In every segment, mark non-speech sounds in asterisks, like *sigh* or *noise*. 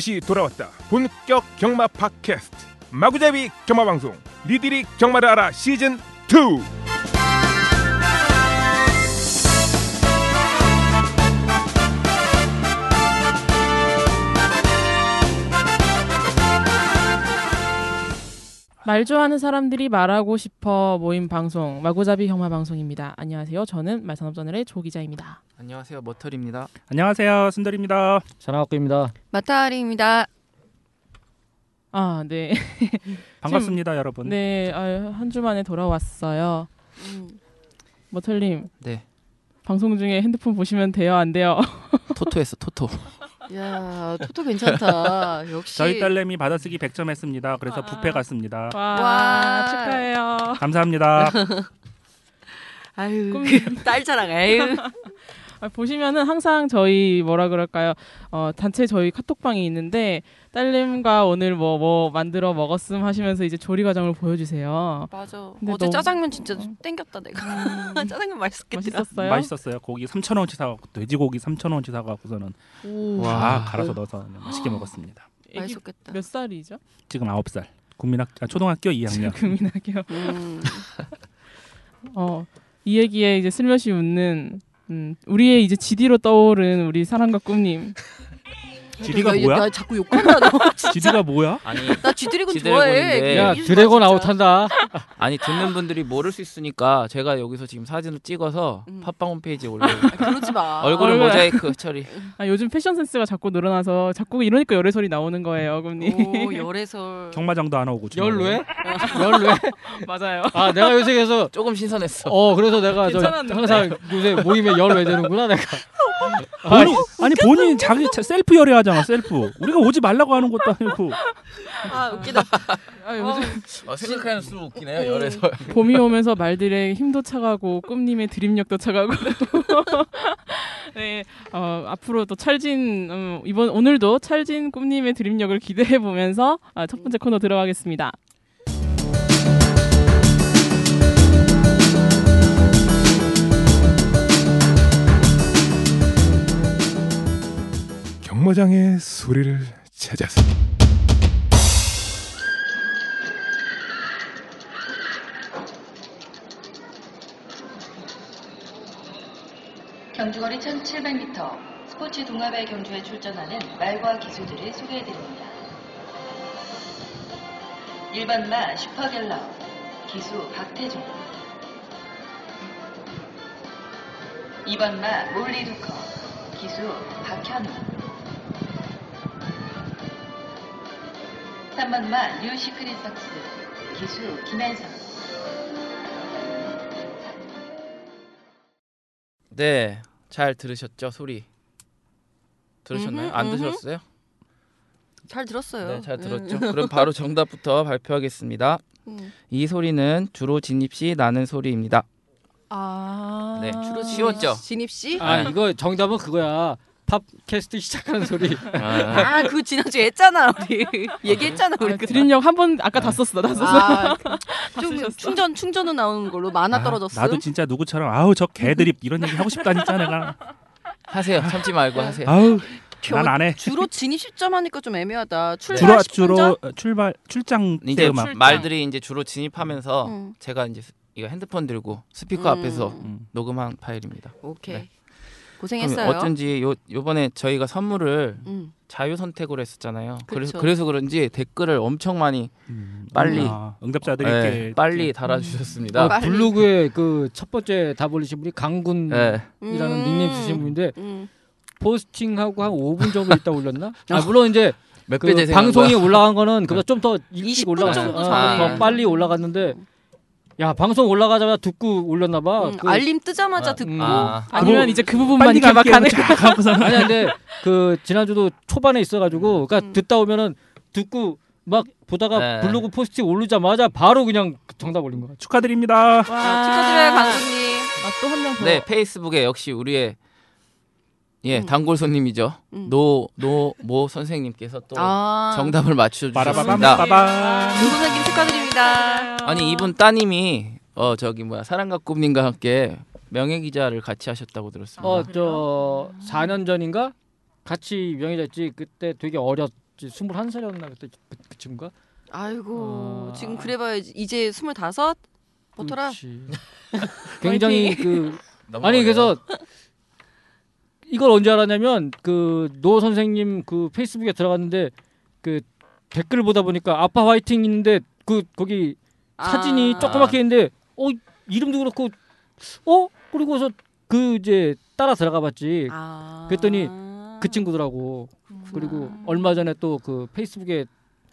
다시 돌아왔다. 본격 경마 팟캐스트 마구잡이 경마 방송 니들이 경마를 알아 시즌 2. 말 좋아하는 사람들이 말하고 싶어 모임 방송 마구잡이 혐화 방송입니다. 안녕하세요. 저는 말산업저널의 조 기자입니다. 안녕하세요 머털입니다. 안녕하세요 순돌입니다. 전화학교입니다. 마타리입니다. 아, 네. *laughs* 반갑습니다 여러분. 네, 아, 한주 만에 돌아왔어요. 음. 머털님. 네. 방송 중에 핸드폰 보시면 돼요, 안 돼요? 토토했어 토토. *laughs* 야 토토 괜찮다. *laughs* 역시 저희 딸내미 받아쓰기 100점 했습니다. 그래서 아. 부페 갔습니다. 와, 와. 축하해요. 감사합니다. *laughs* 아유 꿈- *laughs* 딸 자랑. 아유 아, 보시면은 항상 저희 뭐라 그럴까요? 어, 단체 저희 카톡방이 있는데 딸님과 오늘 뭐뭐 만들어 먹었음 하시면서 이제 조리 과정을 보여주세요. 맞아. 어제 너무- 짜장면 진짜 땡겼다 내가. *laughs* 짜장면 맛있겠더라. 맛있었어요? 맛있었어요. 고기 3천 원치 사갖고 돼지고기 3천 원치 사갖고서는 오. 다 갈아서 넣어서 맛있게 먹었습니다. 애기 맛있겠다. 몇 살이죠? 지금 9살. 국민학 아, 초등학교 2학년. 금이나게요. 음. *laughs* 어, 이 얘기에 이제 슬며시 웃는 음, 우리의 이제 지디로 떠오른 우리 사랑과 꿈님. *laughs* 지디가 야, 뭐야? 나 자꾸 욕한다 너. 지디가 뭐야? 아니 나 쥐드래곤. 좋아해. 야 드래곤 진짜. 아웃한다. 아니 듣는 분들이 모를 수 있으니까 제가 여기서 지금 사진을 찍어서 음. 팟빵 홈페이지에 올려. 아, 그러지 마. 얼굴을 얼굴. 모자이크 처리. *laughs* 아, 요즘 패션 센스가 자꾸 늘어나서 자꾸 이러니까 열애 소리 나오는 거예요, 꿈님. 오 열애설. *laughs* 경마장도 안 오고. 열로해? 열로해? *laughs* 맞아요. 아 내가 요새 그래서 조금 신선했어. 어 그래서 내가 저 괜찮았는데. 항상 요새 모임에 열왜 되는구나 내가. 본인, 아니 본인 자기 차- 셀프 열애하잖아 셀프. 우리가 오지 말라고 하는 것도 아니고. 아 웃기다. 아, 요즘 어, 생각하는 수는 웃기네요 열에서. 봄이 오면서 말들의 힘도 차가고 꿈님의 드립력도 차가고. *laughs* 네, 어, 앞으로 또 찰진 음, 이번 오늘도 찰진 꿈님의 드립력을 기대해 보면서 아, 첫 번째 코너 들어가겠습니다. 경마장의 소리를 찾아서. 경주거리 1700m 스포츠 동아배 경주에 출전하는 말과 기수들을 소개해드립니다. 1번 마 슈퍼갤러 기수 박태종. 2번 마 몰리두커 기수 박현우 3번 마 뉴시크릿 석스 기수 김혜성 네, 잘 들으셨죠 소리. 들으셨나요? 음흠, 안 음흠. 들으셨어요? 잘 들었어요. 네, 잘 들었죠. 그럼 바로 정답부터 *laughs* 발표하겠습니다. 음. 이 소리는 주로 진입 시 나는 소리입니다. 아 네, 주로 쉬웠죠? 진입 씨. 아 이거 정답은 그거야. 팝캐스트 시작하는 소리. 아, 아, 그 지난주에 했잖아, 우리. *laughs* 얘기했잖아, 우리. 아, 드립력 한번 아까 다 썼어, 다 썼어. 아, *laughs* 다좀 쓰셨어. 충전 충전은 나오는 걸로 만화 아, 떨어졌어. 나도 진짜 누구처럼 아우 저 개드립 이런 얘기 하고 싶다니까 내가. 하세요. 참지 말고 하세요. 아우 저- 난안 해. 주로 진입 시점 하니까 좀 애매하다. 주로 출발 주로 10분 어, 출발 출장 이제 출장. 말들이 이제 주로 진입하면서 음. 제가 이제 이거 핸드폰 들고 스피커 음. 앞에서 음. 녹음한 파일입니다. 오케이. 네. 고생했어요. 어쩐지 요 요번에 저희가 선물을 음. 자유 선택으로 했었잖아요. 그래서 그쵸. 그래서 그런지 댓글을 엄청 많이 음, 빨리. 아, 응답자들에게 네, 빨리 달아주셨습니다. 어, 빨리. 블로그에 그 첫 번째 답 올리신 분이 강군이라는 네. 닉네임 쓰신 분인데 음. 포스팅하고 한 5분 정도 있다 올렸나? *laughs* 아 물론 이제 몇그 방송이 거야? 올라간 거는 그보다 좀 더 일찍 20분 올라갔어. 정도 어, 전에. 더 빨리 올라갔는데 야 방송 올라가자마자 듣고 올렸나 봐. 음, 그- 알림 뜨자마자 아, 듣고 아. 아니면 이제 그 부분만 이렇게 막. 가는 쫙 하고서는 아니 근데 *laughs* 그 지난주도 초반에 있어가지고 그러니까 음. 듣다 오면은 듣고 막 보다가 네. 블로그 포스팅 올리자마자 바로 그냥 정답 올린 거야. 축하드립니다. 아, 축하드려요, 강수님. 아, 또한 명 더. 네 페이스북에 역시 우리의 예 음. 단골 손님이죠. 음. 노노모 선생님께서 또 아, 정답을 맞춰 주셨습니다. 빠밤. 조 선생님 축하드립니다. 아니 이분 따님이 어 저기 뭐야 사랑과 꿈님과 함께 명예 기자를 같이 하셨다고 들었습니다. 어저 4년 전인가 같이 명예졌지 그때 되게 어렸지 21살이었나 그때 그, 그 친구가 아이고 어. 지금 그래봐야 이제 스물다섯 보토라. 그렇지. *laughs* 굉장히 그 *laughs* 아니 그래서 이걸 언제 알았냐면 그 노 선생님 그 페이스북에 들어갔는데 그 댓글 보다 보니까 아빠 화이팅 있는데 그 거기 사진이 아. 조그맣게 있는데 어 이름도 그렇고 어 그리고서 그 이제 따라 들어가 봤지 아. 그랬더니 그 친구더라고 그리고 얼마 전에 또 그 페이스북에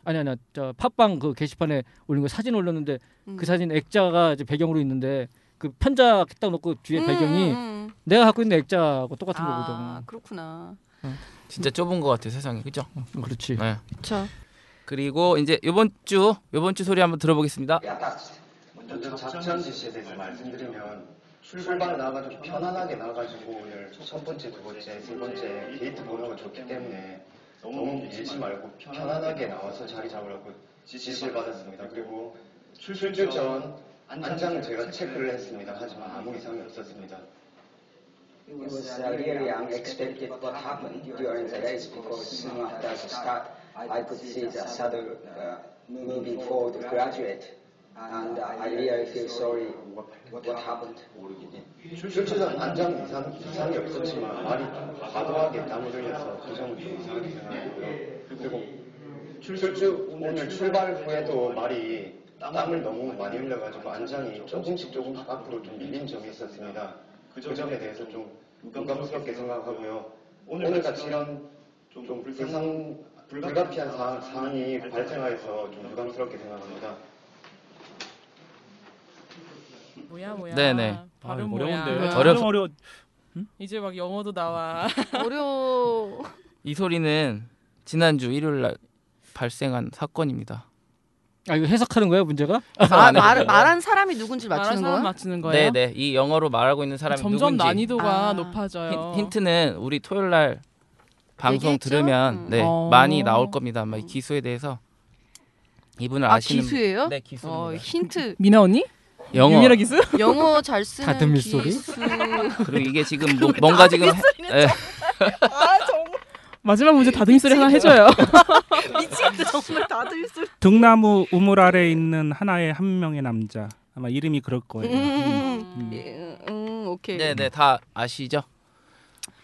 아니 아니 저 팟빵 그 게시판에 올린 거 사진 올렸는데 음. 그 사진 액자가 이제 배경으로 있는데 그 편자 딱 놓고 뒤에 음, 배경이 음, 음. 내가 갖고 있는 액자하고 똑같은 아 거거든. 그렇구나. 진짜 좁은 것 같아 세상이 그죠? 음, 그렇지. 네. 그렇죠. 그리고 이제 이번 주 이번 주 소리 한번 들어보겠습니다. 먼저 작전 지시에 대해서 말씀드리면 출발 나가지고 편안하게 나가지고 오늘 첫 번째, 두 번째, 세 번째 게이트 번호가 좋기 때문에 너무 밀지 말고 편안하게 나와서 자리 잡으라고 지시를 받았습니다. 그리고 출출 전 안장은 제가 체크를 했습니다. 하지만 아무 이상이 없었습니다. It was uh, really unexpected what happened during the race because soon after the start, I could see the saddle uh, moving forward graduate, and uh, I really feel sorry what, what happened. 출출전 안장 이상, 이상이 없었지만 말이 좀 과도하게 그 점은 좀 이상하게 생각하고요. 그리고 출출 오늘 출발 후에도 말이 땀을 너무 많이 흘려가지고 안장이 조금씩 조금씩 앞으로 좀 밀린 점이 있었습니다. 그 점에 대해서 좀 유감스럽게 생각하고요. 오늘 같이 이런 좀 불상, 불가피한 사, 사안이 발생하여서 좀 유감스럽게 생각합니다. 뭐야 뭐야. 네네. 발음 아, 뭐야. 어려운데. 어려- 어려 어려. 이제 막 영어도 나와. *laughs* 어려워. 이 소리는 지난주 일요일 날 발생한 사건입니다. 아 이거 해석하는 거야 문제가? 아, 말, 말한 사람이 누군지 맞추는 거야? 맞추는 거예요? 네네 이 영어로 말하고 있는 사람이 점점 누군지 난이도가 아. 높아져요. 힌, 트는 우리 토요일 날 방송 얘기했죠? 들으면 음. 네 어. 많이 나올 겁니다. 아마 이 기수에 대해서 이분을 아 아시는 기수예요? 네 어, 기수입니다. 힌트. *laughs* 미나 언니? 영어 유미라 기수? *laughs* 영어 잘 쓰는 다듬 일 소리? 기수. 그리고 이게 지금 *laughs* 뭐- 뭔가 지금 해- 예, 마지막 문제 다듬이 소리 하나 해줘요. *laughs* 미치겠다 정말 다들 소리. 등나무 우물 아래 있는 하나의 한 명의 남자. 아마 이름이 그럴 거예요. 음, 음. 예, 음, 오케이. 네네 다 아시죠?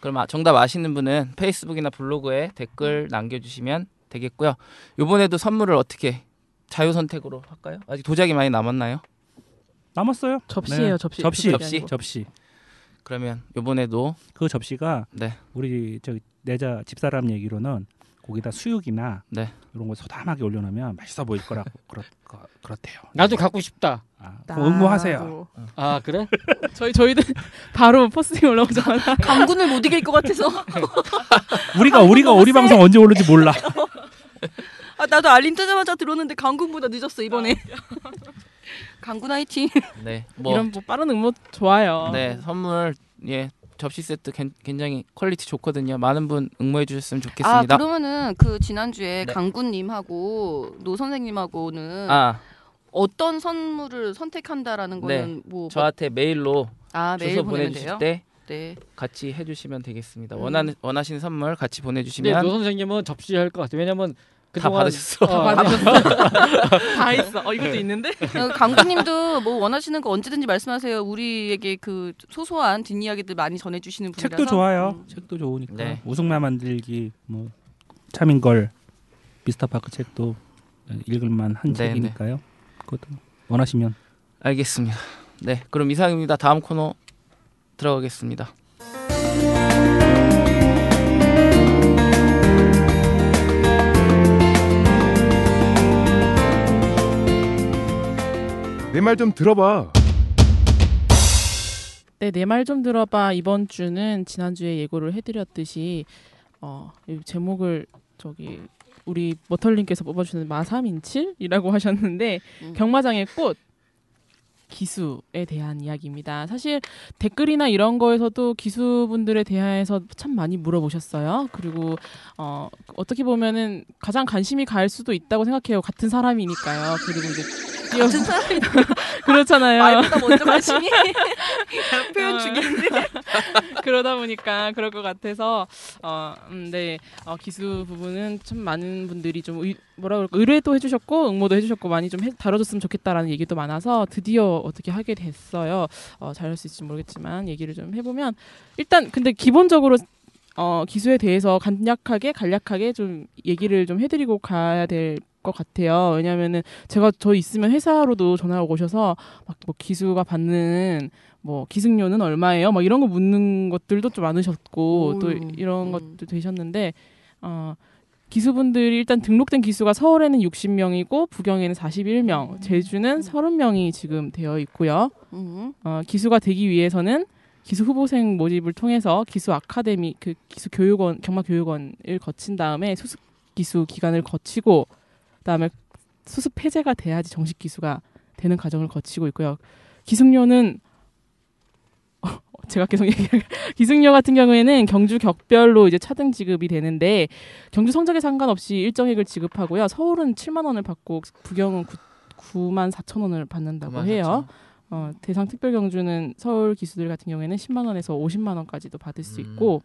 그럼 아- 정답 아시는 분은 페이스북이나 블로그에 댓글 남겨주시면 되겠고요. 이번에도 선물을 어떻게 자유 선택으로 할까요? 아직 도자기 많이 남았나요? 남았어요? 접시예요, 네. 접시. 접시. 접시. 접시. 그러면 이번에도 그 접시가 네 우리 저 내자 집사람 얘기로는 거기다 수육이나 네. 이런 거 소담하게 올려놓으면 맛있어 보일 거라고 *laughs* 그렇, 거, 그렇대요. 나도 갖고 싶다. 아, 응모하세요. 아 그래? *laughs* 저희 저희들 *laughs* 바로 포스팅 올라오자마자 강군을 못 이길 것 같아서. 우리가 우리가 우리 방송 언제 올는지 몰라. 아 나도 알림 뜨자마자 들었는데 강군보다 늦었어 이번에. 강군 화이팅. 네, 뭐, 이런 뭐 빠른 응모 좋아요. 네, 선물, 예, 접시 세트 괜- 굉장히 quality 좋거든요. 많은 분 응모해 주셨으면 아 좋겠습니다. 그러면은 그 지난주에 네. 강군님하고 노 선생님하고는 아, 어떤 선물을 선택한다라는 거는 뭐 저한테 메일로 아 메일 주소 보내주실? 때 네. 같이 해주시면 되겠습니다. 음. 원하는 원하시는 선물 같이 보내주시면 노 선생님은 접시할 것 같아. 왜냐면 다 그동안 받으셨어. 어, 다 받으셨어. 다 있어. 어 이것도 있는데? 어, 강군님도 뭐 원하시는 거 언제든지 말씀하세요. 우리에게 그 소소한 뒷이야기들 많이 전해주시는 분이라서. 책도 좋아요. 음. 책도 좋으니까. 네. 우승마 만들기 뭐 차민걸 미스터 파크 책도 읽을만 한 네, 책이니까요. 그것도 원하시면 알겠습니다. 네, 그럼 이상입니다. 다음 코너 들어가겠습니다. 내 말 좀 들어봐. 네, 내 말 좀 들어봐. 이번 주는 지난주에 예고를 해드렸듯이 어, 이 제목을 저기 우리 머털님께서 뽑아주는 마삼인칠이라고 하셨는데 음. 경마장의 꽃 기수에 대한 이야기입니다. 사실 댓글이나 이런 거에서도 기수분들에 대해서 참 많이 물어보셨어요. 그리고 어, 어떻게 보면은 가장 관심이 갈 수도 있다고 생각해요. 같은 사람이니까요. 그리고 이제 뛰어 같은 사람이 *laughs* 그렇잖아요. 말보다 먼저 *laughs* 어. 표현 죽이는데. *laughs* 그러다 보니까 그럴 것 같아서 어, 음, 네 어, 기수 부분은 참 많은 분들이 좀 의, 뭐라 그럴까 의뢰도 해주셨고 응모도 해주셨고 많이 좀 해, 다뤄줬으면 좋겠다라는 얘기도 많아서 드디어 어떻게 하게 됐어요. 어, 잘할 수 있을지 모르겠지만 얘기를 좀 해보면 일단 근데 기본적으로 어, 기수에 대해서 간략하게 간략하게 좀 얘기를 좀 해드리고 가야 될 것 같아요. 왜냐면은 제가 저 있으면 회사로도 전화가 오셔서 막 뭐 기수가 받는 뭐 기승료는 얼마예요? 막 이런 거 묻는 것들도 좀 많으셨고 또 어휴, 이런 음. 것도 되셨는데 어 기수분들이 일단 등록된 기수가 서울에는 60명이고 부경에는 41명, 제주는 30명이 지금 되어 있고요. 음. 어, 기수가 되기 위해서는 기수 후보생 모집을 통해서 기수 아카데미 그 기수 교육원 경마 교육원을 거친 다음에 수습 기수 기간을 거치고 그다음에 수습 폐지가 돼야지 정식 기수가 되는 과정을 거치고 있고요. 기승료는 어, *laughs* 제가 계속 얘기할 *laughs* 기승료 같은 경우에는 경주 격별로 이제 차등 지급이 되는데 경주 성적에 상관없이 일정액을 지급하고요. 서울은 7만 원을 받고 부경은 9, 9만 4천 원을 받는다고 해요. 어, 대상 특별 경주는 서울 기수들 같은 경우에는 10만 원에서 50만 원까지도 받을 수 있고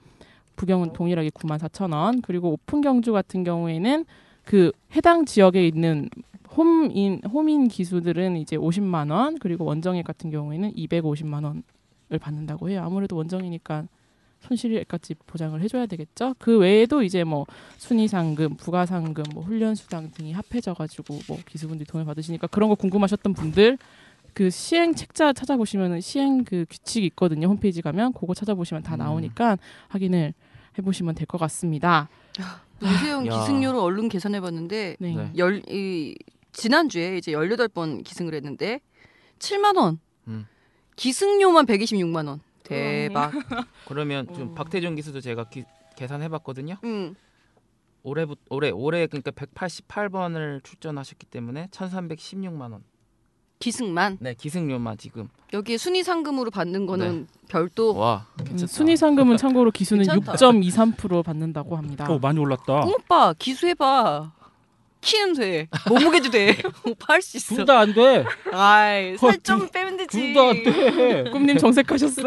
부경은 동일하게 9만 4천 원. 그리고 오픈 경주 같은 경우에는 그 해당 지역에 있는 홈인 홈인 기수들은 이제 50만 원. 그리고 원정의 같은 경우에는 250만 원을 받는다고 해요. 아무래도 원정이니까 손실까지 보장을 해줘야 되겠죠. 그 외에도 이제 뭐 순위 상금, 부가 상금, 뭐 훈련 수당 등이 합해져 가지고 뭐 기수분들이 돈을 받으시니까 그런 거 궁금하셨던 분들 그 시행 책자 찾아보시면은 시행 그 규칙이 있거든요. 홈페이지 가면 그거 찾아보시면 다 나오니까 확인을 해보시면 될 것 같습니다. 노세영 야. 기승료를 얼른 계산해봤는데 네. 네. 열, 이, 지난주에 이제 18번 기승을 했는데 7만 원. 음. 기승료만 126만 원. 대박. *laughs* 그러면 지금 음. 박태준 기수도 제가 기, 계산해봤거든요. 음. 올해부 올해 올해 그러니까 188번을 출전하셨기 때문에 1,316만 원. 기승만. 네 기승료만 지금. 여기에 순위 상금으로 받는 거는 별도 와 음, 괜찮다. 순위 상금은 참고로 기수는 괜찮다. 6.23% 받는다고 합니다. 어 많이 올랐다. 오빠 기수해봐. 키는 돼. 몸무게도 *laughs* 돼. *laughs* 오빠 할 수 있어. 둘 다 안 돼. 아이 살 좀 빼면 되지. 둘 다 안 돼. *laughs* 꿈님 정색하셨어.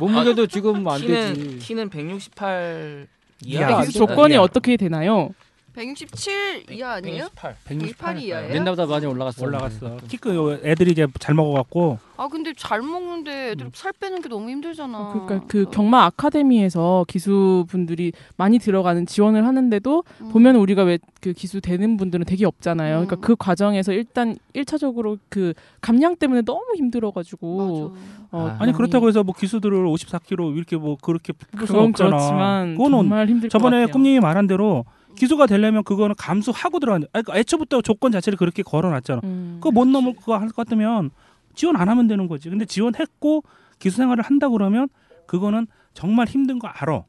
몸무게도 지금 안 키는 되지. 키는 168 이하. 조건이 어떻게 되나요? 167 이하 아니에요? 168. 168 이하예요? 옛날보다 많이 올라갔어. 올라갔어. 키크 애들이 이제 잘 먹어갖고 아 근데 잘 먹는데 애들 살 빼는 게 너무 힘들잖아. 그러니까 그 경마 아카데미에서 기수분들이 많이 들어가는 지원을 하는데도 음. 보면 우리가 왜 그 기수 되는 분들은 되게 없잖아요. 그러니까 음. 그 과정에서 일단 일차적으로 그 감량 때문에 너무 힘들어가지고. 어, 아. 아니 그렇다고 해서 뭐 기수들을 54kg 이렇게 뭐 그렇게 뽑을 그건 없잖아. 그렇지만 그거는 정말 힘들 것 저번에. 꿈님이 말한 대로 기수가 되려면 그거는 감수하고 들어간. 아니 그러니까 애초부터 조건 자체를 그렇게 걸어놨잖아. 음. 그거 못 넘을 거할 것 같으면 지원 안 하면 되는 거지. 근데 지원했고 기수 생활을 한다 그러면 그거는 정말 힘든 거 알아.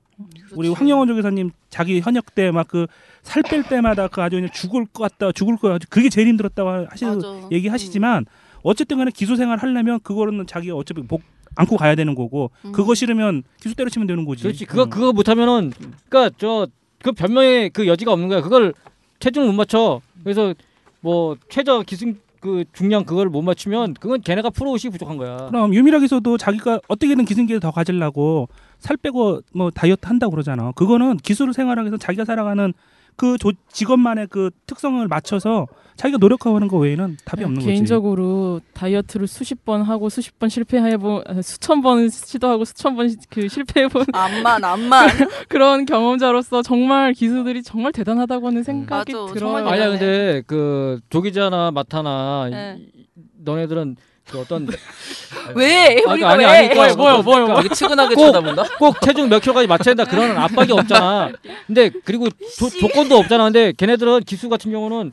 우리 황영원 조교사님 자기 현역 때 막 그 살 뺄 때마다 그 아주 그냥 죽을 것 같다 죽을 거 같다 그게 제일 힘들었다고 하시는 맞아. 얘기하시지만 어쨌든 간에 기수 생활 하려면 그거는 자기가 어차피 복 안고 가야 되는 거고 음. 그거 싫으면 기수 때려치면 되는 거지. 그렇지. 그거 음. 그거 못하면은 그러니까 저 그 변명에 그 여지가 없는 거야. 그걸 체중 못 맞춰. 그래서 뭐 최저 기승 그 중량 그걸 못 맞추면 그건 걔네가 프로의식이 부족한 거야. 그럼 유미락에서도 자기가 어떻게든 기승기를 더 가지려고 살 빼고 뭐 다이어트 한다고 그러잖아. 그거는 기술을 생활하기 위해서 자기가 살아가는 그 조- 직업만의 그 특성을 맞춰서 자기가 노력하는 거 외에는 답이 없는 거지. 네, 개인적으로 다이어트를 수십 번 하고 수십 번 실패해본 아, 수천 번 시도하고 수천 번 그 실패해본 *laughs* 암만 암만. *laughs* 그런 경험자로서 정말 기수들이 정말 대단하다고 하는 생각이 맞아, 들어요. 아니야. 근데 그 조기자나 마타나 네. 이- 너네들은 그 어떤 *laughs* 왜? 우리가 아니, 왜? 아니, 그러니까 뭐요, 뭐요, 그러니까 되게 측은하게 꼭- 쳐다본다. 꼭 체중 몇 킬로까지 맞춰야 된다 그런 압박이 없잖아. 근데 그리고 조, 씨. 조건도 없잖아. 근데 걔네들은 기수 같은 경우는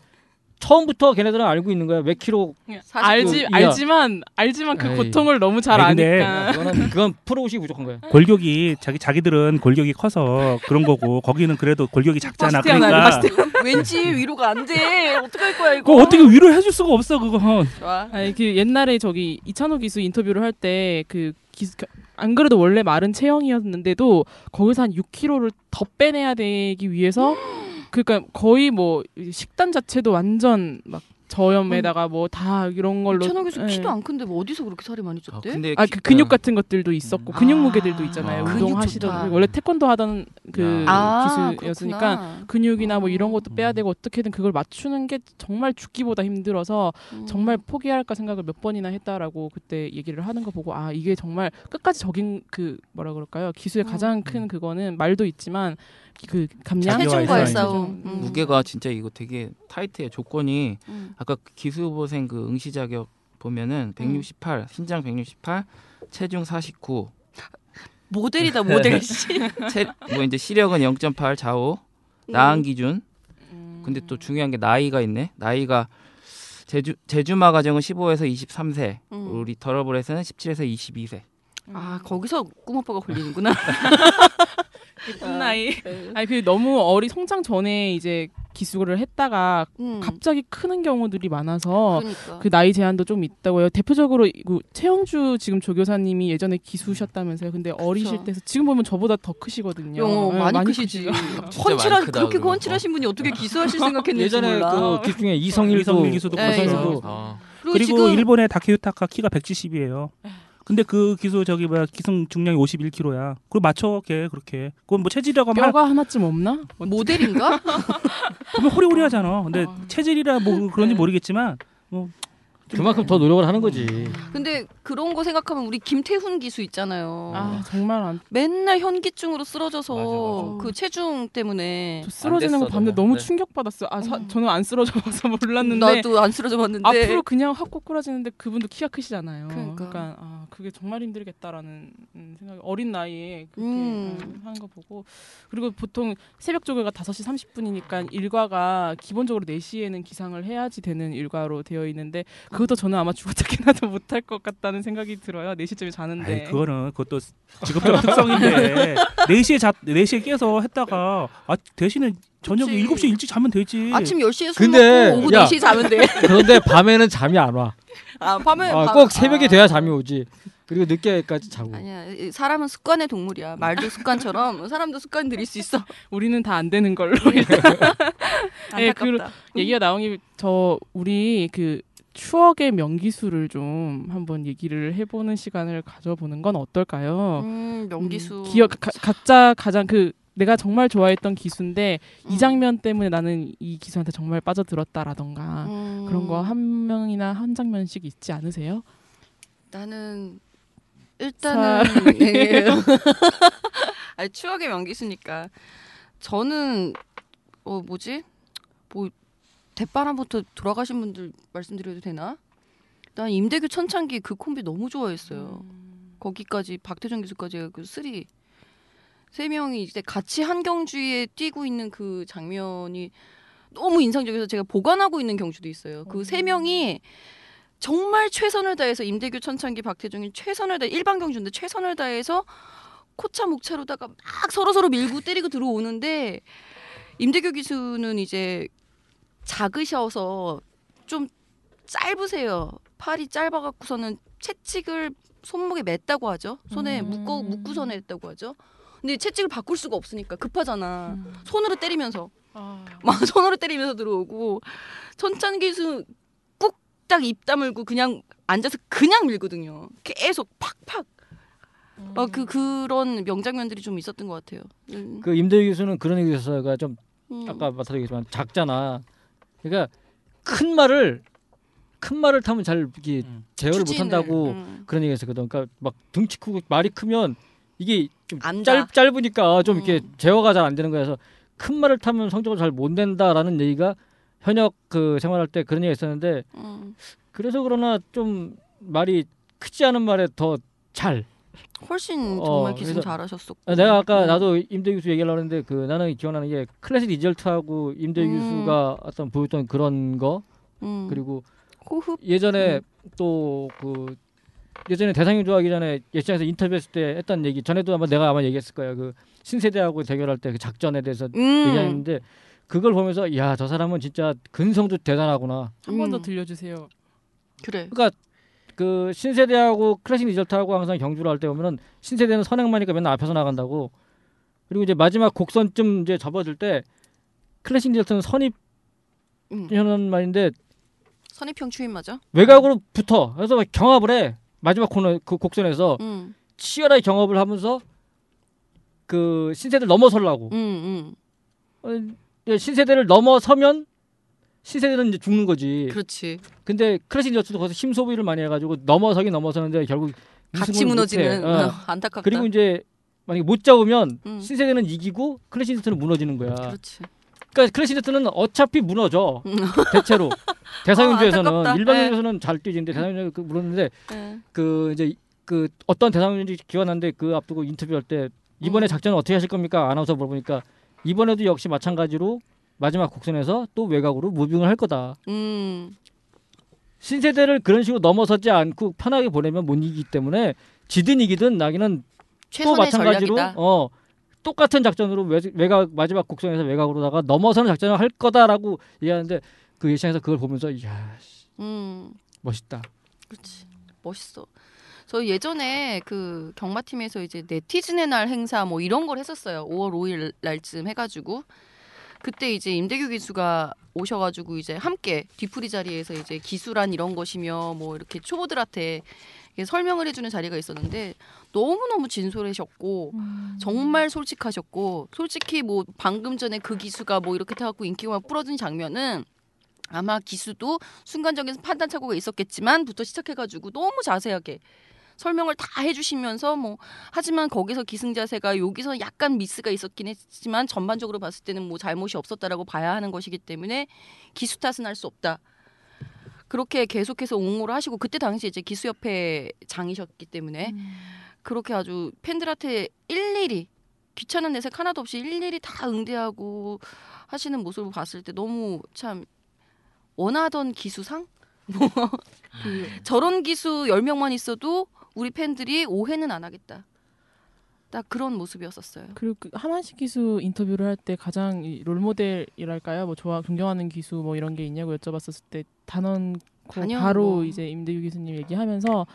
처음부터 걔네들은 알고 있는 거야. 몇 킬로 알지 그 이하. 알지만 알지만 그 에이. 고통을 너무 잘 아니, 아니까. 그거는 그건 프로의식이 부족한 거야. 골격이 자기 자기들은 골격이 커서 그런 거고 거기는 그래도 골격이 작잖아. 그러니까 왠지 위로가 안 돼. 어떡할 거야 이거. 그거 어떻게 위로 해줄 수가 없어 그건. 좋아. 아니 그 옛날에 저기 이찬호 기수 인터뷰를 할 때 그 기수 안 그래도 원래 마른 체형이었는데도 거기서 한 6kg를 더 빼내야 되기 위해서 그러니까 거의 뭐 식단 자체도 완전 막 저염에다가 뭐 다 이런 걸로 이찬호 교수 예. 키도 안 큰데 뭐 어디서 그렇게 살이 많이 아, 쪘대? 근데 아, 키- 그 근육 어. 같은 것들도 있었고 근육 무게들도 있잖아요. 아. 운동 하시던 좋다. 원래 태권도 하던 그 아, 기술이었으니까 그렇구나. 근육이나 뭐 이런 것도 음. 빼야 되고 어떻게든 그걸 맞추는 게 정말 죽기보다 힘들어서 음. 정말 포기할까 생각을 몇 번이나 했다라고 그때 얘기를 하는 거 보고 아 이게 정말 끝까지 적인 그 뭐라 그럴까요 기술의 음. 가장 큰 그거는 말도 있지만 그 감량 체중과의 싸움. 음. 무게가 진짜 이거 되게 타이트해 조건이 음. 아까 그 기수 후보생 그 응시 자격 보면은 168 신장 168 체중 49 모델이다 모델 씨. *laughs* 체, 뭐 이제 시력은 0.8 좌우 나은 기준 음. 근데 또 중요한 게 나이가 있네 나이가 제주 제주마 가정은 15에서 23세 음. 우리 더러블에서는 17에서 22세 아 거기서 꿈오빠가 걸리는구나. *laughs* 예쁜 나이. *laughs* 아니 그 너무 어리 성장 전에 이제 기수를 했다가 음. 갑자기 크는 경우들이 많아서 그러니까. 그 나이 제한도 좀 있다고요. 대표적으로 그 최영주 지금 조교사님이 예전에 기수셨다면서요. 근데 어리실 그쵸. 때서 지금 보면 저보다 더 크시거든요. 어, 네, 많이, 크시지. 많이 크다, 그렇게 그거. 헌칠하신 분이 어떻게 기수하실 생각했는지 예전에 몰라. 그 기수 중에 이성일도 이성일 기수도 네, 그렇고 아. 그리고, 그리고 지금 일본의 다케유타카 키가 170이에요. 근데 그 기수 저기 뭐야 기승 중량이 51kg야. 그걸 맞춰 걔 그렇게. 그건 뭐 체질이라고 하면 뼈가 하나쯤 없나? 모델인가? *laughs* 보면 호리호리하잖아. 근데 아. 체질이라 뭐 그런지 모르겠지만 뭐 그만큼 더 노력을 하는 거지. 근데 그런 거 생각하면 우리 김태훈 기수 있잖아요. 아 정말 안. 맨날 현기증으로 쓰러져서 맞아, 맞아. 그 체중 때문에 저 쓰러지는 거 봤는데 너무. 네. 충격 받았어요. 아 사- 음. 저는 안 쓰러져 봐서 *laughs* 몰랐는데 나도 안 쓰러져 봤는데 앞으로 그냥 확 꼬꾸라지는데 그분도 키가 크시잖아요. 그러니까. 아 그게 정말 힘들겠다라는 음, 생각이 어린 나이에 그렇게 음. 음, 하는 거 보고 그리고 보통 새벽 조교가 5시 30분이니까 일과가 기본적으로 4시에는 기상을 해야지 되는 일과로 되어 있는데 그것도 저는 아마 죽어찾기나도 *laughs* 못할 것 같다는 생각이 들어요. 4시쯤에 자는데. 아이, 그거는 그것도 직업적 특성인데 *laughs* 4시에 자 4시에 깨서 했다가 아 대신에 저녁에 그치. 7시에 일찍 자면 되지. 아침 10시에 술 근데, 먹고 오후 야. 4시에 자면 돼. *laughs* 그런데 밤에는 잠이 안 와. 아, 밤에 아, 밤- 꼭 새벽에 아. 돼야 잠이 오지. 그리고 늦게까지 자고. 아니야. 이 사람은 습관의 동물이야. 말도 습관처럼 *laughs* 사람도 습관 들일 수 있어. 우리는 다 안 되는 걸로. 예, 그 안타깝다. 얘기가 나온 김저 우리 그 추억의 명기수를 좀 한번 얘기를 해보는 시간을 가져보는 건 어떨까요? 음, 명기수. 음, 기억 가, 각자 가장 그 내가 정말 좋아했던 기수인데 음. 이 장면 때문에 나는 이 기수한테 정말 빠져들었다라던가 음, 그런 거 한 명이나 한 장면씩 있지 않으세요? 나는 일단은 *laughs* 네. 아니, 추억의 명기수니까 저는 어 뭐지 뭐 대바람부터 돌아가신 분들 말씀드려도 되나? 난 임대규 천창기 그 콤비 너무 좋아했어요. 거기까지 박태정 기수까지 그 three 세 명이 이제 같이 한경주에 뛰고 있는 그 장면이 너무 인상적이어서 제가 보관하고 있는 경주도 있어요. 그 세 명이 정말 최선을 다해서 임대규 천창기 박태종이 최선을 다해 일반 경주인데 최선을 다해서 코차 목차로다가 막 서로 서로 밀고 때리고 들어오는데 임대규 기수는 이제 작으셔서 좀 짧으세요. 팔이 짧아갖고서는 채찍을 손목에 맸다고 하죠. 손에 음. 묶어 묶고서 냈다고 하죠. 근데 채찍을 바꿀 수가 없으니까 급하잖아. 음. 손으로 때리면서 아, *laughs* 막 손으로 때리면서 들어오고 천찬 기수 꾹딱 입 다물고 그냥 앉아서 그냥 밀거든요. 계속 팍팍. 어, 그 그런 명장면들이 좀 있었던 것 같아요. 음. 그 임대 교수는 그런 얘기가 좀 음. 아까 말씀드렸지만 작잖아. 그러니까 큰 말을 큰 말을 타면 잘 이게 음. 제어를 못 한다고 음. 그런 얘기 했었거든. 그러니까 막 등치 크고 말이 크면 이게 좀. 짧, 짧으니까 좀 이렇게 음. 제어가 잘 안 되는 거여서 큰 말을 타면 성적을 잘 못 낸다라는 얘기가 현역 그 생활할 때 그런 얘기가 있었는데 음. 그래서 그러나 좀 말이 크지 않은 말에 더 잘. 훨씬 어, 정말 기술 그래서- 잘하셨었고. 내가 아까 음. 나도 임대 교수 얘기하려고 했는데 그 나는 기억나는 게 클래식 리절트하고 임대 음. 교수가 어떤 보였던 그런 거 음. 그리고 호흡. 예전에 또그 예전에 대상형 좋아하기 전에 예시장에서 인터뷰했을 때 했던 얘기 전에도 아마 내가 아마 얘기했을 거야 그 신세대하고 대결할 때 그 작전에 대해서 음. 얘기했는데 그걸 보면서 야 저 사람은 진짜 근성도 대단하구나 한 번더 음. 들려주세요. 그래. 그러니까 그 신세대하고 클래식 리절트하고 항상 경주를 할 때 보면은 신세대는 선행마니까 맨날 앞에서 나간다고 그리고 이제 마지막 곡선쯤 이제 접어들 때 클래식 리절트는 선입 음. 하는 말인데 선입형 추임 맞아? 외곽으로 붙어. 그래서 막 경합을 해. 마지막 코너 그 곡선에서 응, 치열하게 경합을 하면서 그 신세대를 넘어서려고. 응, 응. 어, 신세대를 넘어서면 신세대는 이제 죽는 거지. 그렇지. 근데 크래시 저츠도 거기서 힘 소비를 많이 해가지고 넘어서긴 넘어서는데 결국 같이 무너지는. 어. 어, 안타깝다. 그리고 이제 만약에 못 잡으면 음. 신세대는 이기고 클래시 저츠는 무너지는 거야. 그렇지. 그러니까 클래시 저츠는 어차피 무너져 음. 대체로 *laughs* 대상경주에서는 어, 안타깝다. 일반경주에서는 잘 뛰지는데 대상경주 그 무너지는데 예. 그 이제 그 어떤 대상윤주 기관한데 그 앞두고 인터뷰할 때 이번에 음. 작전은 어떻게 하실 겁니까 아나운서 물어보니까 이번에도 역시 마찬가지로 마지막 곡선에서 또 외곽으로 무빙을 할 거다. 음. 신세대를 그런 식으로 넘어서지 않고 편하게 보내면 못 이기기 때문에 지든 이기든 나기는 또 마찬가지로 전략이다. 어 똑같은 작전으로 외, 외곽 마지막 곡선에서 외곽으로다가 넘어서는 작전을 할 거다라고 얘기하는데 그 예상에서 그걸 보면서 이야 씨, 음. 멋있다. 그렇지. 멋있어. 저 예전에 그 경마팀에서 이제 네티즌의 날 행사 뭐 이런 걸 했었어요. 5월 5일 날쯤 해가지고 그때 이제 임대규 기수가 오셔가지고 이제 함께 뒤풀이 자리에서 이제 기수란 이런 것이며 뭐 이렇게 초보들한테 설명을 해주는 자리가 있었는데 너무 너무 진솔하셨고 정말 솔직하셨고 솔직히 뭐 방금 전에 그 기수가 뭐 이렇게 타갖고 인기가 막 부러진 장면은 아마 기수도 순간적인 판단 착오가 있었겠지만부터 시작해가지고 너무 자세하게 설명을 다 해주시면서 뭐 하지만 거기서 기승 자세가 여기서 약간 미스가 있었긴 했지만 전반적으로 봤을 때는 뭐 잘못이 없었다라고 봐야 하는 것이기 때문에 기수 탓은 할 수 없다. 그렇게 계속해서 옹호를 하시고 그때 당시 이제 기수협회 장이셨기 때문에 그렇게 아주 팬들한테 일일이 귀찮은 내색 하나도 없이 일일이 다 응대하고 하시는 모습을 봤을 때 너무 참 원하던 기수상? *laughs* 뭐그 저런 기수 10명만 있어도 우리 팬들이 오해는 안 하겠다. 딱 그런 모습이었었어요. 그리고 그 하만식 기수 인터뷰를 할 때 가장 이 롤모델이랄까요? 뭐 좋아 존경하는 기수 뭐 이런 게 있냐고 여쭤봤었을 때 단연 바로 뭐. 이제 임대규 기수님 얘기하면서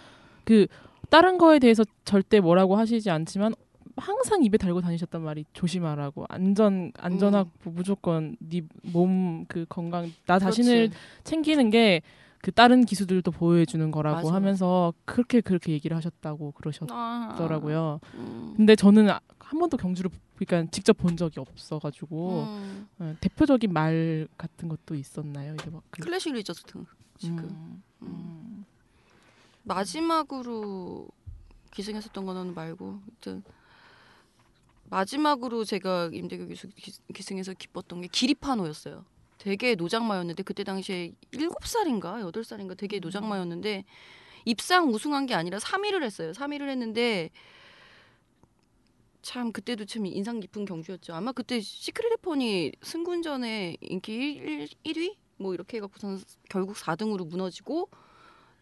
그 다른 거에 대해서 절대 뭐라고 하시지 않지만 항상 입에 달고 다니셨단 말이 조심하라고 안전 안전하고 무조건 네 몸 그 건강 나 자신을 그렇지. 챙기는 게 그 다른 기수들도 보호해 주는 거라고 맞아. 하면서 그렇게 그렇게 얘기를 하셨다고 아, 그러셨더라고요. 음. 근데 저는 아- 한 번도 경주를 그러니까 직접 본 적이 없어가지고 음. 어, 대표적인 말 같은 것도 있었나요? 이제 막 그, 클래식 리저트 지금 음, 음. 마지막으로 기승했었던 거는 말고 하여튼 마지막으로 제가 기수 기- 기승에서 기뻤던 게 기리파노였어요. 되게 노장마였는데 그때 당시에 일곱 살인가 여덟 살인가 되게 노장마였는데 입상 우승한 게 아니라 3위를 했어요. 3위를 했는데 참 그때도 참 인상 깊은 경주였죠. 아마 그때 시크릿 레폰이 승군전에 인기 1, 1위 뭐 이렇게 해갖고선 결국 4등으로 무너지고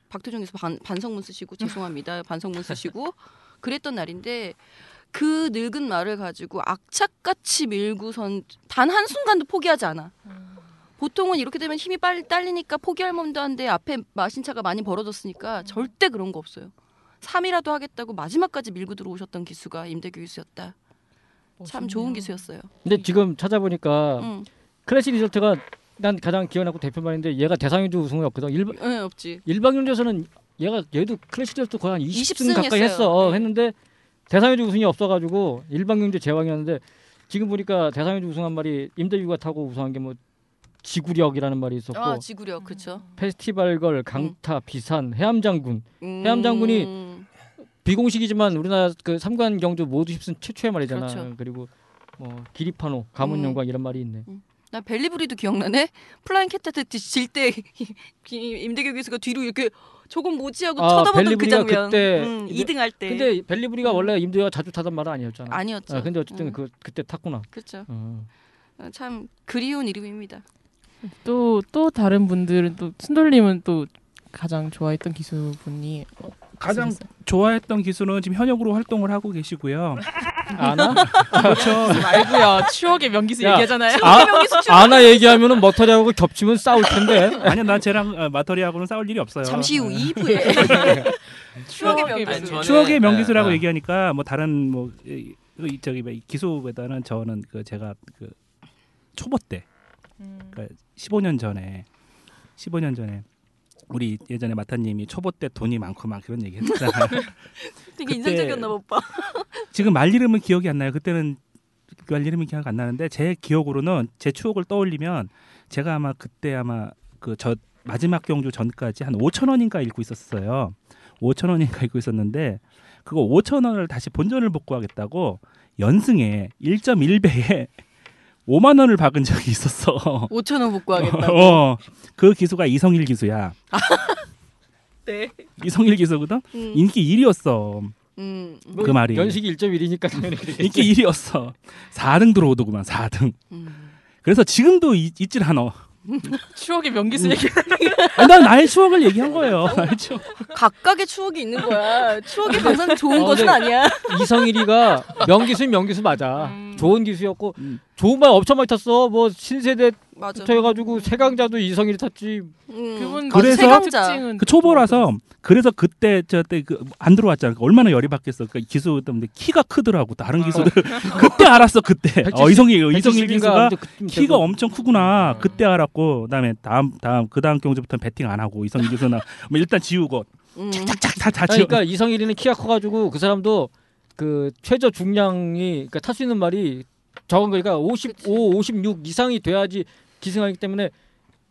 박태종에서 반, 반성문 쓰시고 죄송합니다 *laughs* 반성문 쓰시고 그랬던 날인데 그 늙은 말을 가지고 악착같이 밀고선 단 한 순간도 포기하지 않아. 보통은 이렇게 되면 힘이 빨리 딸리니까 포기할 몸도 한데 앞에 마신 차가 많이 벌어졌으니까 절대 그런 거 없어요. 3이라도 하겠다고 마지막까지 밀고 들어오셨던 기수가 임대규 기수였다. 참 좋은 멋있네요. 기수였어요. 근데 지금 찾아보니까 응. 클래식 리조트가 난 가장 기억 남고 대표만인데 얘가 대상윤주 우승이 없거든. 일반 네, 없지. 일반윤주에서는 얘가 얘도 클래식 리조트 거의 한 20승 20승 가까이 했어요. 했어. 네. 했는데 대상윤주 우승이 없어가지고 일반윤주 제왕이었는데 지금 보니까 대상윤주 우승한 말이 임대규가 타고 우승한 게뭐 지구력이라는 말이 있었고 아 지구력 그쵸. 페스티벌걸, 강타, 비산, 해암장군 음. 해암장군이 비공식이지만 우리나라 그 삼관 경주 모두 휩쓴 최초의 말이잖아. 그렇죠. 그리고 뭐 기리파노, 가문 영광 이런 말이 있네. 나 벨리브리도 기억나네. 플라잉 캣한테 질때 임대규 기수가 뒤로 이렇게 저건 뭐지 하고 아, 쳐다보던 그 장면. 그때 음, 이제- 2등 할 때. 근데 벨리브리가 원래 임대규가 자주 타던 말은 아니었잖아. 아니었죠. 아, 근데 어쨌든 음. 그 그때 탔구나. 그렇죠. 어. 어, 참 그리운 이름입니다. 또, 또 다른 분들은 또 순돌님은 또 가장 좋아했던 기수분이 어, 가장 있으셨어요? 좋아했던 기수는 지금 현역으로 활동을 하고 계시고요. 아나? 그렇죠. 말고요 추억의 명기수 야, 얘기하잖아요. 아, 아나 얘기하면은 머터리하고 겹치면 싸울 텐데. 아니요, 난 쟤랑 어, 마터리하고는 싸울 일이 없어요. 잠시 후 네. 2부에 *laughs* 추억의 추억의 명기수. 저는- 추억의 명기수라고 네, 네. 얘기하니까 뭐 다른 뭐 저기 뭐 기수보다는 저는 그 제가 그 초보 때 음. 그러니까 15년 전에 15년 전에 우리 예전에 마타님이 초보 때 돈이 많고 막 그런 얘기 했잖아요. *laughs* 되게 *laughs* 인상적이었나 봐, 오빠. *laughs* 지금 말 이름은 기억이 안 나요. 그때는 말 이름이 기억 안 나는데 제 기억으로는 제 추억을 떠올리면 제가 아마 그때 아마 그 저 마지막 경주 전까지 한 5천 원인가 읽고 있었어요. 5천 원인가 읽고 있었는데 그거 5천 원을 다시 본전을 복구하겠다고 연승에 1.1배에 5만 원을 박은 적이 있었어. *laughs* 5천 원 복구하겠다고. 어, 그 기수가 이성일 기수야. *laughs* 네. 이성일 기수거든. 음. 인기 1위였어. 음. 그 말이. 연식이 1.1이니까 당연히. 인기 1위였어. 4등 들어오더구만 4등. 음. 그래서 지금도 이- 있질 않아. *laughs* 추억의 명기수 얘기. 아, 난 나의 추억을 얘기한 거예요. 나의 추억. 각각의 추억이 있는 거야. 추억이 항상 좋은 어, 것은 네. 아니야. 이성일이가 명기수는 명기수 맞아. 음. 좋은 기수였고 음. 좋은 말 엄청 많이 탔어. 뭐 신세대부터 맞아. 해가지고 세강자도 이성일이 탔지. 음. 그분 그래서 세강자. 특징은 그 초보라서 그래서 그때 저때 그 안 들어왔잖아. 얼마나 열이 받겠어. 그 기수 때문에 키가 크더라고. 다른 기수들 *laughs* *laughs* 그때 알았어. 그때. 어, 이성일 이성일 170인가 기수가 그쯤 키가. 엄청 크구나. 그때 알았고 그다음에 다음 다음 그 다음 경주부터는 배팅 안 하고 이성일 기수는 *laughs* 뭐 일단 지우고 음. 착착 다다 지우. 그러니까 이성일이는 키가 커가지고 그 사람도 그 최저 중량이 그러니까 탈 수 있는 말이 적은 거니까 55, 56 이상이 돼야지 기승하기 때문에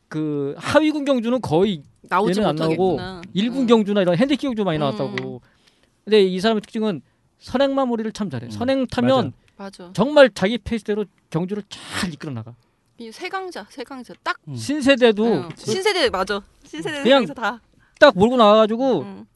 그 하위군 경주는 거의 나오지 얘는 안 나오고. 일군 음. 경주나 이런 핸디 경주 많이 음. 나왔다고. 근데 이 사람의 특징은 선행 마무리를 참 잘해. 음, 선행 타면 맞아. 정말 자기 페이스대로 경주를 잘 이끌어 나가. 이 세강자, 세강자 딱. 음. 신세대도 응. 신세대 맞아. 신세대 그냥 다. 딱 몰고 나와가지고 음.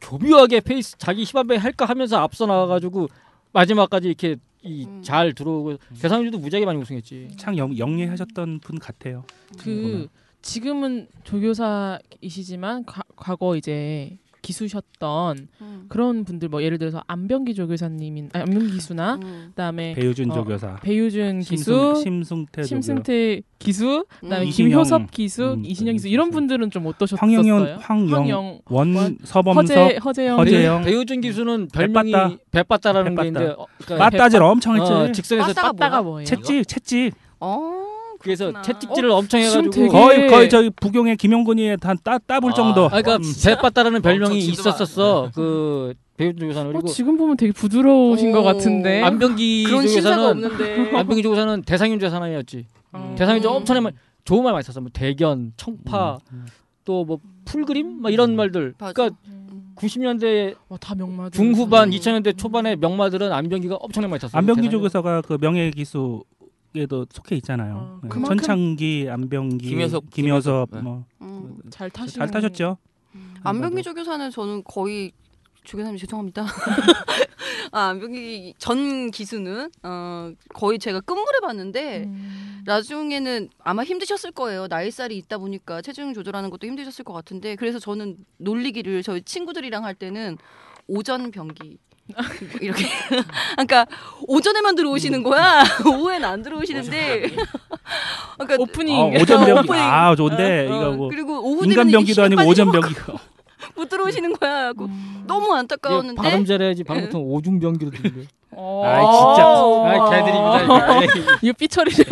교묘하게 페이스 자기 힘 안배 할 거 하면서 앞서 나가가지고 마지막까지 이렇게 이 음. 잘 들어오고 대상주도 무지하게 많이 우승했지. 참 영, 영리하셨던 분 같아요. 그 지금은 조교사이시지만 과, 과거 이제 기수셨던 음. 그런 분들 뭐 예를 들어서 안병기 조교사님인 아니, 안병기 기수나 음. 그다음에 배우준 어, 조교사, 배유준 심승, 기수, 심승태 조교, 심승태 기수, 그다음에 음. 김효섭 기수, 음, 이신영 기수 음, 이런. 분들은 좀 어떠셨어요? 황영현, 황영, 황영, 원, 원, 서범석, 허재, 허재영, 허재영. 배우준 기수는 별명이 배빠따. 배빠따라는 게 배빠따. 있는데 어, 그러니까 빠따질 엄청 했지. 어, 직선에서 빠따가 빠따가? 뭐예요? 채찍, 채찍. 어. 그래서 그렇구나. 채찍질을 엄청 지금 해가지고 되게- 거의 거의 저기 부경의 김용근이에 한따 따볼 아. 정도. 아, 그러니까 음. 배빠따라는 별명이 엄청 지도가- 있었었어. 그 배우준 조교사는 어, 그리고 지금 보면 되게 부드러우신 오. 것 같은데. 안병기 *laughs* 그런 신사가 조교사는 없는데. *laughs* 안병기 조교사는 대상윤제 사나이였지. 어. 대상윤제 음. 엄청나게 많이- 좋은 말 많이 썼어. 뭐 대견, 청파, 음. 또뭐 풀그림, 막 이런 말들. 맞아. 그러니까 음. 90년대 와, 다 명마들. 중후반, 음. 2000년대 초반의 명마들은 안병기가 엄청나게 많이 탔어. 안병기 대상윤- 조교사가 그 명예 기수 에도 속해 있잖아요. 어, 네. 그만큼- 천창기, 안병기, 김효섭, 김효섭, 네. 뭐 음. 잘 타시. 잘 타셨죠? 안병기 조교사는 저는 거의 조교사님 죄송합니다. *laughs* 아, 안병기 전 기수는 어, 거의 제가 끝물에 봤는데 음. 나중에는 아마 힘드셨을 거예요. 나이살이 있다 보니까 체중 조절하는 것도 힘드셨을 것 같은데 그래서 저는 놀리기를 저희 친구들이랑 할 때는 오전 병기 *laughs* 이렇게 그러니까 오전에만 들어오시는 거야 *laughs* 오후에는 안 들어오시는데 그러니까 오프닝. 아, 오전 병기. 아 좋은데 어, 이거 뭐 그리고 오후 인간 병기도 아니고 오전 병기가 *laughs* 못 들어오시는 거야. 하고 음. 너무 이게 안타까웠는데 발음 잘해야지 방금 오중 병기로 들리네. 어. 아이, 진짜. 아, 개드립니다. 이거. 삐처리죠.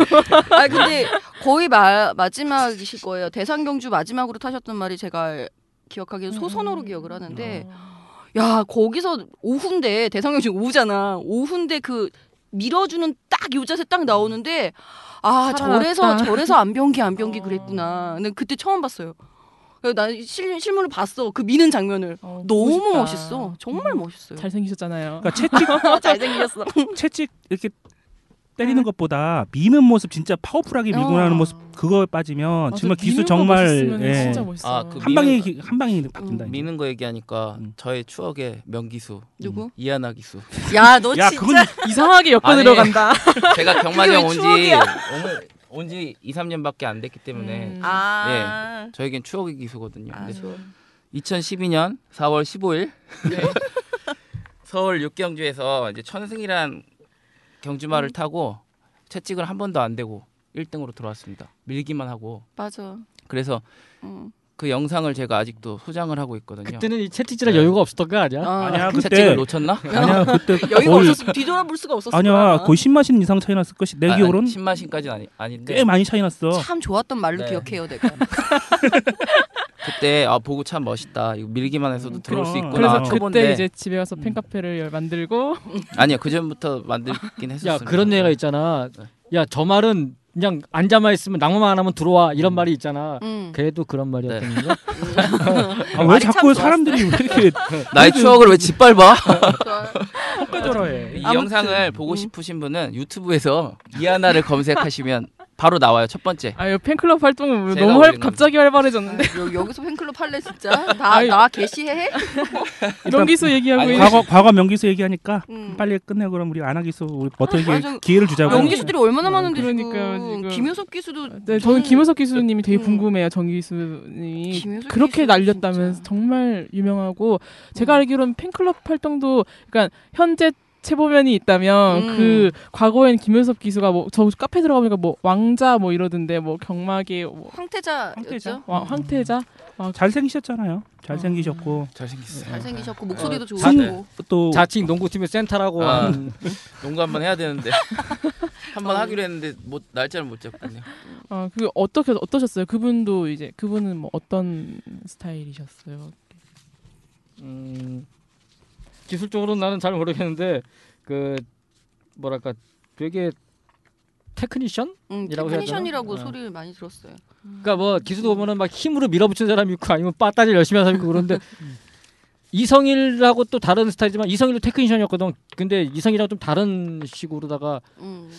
아 근데 거의 마, 마지막이실 거예요. 대상 경주 마지막으로 타셨던 말이 제가 기억하기엔 소선호로 기억을 하는데 야 거기서 오후인데 대상 경주 오후잖아. 오후인데 그 밀어주는 딱 요 자세 딱 나오는데 아 살아났다. 저래서 저래서 안병기 안병기 어. 그랬구나. 근데 그때 처음 봤어요. 나 실, 실물을 봤어. 그 미는 장면을. 어, 너무 싶다. 멋있어. 정말 음. 멋있어요. 잘생기셨잖아요. 그러니까 채찍 *laughs* 잘생겼어. 채찍 이렇게 때리는 것보다 미는 모습 진짜 파워풀하게 밀고 어. 나는 모습 그거에 빠지면 맞아, 정말 거 정말 예. 진짜 멋있어. 아, 그 한 방에 한 방에 바뀐다. 이제. 미는 거 얘기하니까 음. 저의 추억의 명기수 누구? 이하나 기수. 야너야 진짜 그건 *laughs* 이상하게 엮어 들어간다. *laughs* 제가 경마장 왜 온지? 온지 2, 3년밖에 안 됐기 때문에 음. 아. 저에겐 추억의 기수거든요. 아, 근데 좋아. 2012년 4월 15일 네. *laughs* 서울 육경주에서 이제 천승이란 경주마를 타고 채찍을 한 번도 안 대고 1등으로 들어왔습니다. 밀기만 하고 맞아. 그래서 응. 그 영상을 제가 아직도 소장을 하고 있거든요. 그때는 이 채팅질할 여유가 없었던 거 아니야? 아, 아니야 채찍을 그때 놓쳤나? 아니야 *laughs* 그때 여기가 거의 없었으면 뒤돌아볼 수가 없었을 아니야. 거의 10마신 이상 차이 났을 것이 내 기억으로는 신마신까지는 아니 아닌데 꽤 많이 차이 났어. 참 좋았던 말로 네. 기억해요 내가. *laughs* 그때 아 보고 참 멋있다. 이거 밀기만 해서도 들어올 수 그럼. 있구나. 그래서 초본데 그때 이제 집에 가서 팬카페를 열- 만들고 아니요 그 전부터 만들긴 했었어요. 야 그런 얘기가 있잖아. 야 저 말은 그냥 앉아만 있으면 낭만 안 하면 들어와 이런 말이 있잖아. 음. 걔도 그런 말이었던 네. 거죠. *laughs* 아, 왜 자꾸. 사람들이 왜 이렇게 *laughs* 나의 추억을 왜 짓밟아? 좋아요. *laughs* 헛가져라해. 이. 영상을 보고 싶으신 분은 유튜브에서 이하나를 검색하시면 바로 나와요 첫 번째. 아유 팬클럽 활동은 제가 너무 활, 갑자기 활발해졌는데 여, 여기서 팬클럽 할래 진짜? *laughs* 나 아유. 나 게시해? 명기수 *laughs* 얘기하고 아니, 과거 과거 명기수 얘기하니까 음. 빨리 끝내고 그럼 우리 안하기수 우리 맞아. 기회를 주자고. 연기수들이 얼마나 많은데 그러니까요, 지금. 지금. 김효석 기수도 네, 저는 김효석 기수님이 되게 음. 궁금해요. 정기수님이 그렇게 날렸다면. 정말 유명하고 제가 음. 알기로는 팬클럽 활동도 그러니까 현재 체보면이 있다면 음. 그 과거엔 김효석 기수가 뭐 저 카페 들어가보니까 뭐 왕자 뭐 이러던데 뭐 경막의 뭐 황태자였죠. 황태자? 왕- 황태자 잘생기셨잖아요. 잘생기셨고 잘생겼어요. 잘생기셨고 목소리도 어, 좋으시고. 또 자칭 농구팀의 센터라고 아. 한 농구 한번 해야 되는데 *laughs* 한번 어. 하기로 했는데 못 날짜를 못 잡겠네요. 아, 그 어떻게 어떠셨어요? 그분도 이제 그분은 뭐 어떤 스타일이셨어요? 음, 기술적으로는 나는 잘 모르겠는데 그 뭐랄까 되게 테크니션? 음, 이라고 테크니션이라고 되나? 어. 소리를 많이 들었어요. 그러니까 뭐 기수도 보면은 막 힘으로 밀어붙이는 사람이 있고 아니면 빠따질 열심히 하는 사람이 있고 그런데 *laughs* 이성일하고 또 다른 스타일이지만 이성일도 테크니션이었거든. 근데 이성일이랑 좀 다른 식으로다가 음.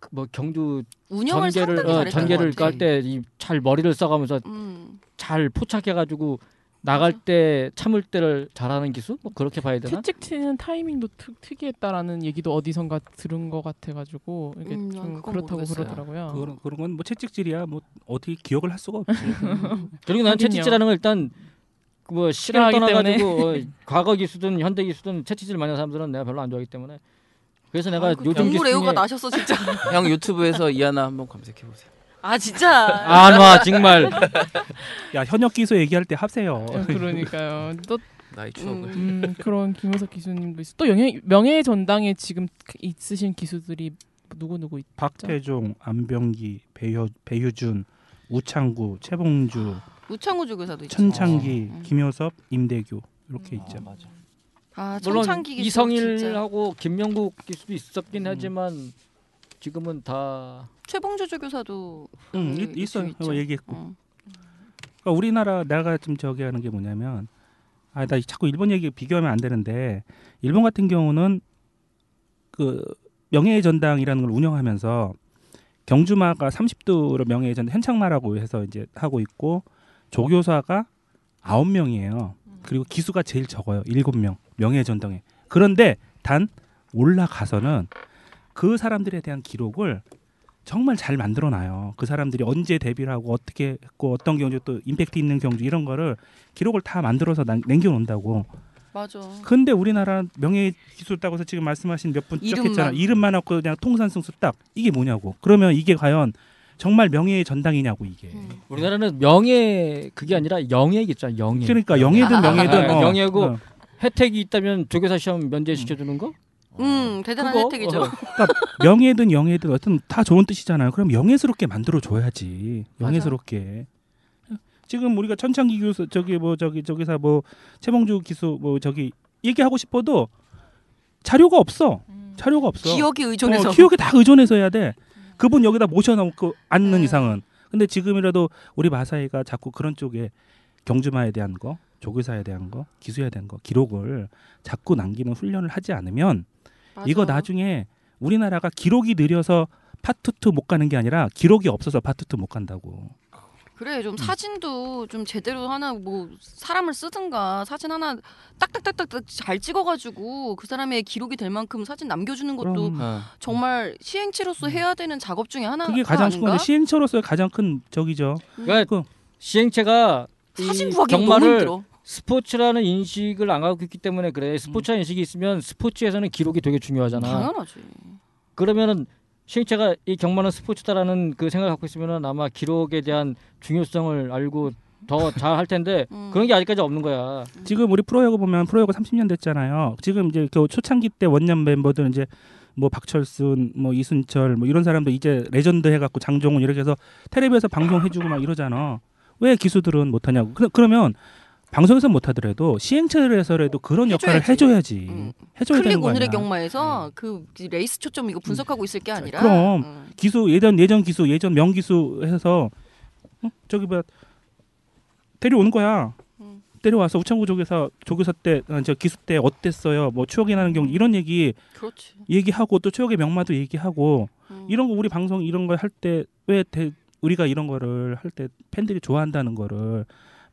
그뭐 경주 운영을 전개를 상당히 어, 전개를. 깔때이잘 머리를 써가면서 음. 잘 포착해가지고 나갈. 때 참을 때를 잘하는 기수? 뭐 그렇게 봐야 되나? 채찍 치는 타이밍도 특, 특이했다라는 얘기도 어디선가 들은 것 같아가지고 이게 음, 난좀 그렇다고 모르겠어요. 그러더라고요. 그런 그런 건 뭐 채찍질이야. 뭐 어떻게 기억을 할 수가 없지. *laughs* 그리고 난. 채찍질하는 걸 일단 그뭐 시간을 싫어하기 떠나가지고 어, 과거 기수든 현대 기수든 채찍질 많이 하는 사람들은 내가 별로 안 좋아하기 때문에 그래서 내가 아이고, 요즘 동물 기수 애호가 중에 나셨어 진짜. *laughs* 형 유튜브에서 이하나 한번 검색해 보세요. 아 진짜. 안와 정말 야 현역 기수 얘기할 때 합세요. 어, 그러니까요. 또 나의 추억을. 음. 음, 그런 김호석 기수님도 있어. 또 영예, 명예 전당에 지금 있으신 기수들이 누구 누구 있죠? 박태종, 안병기, 배효, 배유준, 우창구, 최봉주, 우창우 조교사도 있죠. 천창기, 어. 김효섭, 임대규 이렇게 음. 있죠. 맞아. 아 물론 천창기 기수. 이성일하고 김명국 기수도 있었긴 하지만 지금은 다 최봉주 조교사도 응, 그 있- 있어요. 있죠. 뭐 얘기했고. 어. 그러니까 우리나라 내가 좀 저기 하는 게 뭐냐면 아 나 자꾸 일본 얘기 비교하면 안 되는데 일본 같은 경우는 그 명예의 전당이라는 걸 운영하면서 경주마가 30도로 명예의 전당 현창마라고 해서 이제 하고 있고 조교사가 9명이에요. 그리고 기수가 제일 적어요. 7명. 명예의 전당에. 그런데 단 올라가서는 그 사람들에 대한 기록을 정말 잘 만들어 놔요. 그 사람들이 언제 데뷔를 하고 어떻게 했고 어떤 경주 또 임팩트 있는 경주 이런 거를 기록을 다 만들어서 남- 남겨놓는다고. 맞아. 근데 우리나라 명예 기술 따고서 지금 말씀하신 몇 분 쭉. 했잖아. 이름만 없고 그냥 통산승수 딱 이게 뭐냐고. 그러면 이게 과연 정말 명예의 전당이냐고 이게. 음. 우리나라는 명예 그게 아니라 있잖아 영예 그러니까 영예든 아, 명예든 아, 어, 영예고 어. 혜택이 있다면 조교사 시험 면제시켜 주는 거 음 대단한 그거? 혜택이죠. 어. 그러니까 명예든 영예든 어떤 다 좋은 뜻이잖아요. 그럼 영예스럽게 만들어 줘야지. 영예스럽게. 지금 우리가 천창기 교수 저기 뭐 저기 저기사 뭐 최봉주 기수 뭐 저기 얘기하고 싶어도 자료가 없어. 자료가 없어. 기억에 의존해서. 어, 기억에 다 의존해서 해야 돼. 그분 여기다 모셔놓고 앉는 네. 이상은. 근데 지금이라도 우리 마사이가 자꾸 그런 쪽에 경주마에 대한 거, 조교사에 대한 거, 기수에 대한 거 기록을 자꾸 남기는 훈련을 하지 않으면 맞아. 이거 나중에 우리나라가 기록이 느려서 파트 2 못 가는 게 아니라 기록이 없어서 파트 2 못 간다고. 그래 음. 좀 사진도 좀 제대로 하나 뭐 사람을 쓰든가 사진 하나 딱딱딱딱 잘 찍어가지고 그 사람의 기록이 될 만큼 사진 남겨주는 것도 그럼 어. 정말 시행치로서 해야 되는 작업 중에 하나 그게 가장 큰 시행처로서의 가장 큰 적이죠. 그러니까 그- 시행체가 사진 이 구하기 너무 힘들어. 스포츠라는 인식을 안 갖고 있기 때문에 그래 스포츠라는 인식이 있으면 스포츠에서는 기록이 되게 중요하잖아 당연하지. 그러면은 시행체가 이 경마는 스포츠다라는 그 생각을 갖고 있으면은 아마 기록에 대한 중요성을 알고 더 잘 할 텐데 *laughs* 음. 그런 게 아직까지 없는 거야. 지금 우리 프로야구 보면 프로야구 30년 됐잖아요. 지금 이제 그 초창기 때 원년 멤버들 이제 뭐 박철순, 뭐 이순철, 뭐 이런 사람들 이제 레전드 해갖고 장종훈 이렇게 해서 텔레비에서 방송해주고 막 이러잖아. 왜 기수들은 못하냐고. 그, 그러면 방송에서 못하더라도 시행처에서라도 그런 역할을 해줘야지. 해줘야지. 음. 해줘야 클릭 거 오늘의. 경마에서 그 레이스 초점 이거 분석하고 있을 게 아니라 그럼. 음. 기수 예전 예전 기수 예전 명기수 해서 어? 저기 뭐 데려오는 거야. 음. 데려와서 우창구 조교사 조교사 때저 기수 때 어땠어요? 뭐 추억이 나는 경우 이런 얘기 그렇지. 얘기하고 또 추억의 명마도 얘기하고 음. 이런 거 우리 방송 이런 걸 할 때 왜 우리가 이런 거를 할 때 팬들이 좋아한다는 거를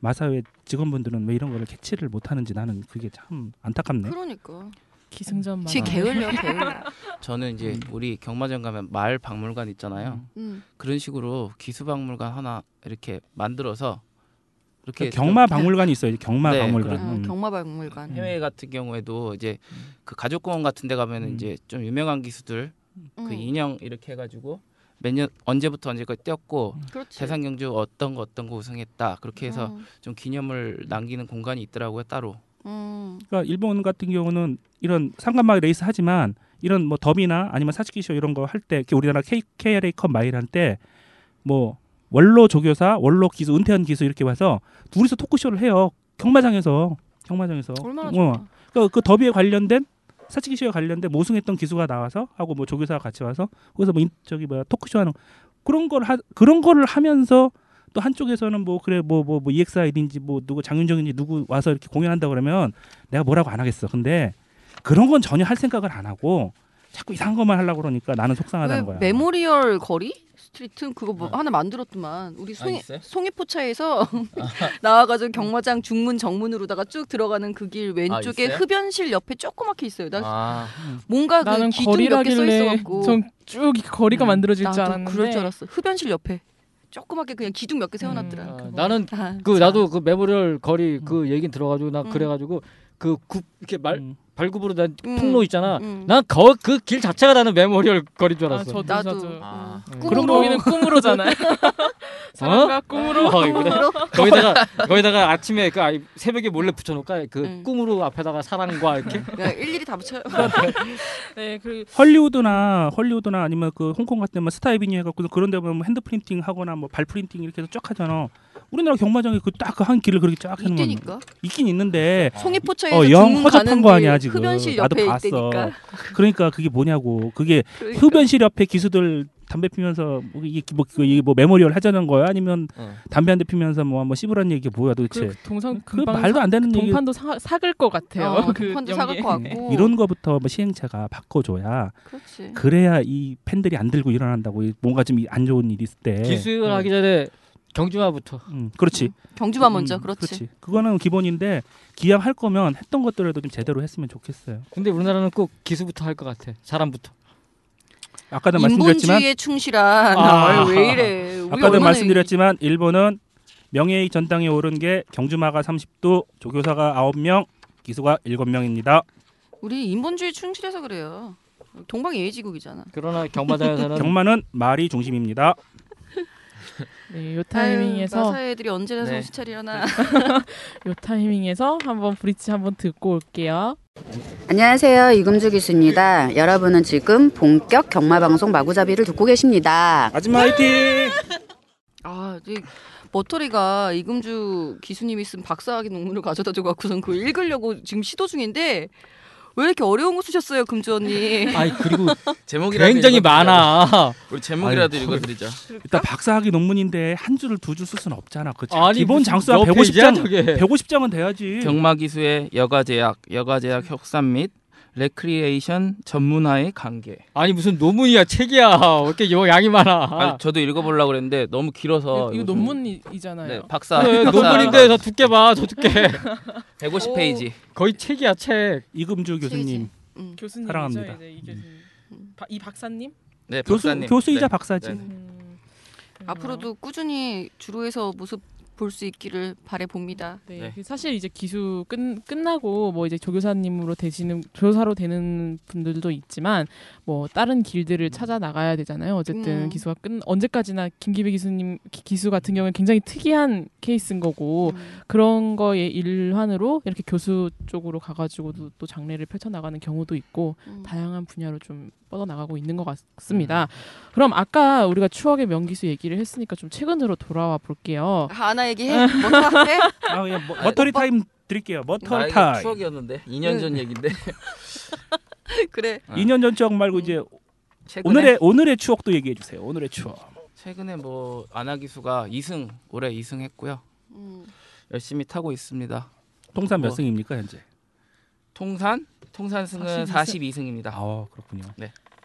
마사회 직원분들은 왜 이런 거를 캐치를 못 하는지 나는 그게 참 안타깝네. 그러니까. 기승전만. 지 게을려 게을려. *laughs* 저는 이제 우리 경마장 가면 마을 박물관 있잖아요. 음. 그런 식으로 기수박물관 하나 이렇게 만들어서 이렇게 좀 경마 박물관이 있어요. 경마 네, 박물관. 어, 음. 경마 박물관. 해외 같은 경우에도 이제 그 가족공원 같은 데 가면은 음. 이제 좀 유명한 기수들 그 음. 인형 이렇게 해가지고 몇 년 언제부터 언제까지 뛰었고 그렇지. 대상 경주 어떤 거 어떤 거 우승했다 그렇게 해서 음. 좀 기념을 남기는 공간이 있더라고요 따로 음. 그러니까 일본 같은 경우는 이런 삼관마 레이스 하지만 이런 뭐 더비나 아니면 사츠키쇼 이런 거 할 때 우리나라 K, KRA 컵 마일 할 때 뭐 원로 조교사, 원로 기수, 은퇴한 기수 이렇게 와서 둘이서 토크쇼를 해요. 경마장에서 경마장에서. 얼마나 어. 좋아. 그, 그 더비에 관련된 사츠키쇼에 관련된 우승했던 기수가 나와서 하고 뭐 조교사가 같이 와서 거기서 뭐 인, 저기 뭐야 토크쇼 하는 그런 걸 하, 그런 거를 하면서 또 한쪽에서는 뭐 그래 뭐뭐뭐 EXID인지 뭐 누구 장윤정인지 누구 와서 이렇게 공연한다 그러면 내가 뭐라고 안 하겠어. 근데 그런 건 전혀 할 생각을 안 하고 자꾸 이상한 것만 하려고 그러니까 나는 왜 속상하다는 거야. memorial 거리 street 그거 뭐 하나 만들었더만 우리 송이 있어요? 송이포차에서 *laughs* *laughs* 나와가지고 경마장 중문 정문으로다가 쭉 들어가는 그 길 왼쪽에 있어요? 흡연실 옆에 조그맣게 있어요. 나 아 뭔가 그 나는 기둥 몇개써 거리라길래 있어갖고 전쭉 거리가 음, 만들어질 줄 알았는데 그럴 줄 알았어. 흡연실 옆에 조그맣게 그냥 기둥 몇 개 세워놨더라. 음. 아. 나는 아, 그 참. 나도 그 memorial 거리 그 얘긴 들어가지고 나 음. 그래가지고 그 굽 이렇게 말 음. 발굽으로 난 음, 통로 있잖아. 음. 난그 길 자체가 나는 memorial 거리인 줄 아, 알았어. 저도 나도. 아. 음. 그런 꿈으로 거기는 꿈으로잖아요. *laughs* 사랑과 꿈으로. 어, 그래. 거기다가 거기다가 아침에 그 아이 새벽에 몰래 붙여놓을까 그 응. 꿈으로 앞에다가 사랑과 이렇게 *laughs* 일일이 다 붙여요. *laughs* 네, 그 헐리우드나 헐리우드나 아니면 그 홍콩 같은 뭐 스타이비니 해갖고 그런 데 보면 뭐 hand printing 하거나 뭐 발 printing 이렇게 해서 쫙 하잖아. 우리나라 경마장에 그 딱 그 한 길을 그렇게 쫙 해놓으면 이때니까 있긴 있는데 송이 포차에서 어, 영 허접한 거길 아니야, 지금. 흡연실 나도 옆에 봤어. 있다니까. 그러니까 그게 뭐냐고 그게 그러니까. 흡연실 옆에 기수들 담배 피면서 뭐 이게 뭐, 그 이게 뭐 memorial 하자는 거야 아니면 어. 담배 한 대 피면서 뭐 한번 씹으라는 얘기 뭐야 도대체 그 동상 그 말도 안 되는 얘기 동판도 사, 사글 것 같아요. 어, 그 동판도 사갈 연기. 것 같고. 이런 거부터 뭐 시행차가 바꿔줘야 그렇지. 그래야 이 팬들이 안 들고 일어난다고 이 뭔가 좀 안 좋은 일이 있을 때 기수를 하기 전에 경주마부터 음, 그렇지 경주만 먼저 음, 그렇지. 그거는 기본인데 기왕 할 거면 했던 것들에도 좀 제대로 했으면 좋겠어요 근데 우리나라는 꼭 기수부터 할 것 같아 사람부터 아까도 말씀드렸지만 인본주의에 충실한 아. 아유, 왜 이래. 아까도 말씀드렸지만 일본은 명예의 전당에 오른 게 경주마가 30도, 조교사가 9명, 기수가 7명입니다. 우리 인본주의 충실해서 그래요. 동방 예의지국이잖아. 그러나 경마장에서는 경마는 말이 중심입니다. 네, 요 타이밍에서 아유, 마사 애들이 언제나 네. 정신 차리려나. *laughs* 요 타이밍에서 한번 브릿지 한번 듣고 올게요. 안녕하세요. 이금주 기수입니다. 여러분은 지금 본격 경마 방송 마구잡이를 듣고 계십니다. 아줌마 화이팅! 아, 이 머터리가 이금주 기수님이 쓴 박사학위 논문을 가져다 줘 갖고선 그거 읽으려고 지금 시도 중인데 왜 이렇게 어려운 거 쓰셨어요, 금주 언니? *laughs* 아니 그리고 *laughs* 제목이라도 굉장히 읽어드리자. 많아. 우리 제목이라도 아유, 읽어드리자 일단 박사학위 논문인데 한 줄을 두 줄 쓸 수는 없잖아. 그 아니, 기본 무슨 장수 한몇 페이지야, 150장, 저게. 150장은 돼야지. 경마기수의 여가제약 여가제약 협상 및 레크리에이션 전문화의 관계 아니 무슨 논문이야 책이야 왜 이렇게 요 양이 많아 아니, 저도 읽어보려고 그랬는데 너무 길어서 이거 좀- 논문이잖아요. 네, 박사 그래, 박사 논문인데 저 두께 봐 저 두께 150 페이지 거의 책이야 책 이금주 교수님. 음. 교수님이죠, 사랑합니다. 이제 이 교수님. 바- 이 박사님? 네 교수, 박사님 교수이자 네. 박사지. 네. 음, 앞으로도 꾸준히 주로에서 모습 볼 수 있기를 바래 봅니다. 네. 네. 그 사실 이제 기수 끝, 끝나고 뭐 이제 조교사님으로 되시는 조사로 되는 분들도 있지만 뭐 다른 길들을 찾아 나가야 되잖아요. 어쨌든 음. 기수가 끝 언제까지나 김기배 기수님 기- 기수 같은 경우는 굉장히 특이한 케이스인 거고 음. 그런 거의 일환으로 이렇게 교수 쪽으로 가가지고도 또 장래를 펼쳐 나가는 경우도 있고 음. 다양한 분야로 좀 뻗어 나가고 있는 것 같습니다. 그럼 아까 우리가 추억의 명기수 얘기를 했으니까 좀 최근으로 돌아와 볼게요. 하나 얘기해. 뭐다 해? *laughs* 아, 그냥 뭐, 머터리 타임 드릴게요. 아, 머터리 타임. 추억이었는데 2년 전 얘긴데 *laughs* 그래. 어. 2년 전 추억 말고 이제 최근에 오늘의 오늘의 추억도 얘기해 주세요. 오늘의 추억. 최근에 뭐 아나기수가 2승 올해 2승 했고요. 음. 열심히 타고 있습니다. 통산 몇 뭐. 승입니까 현재? 통산 통산 승은 42 42승입니다. 아 그렇군요.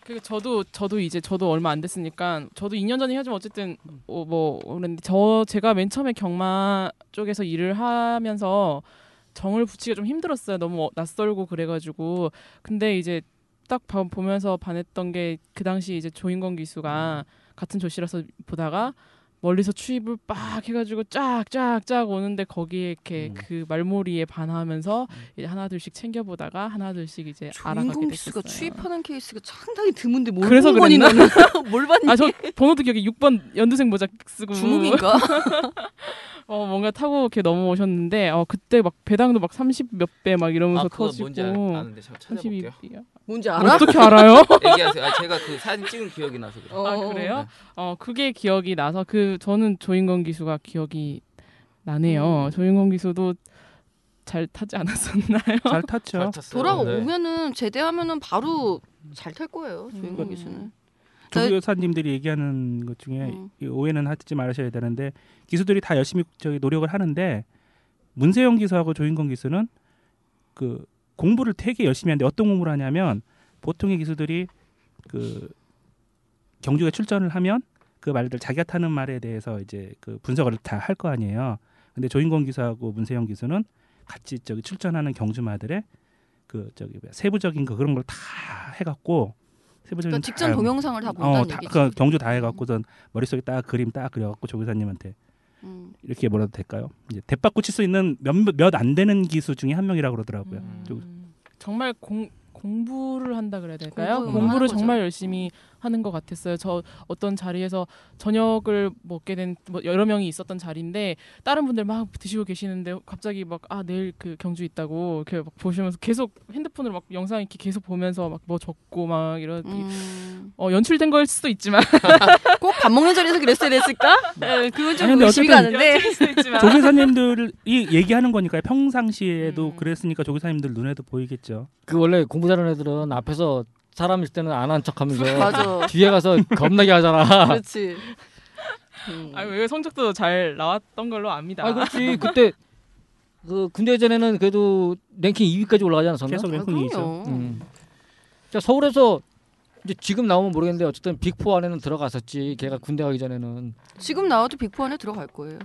그 저도 저도 이제 저도 얼마 안 됐으니까 저도 2년 전에 하지만 어쨌든 어, 뭐 그런데 저 제가 맨 처음에 경마 쪽에서 일을 하면서 정을 붙이기가 좀 힘들었어요. 너무 어- 낯설고 그래가지고 근데 이제 딱 봐- 보면서 반했던 게 그 당시 이제 조인권 기수가 같은 조씨라서 보다가 멀리서 추입을 빡 해가지고 쫙쫙쫙 오는데 거기에 이렇게 음. 그 말머리에 반하면서 이제 하나둘씩 챙겨보다가 하나둘씩 이제 알아가게 됐었어요. 취입하는 케이스가 상당히 드문데 뭘 그래서 그랬나? *laughs* 뭘 봤니? 아저 번호도 기억이 6번 연두색 모자 쓰고 주묵인가? *laughs* 어 뭔가 타고 이렇게 넘어오셨는데 어 그때 막 배당도 막 30 몇 배 막 이러면서 아 터지고 뭔지 알- 아는데 제가 32 찾아볼게요. 뭔지 알아? 어떻게 알아요? *laughs* 얘기하세요. 아, 제가 그 사진 찍은 기억이 나서 그래요. 아 그래요? 어 그게 기억이 나서 그 저는 조인건 기수가 기억이 나네요. 음. 조인건 기수도 잘 타지 않았었나요? *laughs* 잘 탔죠. 잘 탔어요. 네. 돌아오면은 제대하면은 바로 잘 탈 거예요. 조인공 음. 기수는. 조교사님들이 얘기하는 것 중에 음. 이 오해는 하지 말으셔야 되는데 기수들이 다 열심히 저기 노력을 하는데 문세영 기수하고 조인권 기수는 그 공부를 되게 열심히 하는데 어떤 공부를 하냐면 보통의 기수들이 그 경주에 출전을 하면 그 말들 자기가 타는 말에 대해서 이제 그 분석을 다 할 거 아니에요. 근데 조인권 기수하고 문세영 기수는 같이 저기 출전하는 경주마들의 그 저기 뭐야, 세부적인 거 그런 걸 다 해갖고 세부적인 그러니까 직전 다- 동영상을 다 본다는 어, 다, 얘기지. 그 경주 다 해갖고선 머릿속에 딱 그림 딱 그려갖고 조교사님한테 음. 이렇게 뭐라도 될까요? 이제 대박고 칠수 있는 몇몇 안 되는 기수 중에 한 명이라고 그러더라고요. 음, 조- 정말 공 공부를 한다 그래야 될까요? 공부를 공부를 하는 거죠. 정말 열심히 하는 것 같았어요. 저 어떤 자리에서 저녁을 먹게 된 뭐 여러 명이 있었던 자리인데 다른 분들 막 드시고 계시는데 갑자기 막 아 내일 그 경주 있다고 이렇게 막 보시면서 계속 핸드폰으로 막 영상 이렇게 계속 보면서 막 뭐 적고 막 이런 음. 어 연출된 걸 수도 있지만 *laughs* 꼭 밥 먹는 자리에서 그랬어야 됐을까? 네, 그건 좀 의심이 가는데. 조교사님들이 얘기하는 거니까요. 평상시에도 음. 그랬으니까 조교사님들 눈에도 보이겠죠. 그 원래 공부 잘하는 애들은 앞에서 사람 있을 때는 안 한 척하면서 *laughs* 맞아. 뒤에 가서 겁나게 하잖아. 그렇지. 음. 아왜 성적도 잘 나왔던 걸로 압니다. 아 그렇지 그때 그 군대 예전에는 그래도 랭킹 2위까지 올라가지 않았었나? 계속 아, 랭킹이죠. 그럼요. 음. 자 서울에서 이제 지금 나오면 모르겠는데 어쨌든 빅4 안에는 들어갔었지. 걔가 군대 가기 전에는 지금 나와도 빅포 안에 들어갈 거예요.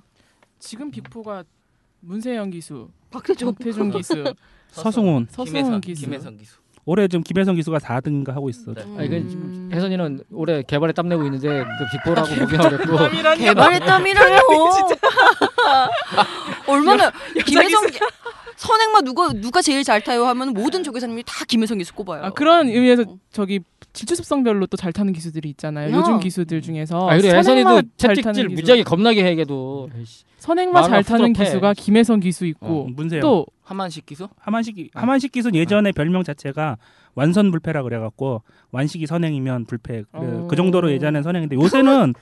지금 빅포가 문세영 기수, 박태종. 박태준 기수, 서승훈 서승훈 기수. 김혜선 기수. 올해 지금 김혜성 기수가 4등인가 하고 있어. 네. 아니 그 음. 지금 혜선이는 올해 개발에 땀 내고 있는데 그 빅4라고 보기만 그랬고 개발의 땀이라뇨. *laughs* *laughs* 얼마나 김혜성 기- 선행마 누가 누가 제일 잘 타요 하면 모든 조교사님이 다 김혜성 기수 꼽아요. 아 그런 의미에서 저기 질주 습성별로 또 잘 타는 기수들이 있잖아요. 어. 요즘 기수들 중에서 아 선행마 혜선이도 잘 채찍질 타는 기수. 무지하게 겁나게 해 걔도. 선행마 잘 타는 후적해. 기수가 김혜성 기수 있고 어, 문세영. 또 하만식 기수? 하만식 하만식 기수는 예전에 별명 자체가 완선 불패라 그래갖고 완식이 선행이면 불패 그래, 어. 그 정도로 예전엔 선행인데 요새는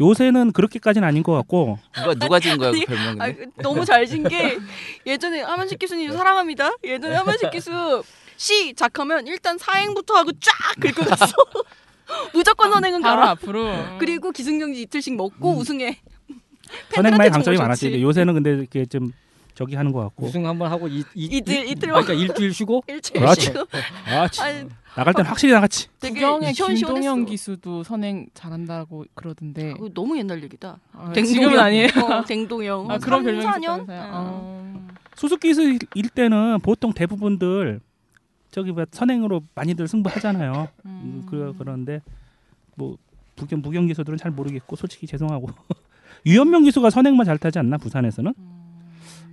요새는 그렇게까지는 아닌 것 같고 누가 누가 지은 거야 그 아니, 별명인데? 아, 너무 잘 진 게 *laughs* 예전에 하만식 기수님 사랑합니다. 예전에 하만식 기수 시작하면 일단 사행부터 하고 쫙 긁고 갔어. *laughs* *laughs* 무조건 선행은 바로 가라. 앞으로 그리고 기승전지 이틀씩 먹고 우승해. *laughs* 선행만의 팬들한테 강점이 많았지. 요새는 근데 이렇게 좀 저기 하는 것 같고. 우승 한번 하고 이, 이, 이틀 이틀 그러니까 일주일 쉬고 *laughs* 일주일 그렇지. 쉬고. 아, 치. 아니, 나갈 땐 확실히 나갔지. 구경의. 김동영 기수도 선행 잘한다고 그러던데 그거 너무 옛날 얘기다. 아, 댕동영. 지금은 아니에요. 어, 댕동영. 아, 그런 별명이 4년? 있었다면서요. 어. 수습 기수일 때는 보통 대부분들 저기 뭐 선행으로 많이들 승부하잖아요. 음, 그 그런데 뭐 부경 무경 기수들은 잘 모르겠고 솔직히 죄송하고 유현명 기수가 선행만 잘 타지 않나 부산에서는?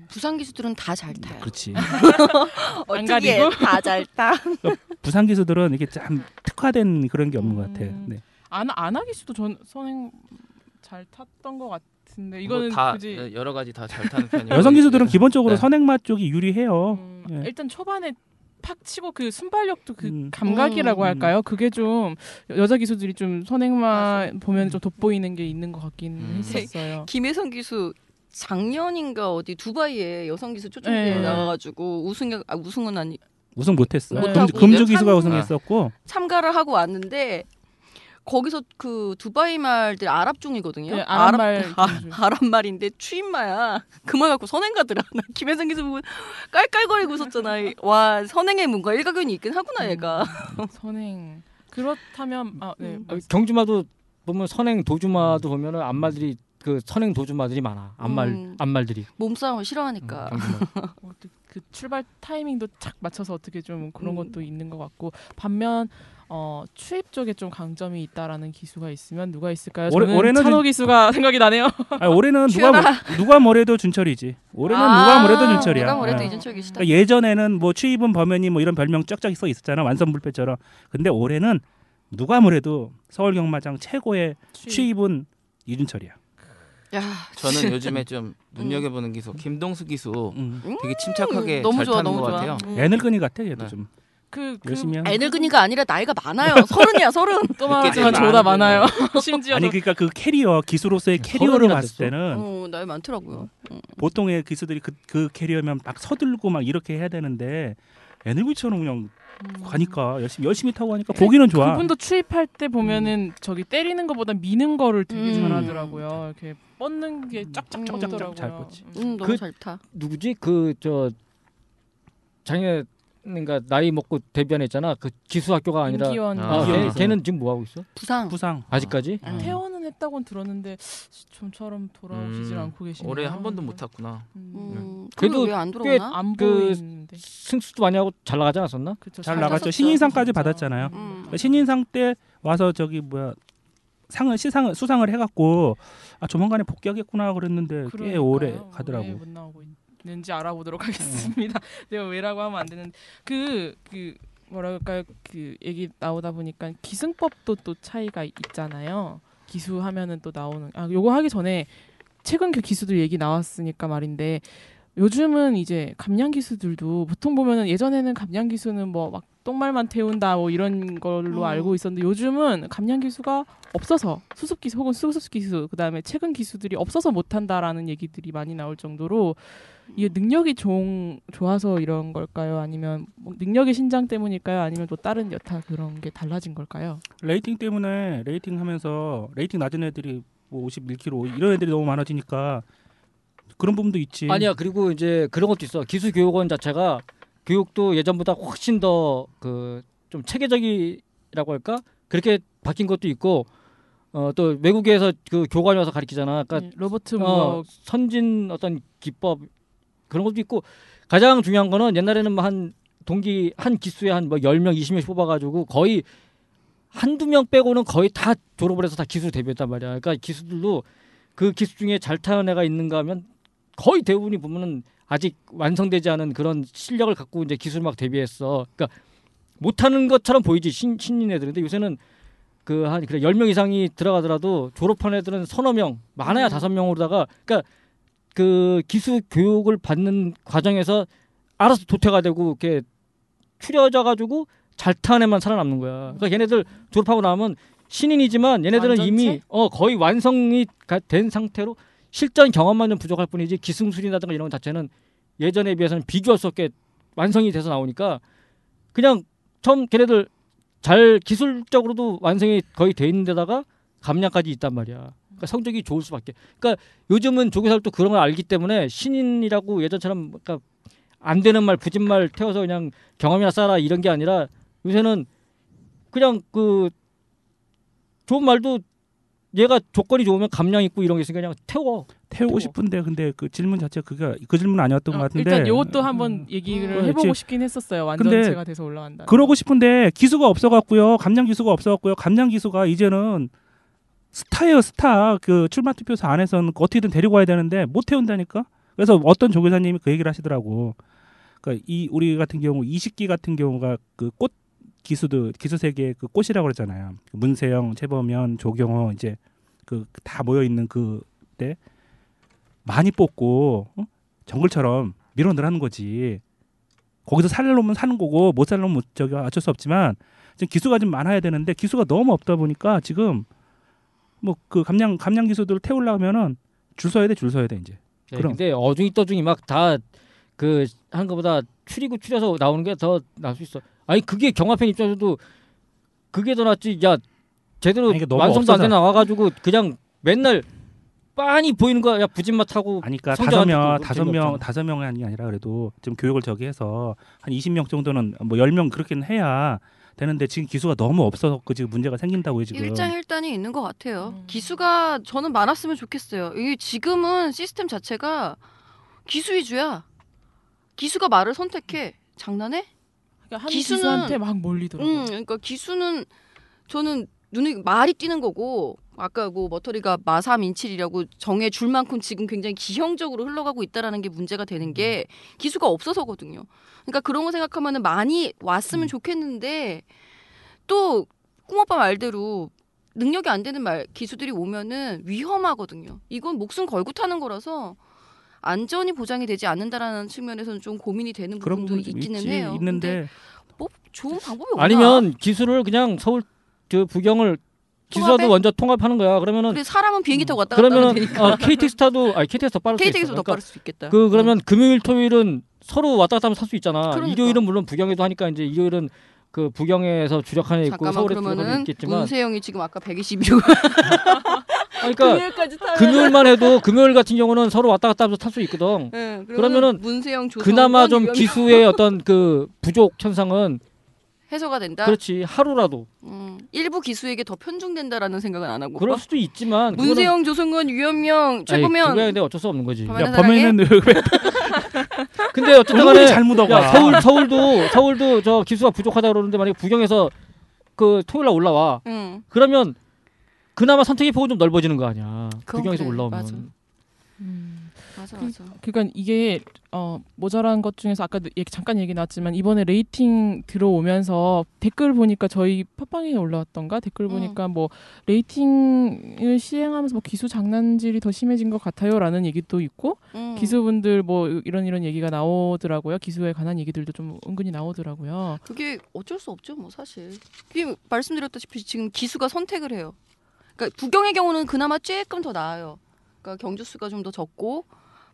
부산 기수들은 다 잘 타요. 그렇지. *laughs* 어떻게 가리고? 다잘 타? 부산 기수들은 이게 참 특화된 그런 게 없는 것 같아. 음. 네. 안 안하 기수도 전 선행 잘 탔던 것 같은데 이거는 뭐다 굳이 여러 가지 다 잘 타는 편이에요. 여성 기수들은 기본적으로 네. 선행마 쪽이 유리해요. 음, 예. 일단 초반에 팍 치고 그 순발력도 그 음. 감각이라고 음. 할까요? 그게 좀 여자 기수들이 좀 선행마 보면 좀 돋보이는 게 있는 것 같긴 음. 했었어요. 김혜성 기수 작년인가 어디 두바이에 여성 기수 초청대회 네. 나와가지고 우승 아 우승은 아니 우승 못했어. 네. 금, 못하고 금주 기수가 참- 우승했었고 참가를 하고 왔는데 거기서 그 두바이 말들 아랍 중이거든요. 네, 아랍말 아, 좀- 아랍 말인데 추임마야. 그 말 갖고 선행 가더라. *laughs* 나 김혜성 기수 보고 깔깔거리고 있었잖아. 와 선행에 뭔가 일가견이 있긴 하구나 얘가. 선행 그렇다면 아 네. 음. 어, 경주마도 보면 선행 도주마도 보면은 안말들이 그 선행 도주마들이 많아. 안말 음. 안말들이. 몸싸움을 싫어하니까. 또 *laughs* 그 출발 타이밍도 착 맞춰서 어떻게 좀 그런 음. 것도 있는 것 같고 반면 어, 추입 쪽에 좀 강점이 있다라는 기수가 있으면 누가 있을까요? 올해- 저는 올해는 찬호 좀- 기수가 *laughs* 생각이 나네요. 아, 올해는 누가 뭐, 누가 뭐래도 준철이지. 올해는 누가 뭐래도 준철이야. 누가 뭐래도 예. 이준철 기수다. 그러니까 예전에는 뭐 추입은 범현이 뭐 이런 별명 쫙쫙 써 있었잖아 완선불패처럼. 근데 올해는 누가 뭐래도 서울 경마장 최고의 추입 은 이준철이야. 야, 저는 요즘에 좀 눈여겨보는 기수 김동수 기수 음. 되게 침착하게 너무 잘 좋아, 타는 것 좋아. 같아요. 음. 애늙은이 같아 얘도 네. 좀 그, 그 열심히 하는. 애늙은이가 아니라 나이가 많아요. *laughs* 서른이야 서른. 또 말하지만 저보다 안 많아요. *laughs* 심지어 아니 저- 그러니까 그 캐리어 기수로서의 career를 서른이나 봤을 됐어. 때는 어 나이 많더라고요. 음. 보통의 기수들이 그, 그 career면 막 서들고 막 이렇게 해야 되는데 애늙은이처럼 그냥 가니까 열심히 열심히 타고 가니까 보기는 좋아. 그분도 추입할 때 보면은 저기 때리는 것보다 미는 거를 되게 음. 잘하더라고요. 이렇게 뻗는 게 쫙쫙쫙 음. 더라고요. 잘 뻗지. 음, 너무 그- 잘 타. 누구지? 그저 작년에 그러니까 나이 먹고 데뷔했잖아. 그 기수 학교가 아니라 임기원 아, 임기원 걔, 걔는 지금 뭐 하고 있어? 부상. 부상. 아직까지? 음. 퇴원은 했다고는 들었는데 좀처럼 돌아오시질 음, 않고 계시네요. 올해 한 번도 못 탔구나. 음. 음, 그래도 왜안 꽤 들어오나? 안 그 보이는데. 승수도 많이 하고 잘 나가지 않았었나? 그쵸, 잘 잘 나갔죠. 나갔죠. 신인상까지 진짜. 받았잖아요. 음. 그러니까 신인상 때 와서 저기 뭐야 상을 시상을 수상을 해갖고 아 조만간에 복귀하겠구나 그랬는데 꽤 그러니까요. 오래 왜 가더라고. 못 나오고 있는지 알아보도록 하겠습니다. *laughs* 내가 왜라고 하면 안 되는 그그 뭐랄까요 그 얘기 나오다 보니까 기승법도 또 차이가 있잖아요. 기수하면은 또 나오는 아 요거 하기 전에 최근 그 기수들 얘기 나왔으니까 말인데 요즘은 이제 감량 기수들도 보통 보면은 예전에는 감량 기수는 뭐 막 똥말만 태운다 뭐 이런 걸로 음. 알고 있었는데 요즘은 감량 기수가 없어서 수습 기수 혹은 수습 기수 그다음에 최근 기수들이 없어서 못 한다라는 얘기들이 많이 나올 정도로 이게 능력이 종, 좋아서 이런 걸까요? 아니면 뭐 능력의 신장 때문일까요? 아니면 또 다른 여타 그런 게 달라진 걸까요? rating 때문에 rating 하면서 rating 낮은 애들이 뭐 51kg 이런 애들이 너무 많아지니까 그런 부분도 있지. 아니야. 그리고 이제 그런 것도 있어. 기수 교육원 자체가 교육도 예전보다 훨씬 더 그 좀 체계적이라고 할까? 그렇게 바뀐 것도 있고 어 또 외국에서 그 교관이 와서 가르치잖아. 그러니까 네, 로버트 어, 뭐 선진 어떤 기법 그런 것도 있고 가장 중요한 거는 옛날에는 뭐한 동기 한 기수에 한뭐 10명, 20명씩 뽑아 가지고 거의 한두 명 빼고는 거의 다 졸업을 해서 다 기수 데뷔했단 말이야. 그러니까 기수들도 그 기수 중에 잘 타는 애가 있는가 하면 거의 대부분이 보면은 아직 완성되지 않은 그런 실력을 갖고 이제 기술 막 데뷔했어. 그러니까 못하는 것처럼 보이지 신, 신인 애들은. 근데 요새는 그 한 그래 10명 이상이 들어가더라도 졸업한 애들은 서너 명, 많아야 음. 다섯 명으로다가 그러니까 그 기수 교육을 받는 과정에서 알아서 도태가 되고 이렇게 추려져 가지고 잘 타는 애만 살아남는 거야. 그러니까 얘네들 졸업하고 나면 신인이지만 얘네들은 완전체? 이미 어 거의 완성이 가- 된 상태로 실전 경험만 좀 부족할 뿐이지 기승술이라든가 이런 것 자체는 예전에 비해서는 비교할 수 없게 완성이 돼서 나오니까 그냥 처음 걔네들 잘 기술적으로도 완성이 거의 돼 있는 데다가 감량까지 있단 말이야. 그러니까 성적이 좋을 수밖에. 그러니까 요즘은 조교사들도 그런 걸 알기 때문에 신인이라고 예전처럼 그러니까 안 되는 말 부진 말 태워서 그냥 경험이나 쌓아라 이런 게 아니라 요새는 그냥 그 좋은 말도 얘가 조건이 좋으면 감량 있고 이런 게 있으니까 그냥 태워. 태우고 태워. 싶은데 근데 그 질문 자체가 그게 그 질문 아니었던 것 어, 같은데 일단 요것도 한번 얘기를 음. 해보고 그렇지. 싶긴 했었어요. 근데 완전체가 돼서 올라간다. 그러고 싶은데 기수가 없어갖고요 감량 기수가 없어갖고요 감량 기수가 이제는 스타예요 스타. 그 출마 투표소 안에서는 어떻게든 데리고 와야 되는데 못 태운다니까. 그래서 어떤 조교사님이 그 얘기를 하시더라고. 그러니까 이 우리 같은 경우 이식기 같은 경우가 그 꽃 기수들 기수 세계의 그 꽃이라고 그러잖아요. 문세영, 최범현, 조경호 이제 그 다 모여 있는 그때 많이 뽑고 어? 정글처럼 밀어넣으라는 거지. 거기서 살 놈은 사는 거고 못살 놈은 못- 저기 어쩔 수 없지만 지금 기수가 좀 많아야 되는데 기수가 너무 없다 보니까 지금 뭐 그 감량 감량 기수들 태우려면은 줄 서야 돼 줄 서야 돼 이제. 네, 그럼. 근데 어중이 떠중이 막 다그 하는 것보다 추리고 추려서 나오는 게 더 나을 수 있어. 아니 그게 경화팬 입장에서도 그게 더 낫지. 야 제대로 아니, 완성도 안 없어서. 돼 나와가지고 그냥 맨날 빤히 보이는 거야. 야 부진마 타고 아니 그러니까 다섯 안명 다섯. 명 다섯 명이 아니라 그래도 좀 교육을 저기 해서 한 20명 정도는 뭐 10명 그렇게는 해야 되는데 지금 기수가 너무 없어서 그 지금 문제가 생긴다고요 지금. 일장일단이 있는 것 같아요. 음. 기수가 저는 많았으면 좋겠어요. 이게 지금은 시스템 자체가 기수 위주야. 기수가 말을 선택해. 장난해? 그러니까 한 기수는- 기수한테 막 몰리더라고. 음, 그러니까 기수는 저는 눈에 말이 띄는 거고 아까 뭐 머터리가 마삼 인칠이라고 정해 줄 만큼 지금 굉장히 기형적으로 흘러가고 있다라는 게 문제가 되는 게 기수가 없어서거든요. 그러니까 그런 거 생각하면은 많이 왔으면 좋겠는데 또 꿈오빠 말대로 능력이 안 되는 말 기수들이 오면은 위험하거든요. 이건 목숨 걸고 타는 거라서 안전이 보장이 되지 않는다라는 측면에서는 좀 고민이 되는 부분도 있기는 있지, 해요. 있는데 뭐 좋은 방법이 없나? 아니면 기술을 그냥 서울 저 부경을 기수라도? 먼저 통합하는 거야. 그러면은 그래 사람은 비행기 타고 왔다 갔다 되니까. 어, KTX 타도 아니 KTX 더 빠를. KTX도 더 그러니까 빠를 수 있겠다. 그 그러면 금요일 토요일은 서로 왔다 갔다 하면 살 수 있잖아. 그러니까. 일요일은 물론 부경에도 하니까 이제 일요일은 그 부경에서 주력하는 애 있고 서울에 주력하는 있겠지만 문세영이 지금 아까 120이라고 *laughs* 그러니까 금요일만 해도 금요일 같은 경우는 서로 왔다 갔다 하면서 탈 수 있거든. 네, 그러면은 문세영 조성 그나마 좀 기수의 어떤 그 부족 현상은 해소가 된다. 그렇지 하루라도 음, 일부 기수에게 더 편중된다라는 생각은 안 하고. 그럴 수도 있지만 그거는- 문세영, 조성은, 유현명, 아니, 최범현 그거야 근데 어쩔 수 없는 거지. 야? 범인은 왜 *laughs* 근데 어쨌든 얼굴이 간에 잘못 오가. 야, 서울 서울도 서울도 저 기수가 부족하다 그러는데 만약에 부경에서 그 토요일 날 올라와. 응. 그러면 그나마 선택의 폭은 좀 넓어지는 거 아니야. 부경에서 그래, 올라오면. 맞아. 음. 맞아 그- 맞아. 그러니까 이게 어, 모자란 것 중에서 아까 얘기, 잠깐 얘기 나왔지만 이번에 rating 들어오면서 댓글 보니까 저희 팟빵에 올라왔던가 댓글 음. 보니까 뭐 레이팅을 시행하면서 뭐 기수 장난질이 더 심해진 것 같아요라는 얘기도 있고 음. 기수분들 뭐 이런 이런 얘기가 나오더라고요 기수에 관한 얘기들도 좀 은근히 나오더라고요. 그게 어쩔 수 없죠, 뭐 사실. 그게 말씀드렸다시피 지금 기수가 선택을 해요. 그러니까 부경의 경우는 그나마 조금 더 나아요. 그러니까 경주 수가 좀 더 적고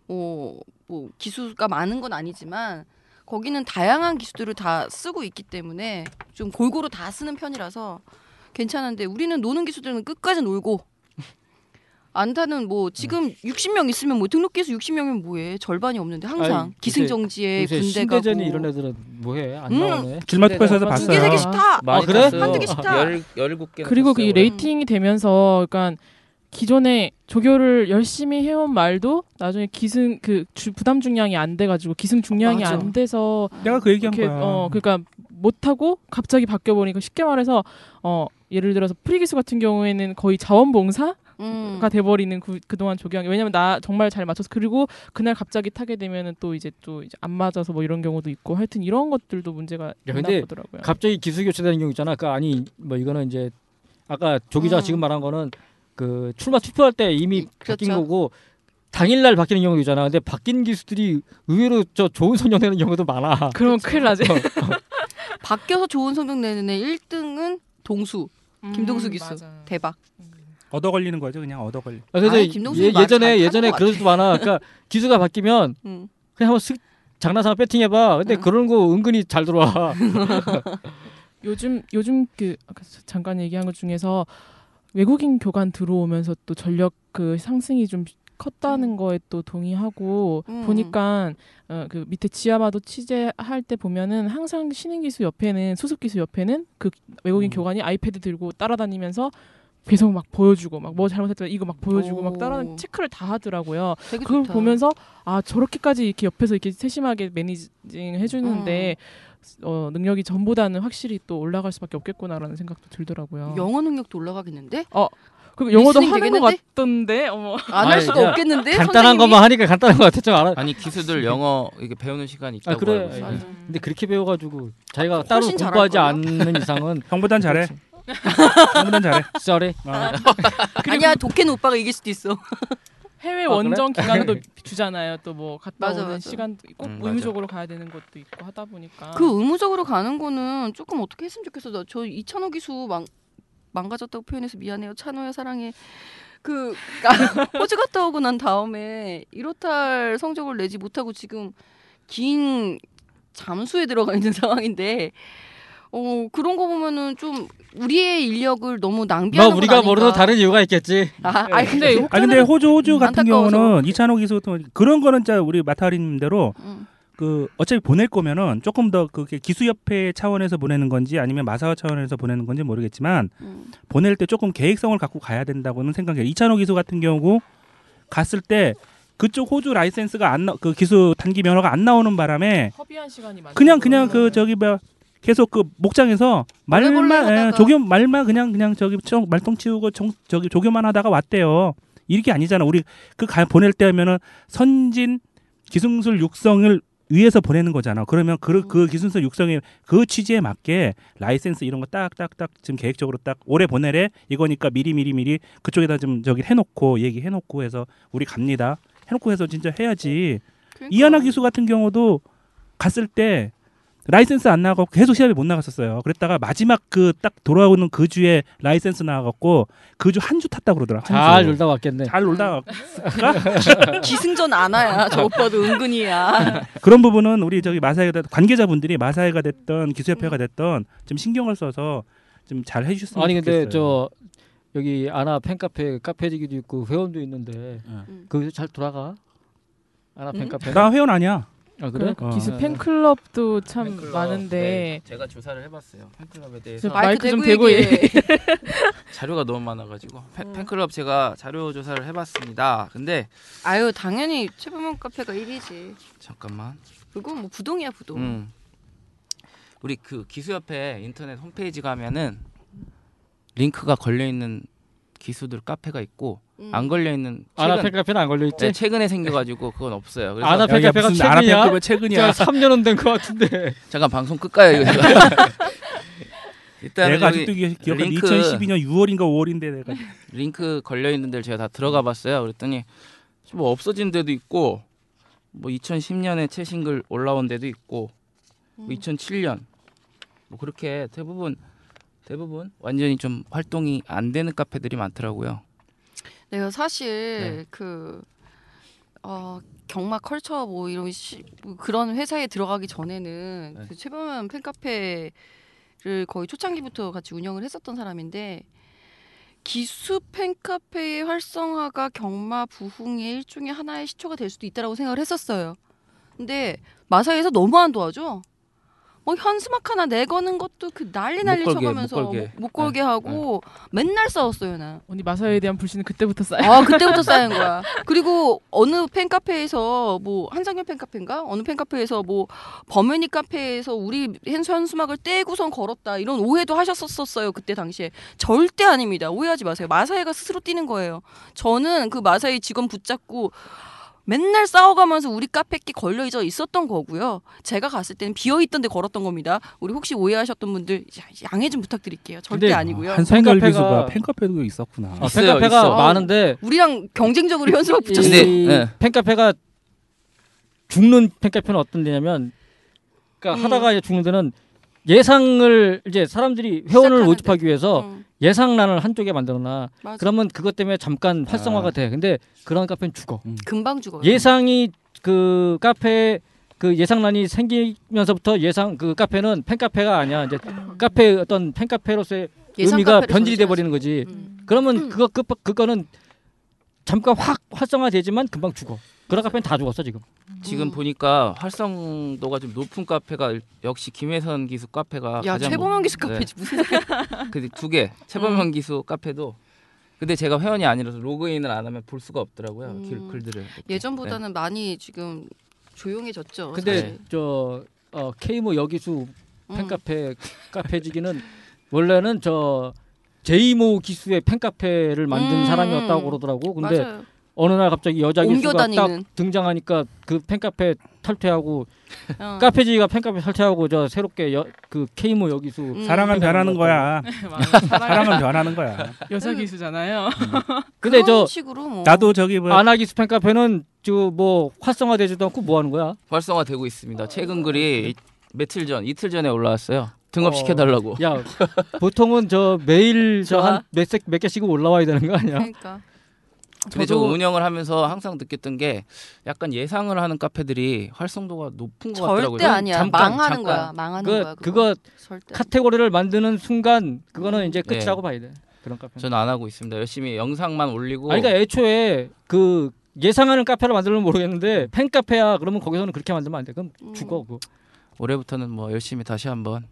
뭐, 뭐 기수가 많은 건 아니지만 거기는 다양한 기수들을 다 쓰고 있기 때문에 좀 골고루 다 쓰는 편이라서 괜찮은데 우리는 노는 기수들은 끝까지 놀고 안타는 뭐 지금 60명 있으면 뭐 등록 기수 60명이면 뭐해 절반이 없는데 항상 아니, 기승정지에 요새 군대 가고 신대전이 이런 애들은 뭐해 안 음. 나오네. 두 봤어요. 개, 세 개씩 타. 많이 아, 그래? 한두 개씩 타. 열 열일곱 개. 그리고 그이 레이팅이 되면서 그러니까 기존에 조교를 열심히 해온 말도 나중에 기승 그 주, 부담 중량이 안 돼가지고 기승 중량이 맞아. 안 돼서 내가 그 얘기한 이렇게 거야. 어 그러니까 못 하고 갑자기 바뀌어 보니까 쉽게 말해서 어 예를 들어서 프리기수 같은 경우에는 거의 자원봉사가 음. 돼버리는 그 그동안 조교한 게 왜냐면 나 정말 잘 맞춰서 그리고 그날 갑자기 타게 되면은 또 이제 또 이제 안 맞아서 뭐 이런 경우도 있고 하여튼 이런 것들도 문제가 야, 있나 보더라고요. 갑자기 기수 교체되는 경우 있잖아. 그 아니 뭐 이거는 이제 아까 조 기자 가 음. 지금 말한 거는 그 출마 투표할 때 이미 이- 바뀐 그렇죠. 거고 당일날 바뀌는 경우도 있잖아. 근데 바뀐 기수들이 의외로 저 좋은 성적 내는 경우도 많아. 그러면 큰일 나지. *laughs* 바뀌어서 좋은 성적 내는 애 1등은 동수 김동수 음, 기수 맞아. 대박. 얻어 걸리는 거죠, 그냥 얻어 걸리. 아, 그래서 김동수 예, 말 예전에 잘 예전에 타는 것 그럴 수도 많아. 그러니까 *laughs* 기수가 바뀌면 음. 그냥 한번 쓱 장난삼아 배팅 해봐. 근데 음. 그런 거 은근히 잘 들어와. *laughs* 요즘 요즘 그 잠깐 얘기한 것 중에서 외국인 교관 들어오면서 또 전력 그 상승이 좀 컸다는 거에 또 동의하고 음. 보니까 어, 그 밑에 지하마도 취재할 때 보면은 항상 신인 기수 옆에는 수습 기수 옆에는 그 외국인 음. 교관이 아이패드 들고 따라다니면서 계속 막 보여주고 막 뭐 잘못했다 이거 막 보여주고 막 따라 오. 체크를 다 하더라고요. 그걸 좋다. 보면서 아 저렇게까지 이렇게 옆에서 이렇게 세심하게 매니징 해주는데 음. 어, 능력이 전보다는 확실히 또 올라갈 수밖에 없겠구나라는 생각도 들더라고요. 영어 능력도 올라가겠는데? 그 영어도 하는 것 되겠는데? 같던데. 어머. 안할 아니, 수가 그냥 없겠는데? 간단한 선생님이? 것만 하니까 간단한 것 같아 좀 알아. 아니 기수들 영어 이게 배우는 시간이 있다고 아 그래. 알고 있어요. 근데 그렇게 배워가지고 자기가 따로 훨씬 공부하지? 않는 이상은 *laughs* 형보단 잘해. 형보단 잘해. *laughs* 썰이. 어. 아니야 독해는 오빠가 이길 수도 있어. *laughs* 해외 아, 그래? 원정 기간도 *laughs* 주잖아요. 또 뭐 갔다 맞아, 오는 맞아. 시간 꼭 음, 맞아. 의무적으로 가야 되는 것도 있고 하다 보니까 그 의무적으로 가는 거는 조금 어떻게 했으면 좋겠어. 나 저 이찬호 기수 망 망가졌다고 표현해서 미안해요. 찬호야 사랑해. 그 *laughs* 호주 갔다 오고 난 다음에 이렇다 성적을 내지 못하고 지금 긴 잠수에 들어가 있는 *laughs* 상황인데 어 그런 거 보면은 좀 우리의 인력을 너무 뭐 낭비하는 건 우리가 아닌가. 모르는 다른 이유가 있겠지. 아, 아니 근데 아 근데 호주 호주 같은 안타까워서. 경우는 이찬호 기수 같은 경우 그런 거는 진짜 우리 마타리님대로 음. 그 어차피 보낼 거면은 조금 더 그게 기수협회 차원에서 보내는 건지 아니면 마사와 차원에서 보내는 건지 모르겠지만 음. 보낼 때 조금 계획성을 갖고 가야 된다고는 생각해요. 이찬호 기수 같은 경우 갔을 때 그쪽 호주 라이센스가 안 나, 그 기수 단기 면허가 안 나오는 바람에 허비한 시간이 많죠. 그냥 그냥 그 저기 뭐 계속 그 목장에서 말만 몰래 예. 조교 말만 그냥 그냥 저기 청- 말똥 치우고 정, 저기 조교만 하다가 왔대요. 이게 아니잖아. 우리 그 가, 보낼 때 하면은 선진 기승술 육성을 위해서 보내는 거잖아. 그러면 그, 그 기승술 육성의 그 취지에 맞게 라이센스 이런 거 딱딱딱 지금 계획적으로 딱 올해 보내래 이거니까 미리 미리 미리 그쪽에다 좀 저기 해놓고 얘기해놓고 해서 우리 갑니다. 해놓고 해서 진짜 해야지. 그러니까. 이하나 기수 같은 경우도 갔을 때 라이센스 안 나가고 계속 시합에 못 나갔었어요. 그랬다가 마지막 그 딱 돌아오는 그 주에 라이센스 나가고 그 주 한 주 탔다 그러더라. 한 잘 주. 놀다 왔겠네. 잘 놀다 *laughs* 기승전 안아야 저 오빠도 은근히야. 그런 부분은 우리 저기 마사회가 됐- 관계자분들이 마사회가 됐던 기수협회가 됐던 좀 신경을 써서 좀 잘 해주셨으면 아니 근데 좋겠어요. 저 여기 아나 팬카페 카페지기도 있고 회원도 있는데 음. 거기서 잘 돌아가? 아나 음? 팬카페. 나 회원 아니야. 아 그래? 그 어. 기수 네. 팬클럽도 참 팬클럽, 많은데 네, 제가 조사를 해봤어요. 팬클럽에 대해서 저 마이크 좀 대고 얘기해. *laughs* 자료가 너무 많아가지고 팬, 팬클럽 제가 자료 조사를 해봤습니다. 근데 아유 당연히 최범용 카페가 1위지. 잠깐만. 그건 뭐 부동이야 부동. 음. 우리 그 기수협회 인터넷 홈페이지 가면은 링크가 걸려 있는 기수들 카페가 있고 음. 안 걸려 있는 아나 최근, 팬카페는 안 걸려 있지? 네, 최근에 생겨가지고 그건 없어요. 그래서 아나 팬카페가 무슨 아나 최근이야? 최근이야. 3년은 된 것 같은데. *laughs* 잠깐 방송 끌까요 이거? *laughs* 일단 내가 아직도 기- 기억해. 링크 2012년 6월인가 5월인데 내가 링크 걸려 있는 데를 제가 다 들어가 봤어요. 그랬더니 뭐 없어진 데도 있고 뭐 2010년에 최신글 올라온 데도 있고 뭐 2007년 뭐 그렇게 대부분 대부분 완전히 좀 활동이 안 되는 카페들이 많더라고요. 내가 사실 네. 그 어, 경마 컬처 뭐 이런 시, 뭐 그런 회사에 들어가기 전에는 네. 그 최범현 팬카페를 거의 초창기부터 같이 운영을 했었던 사람인데 기수 팬카페의 활성화가 경마 부흥의 일종의 하나의 시초가 될 수도 있다라고 생각을 했었어요. 근데 마사에서 너무 안 도와줘. 뭐 현수막 하나 내거는 것도 그 난리 난리 못 걸게, 쳐가면서 못 걸게. 못, 못 걸게 네, 하고 맨날 싸웠어요 나. 언니 마사회에 대한 불신은 그때부터 쌓여. 아 그때부터 쌓인 거야. *laughs* 그리고 어느 팬카페에서 뭐 한상현 팬카페인가 어느 팬카페에서 뭐 범현이 카페에서 우리 현수 현수막을 떼고선 걸었다 이런 오해도 하셨었어요 그때 당시에 절대 아닙니다. 오해하지 마세요. 마사회가 스스로 뛰는 거예요. 저는 그 마사회 직원 붙잡고 맨날 싸워가면서 우리 카페끼 걸려 있었던 거고요. 제가 갔을 때는 비어 있던 데 걸었던 겁니다. 우리 혹시 오해하셨던 분들 야- 양해 좀 부탁드릴게요. 절대 근데 아니고요. 한성열 기수가 팬카페도 있었구나. 아, 있어요, 팬카페가 있어. 많은데 우리랑 경쟁적으로 현수막 붙였어. 근데, 이 네. 팬카페가 죽는 팬카페는 어떤 데냐면 그러니까 음. 하다가 이제 죽는 데는 예상을 이제 사람들이 회원을. 모집하기 위해서 음, 예상란을 한쪽에 만들어놔. 맞아. 그러면 그것 때문에 잠깐 활성화가 돼. 근데 그런 카페는 죽어. 금방 죽어요. 예상이 그 카페 그 예상란이 생기면서부터 예상 그 카페는 팬카페가 아니야. 이제 카페 어떤 팬카페로서의 의미가 변질이 돼. 버리는 거지. 음. 그러면 그거 그 그거는 잠깐 확 활성화되지만 금방 죽어. 그런 카페는 다 죽었어 지금. 지금 음. 보니까 활성도가 좀 높은 카페가 역시 김혜선 기수 카페가 야 가장 최범현 기수 네. 카페지 무슨 소리야? 그두 개. 최범현 기수 카페도 근데 제가 회원이 아니라서 로그인을 안 하면 볼 수가 없더라고요. 음. 글, 글들을. 이렇게. 예전보다는 많이 지금 조용해졌죠. 근데 사실. 저 어, K모 여기수 음. 팬카페 카페지기는 원래는 저 제이모 기수의 팬카페를 만든 음. 사람이었다고 그러더라고. 근데 맞아요. 어느 날 갑자기 여자 기수가. 딱 등장하니까 그 팬카페 탈퇴하고 *laughs* 어. 카페지가 팬카페 탈퇴하고 저 새롭게 여, 그 케이모 여기수 음. 사랑은 *laughs* 변하는 거야. 사랑은 변하는 거야. 여자 기수잖아요. *laughs* 근데 그런 저 식으로 뭐. 나도 저기 뭐 아나기수 팬카페는 저뭐 활성화되지도 않고 뭐 하는 거야? 활성화되고 있습니다. 최근 글이 이- 며칠 전, 이틀 전에 올라왔어요. 등업 어. 시켜달라고. 야 보통은 저 매일 좋아. 저한 몇몇 개씩 올라와야 되는 거 아니야? 그러니까 근데 저 운영을 하면서 항상 느꼈던 게 약간 예상을 하는 카페들이 활성도가 높은 것 같더라고요. 절대 아니야. 잠깐, 망하는 잠깐. 거야. 망하는 그 거야. 그거 절대. 카테고리를 만드는 순간 그거는 이제 네. 끝이라고 봐야 돼. 그런 카페. 저는 안 하고 있습니다. 열심히 영상만 올리고 아니 그러니까 애초에 그 예상하는 카페를 만들면 모르겠는데 팬 카페야 그러면 거기서는 그렇게 만들면 안 돼. 그럼 음. 죽어 그거. 올해부터는 뭐 열심히 다시 한번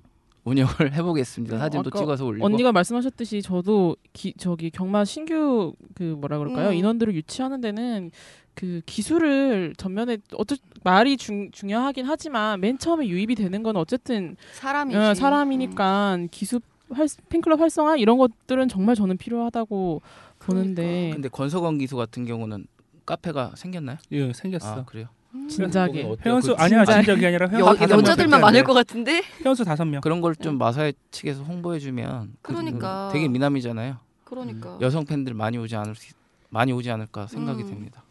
운영을 *laughs* 해보겠습니다. 사진도 아까 찍어서 올리고. 언니가 말씀하셨듯이 저도 기, 저기 경마 신규 그 뭐라 그럴까요 음. 인원들을 유치하는 데는 그 기술을 전면에 어쩌 말이 중, 중요하긴 하지만 맨 처음에 유입이 되는 건 어쨌든 사람이지. 어, 사람이니까 기수 활, 팬클럽 활성화 이런 것들은 정말 저는 필요하다고 보는데 근데 권석원 기수 같은 경우는 카페가 생겼나요? 예, 생겼어. 아 그래요? 진작에 어때요? 회원수 그 아니야 진짜- 진작이 아니라 여, 회원수 여자들만 많을 돼. 것 같은데. 회원수 다섯 명. 그런 걸 좀 마사회 측에서 홍보해주면 그- 그러니까. 되게 미남이잖아요. 그러니까. 여성 팬들 많이 오지 않을 수- 많이 오지 않을까 생각이 음. 됩니다.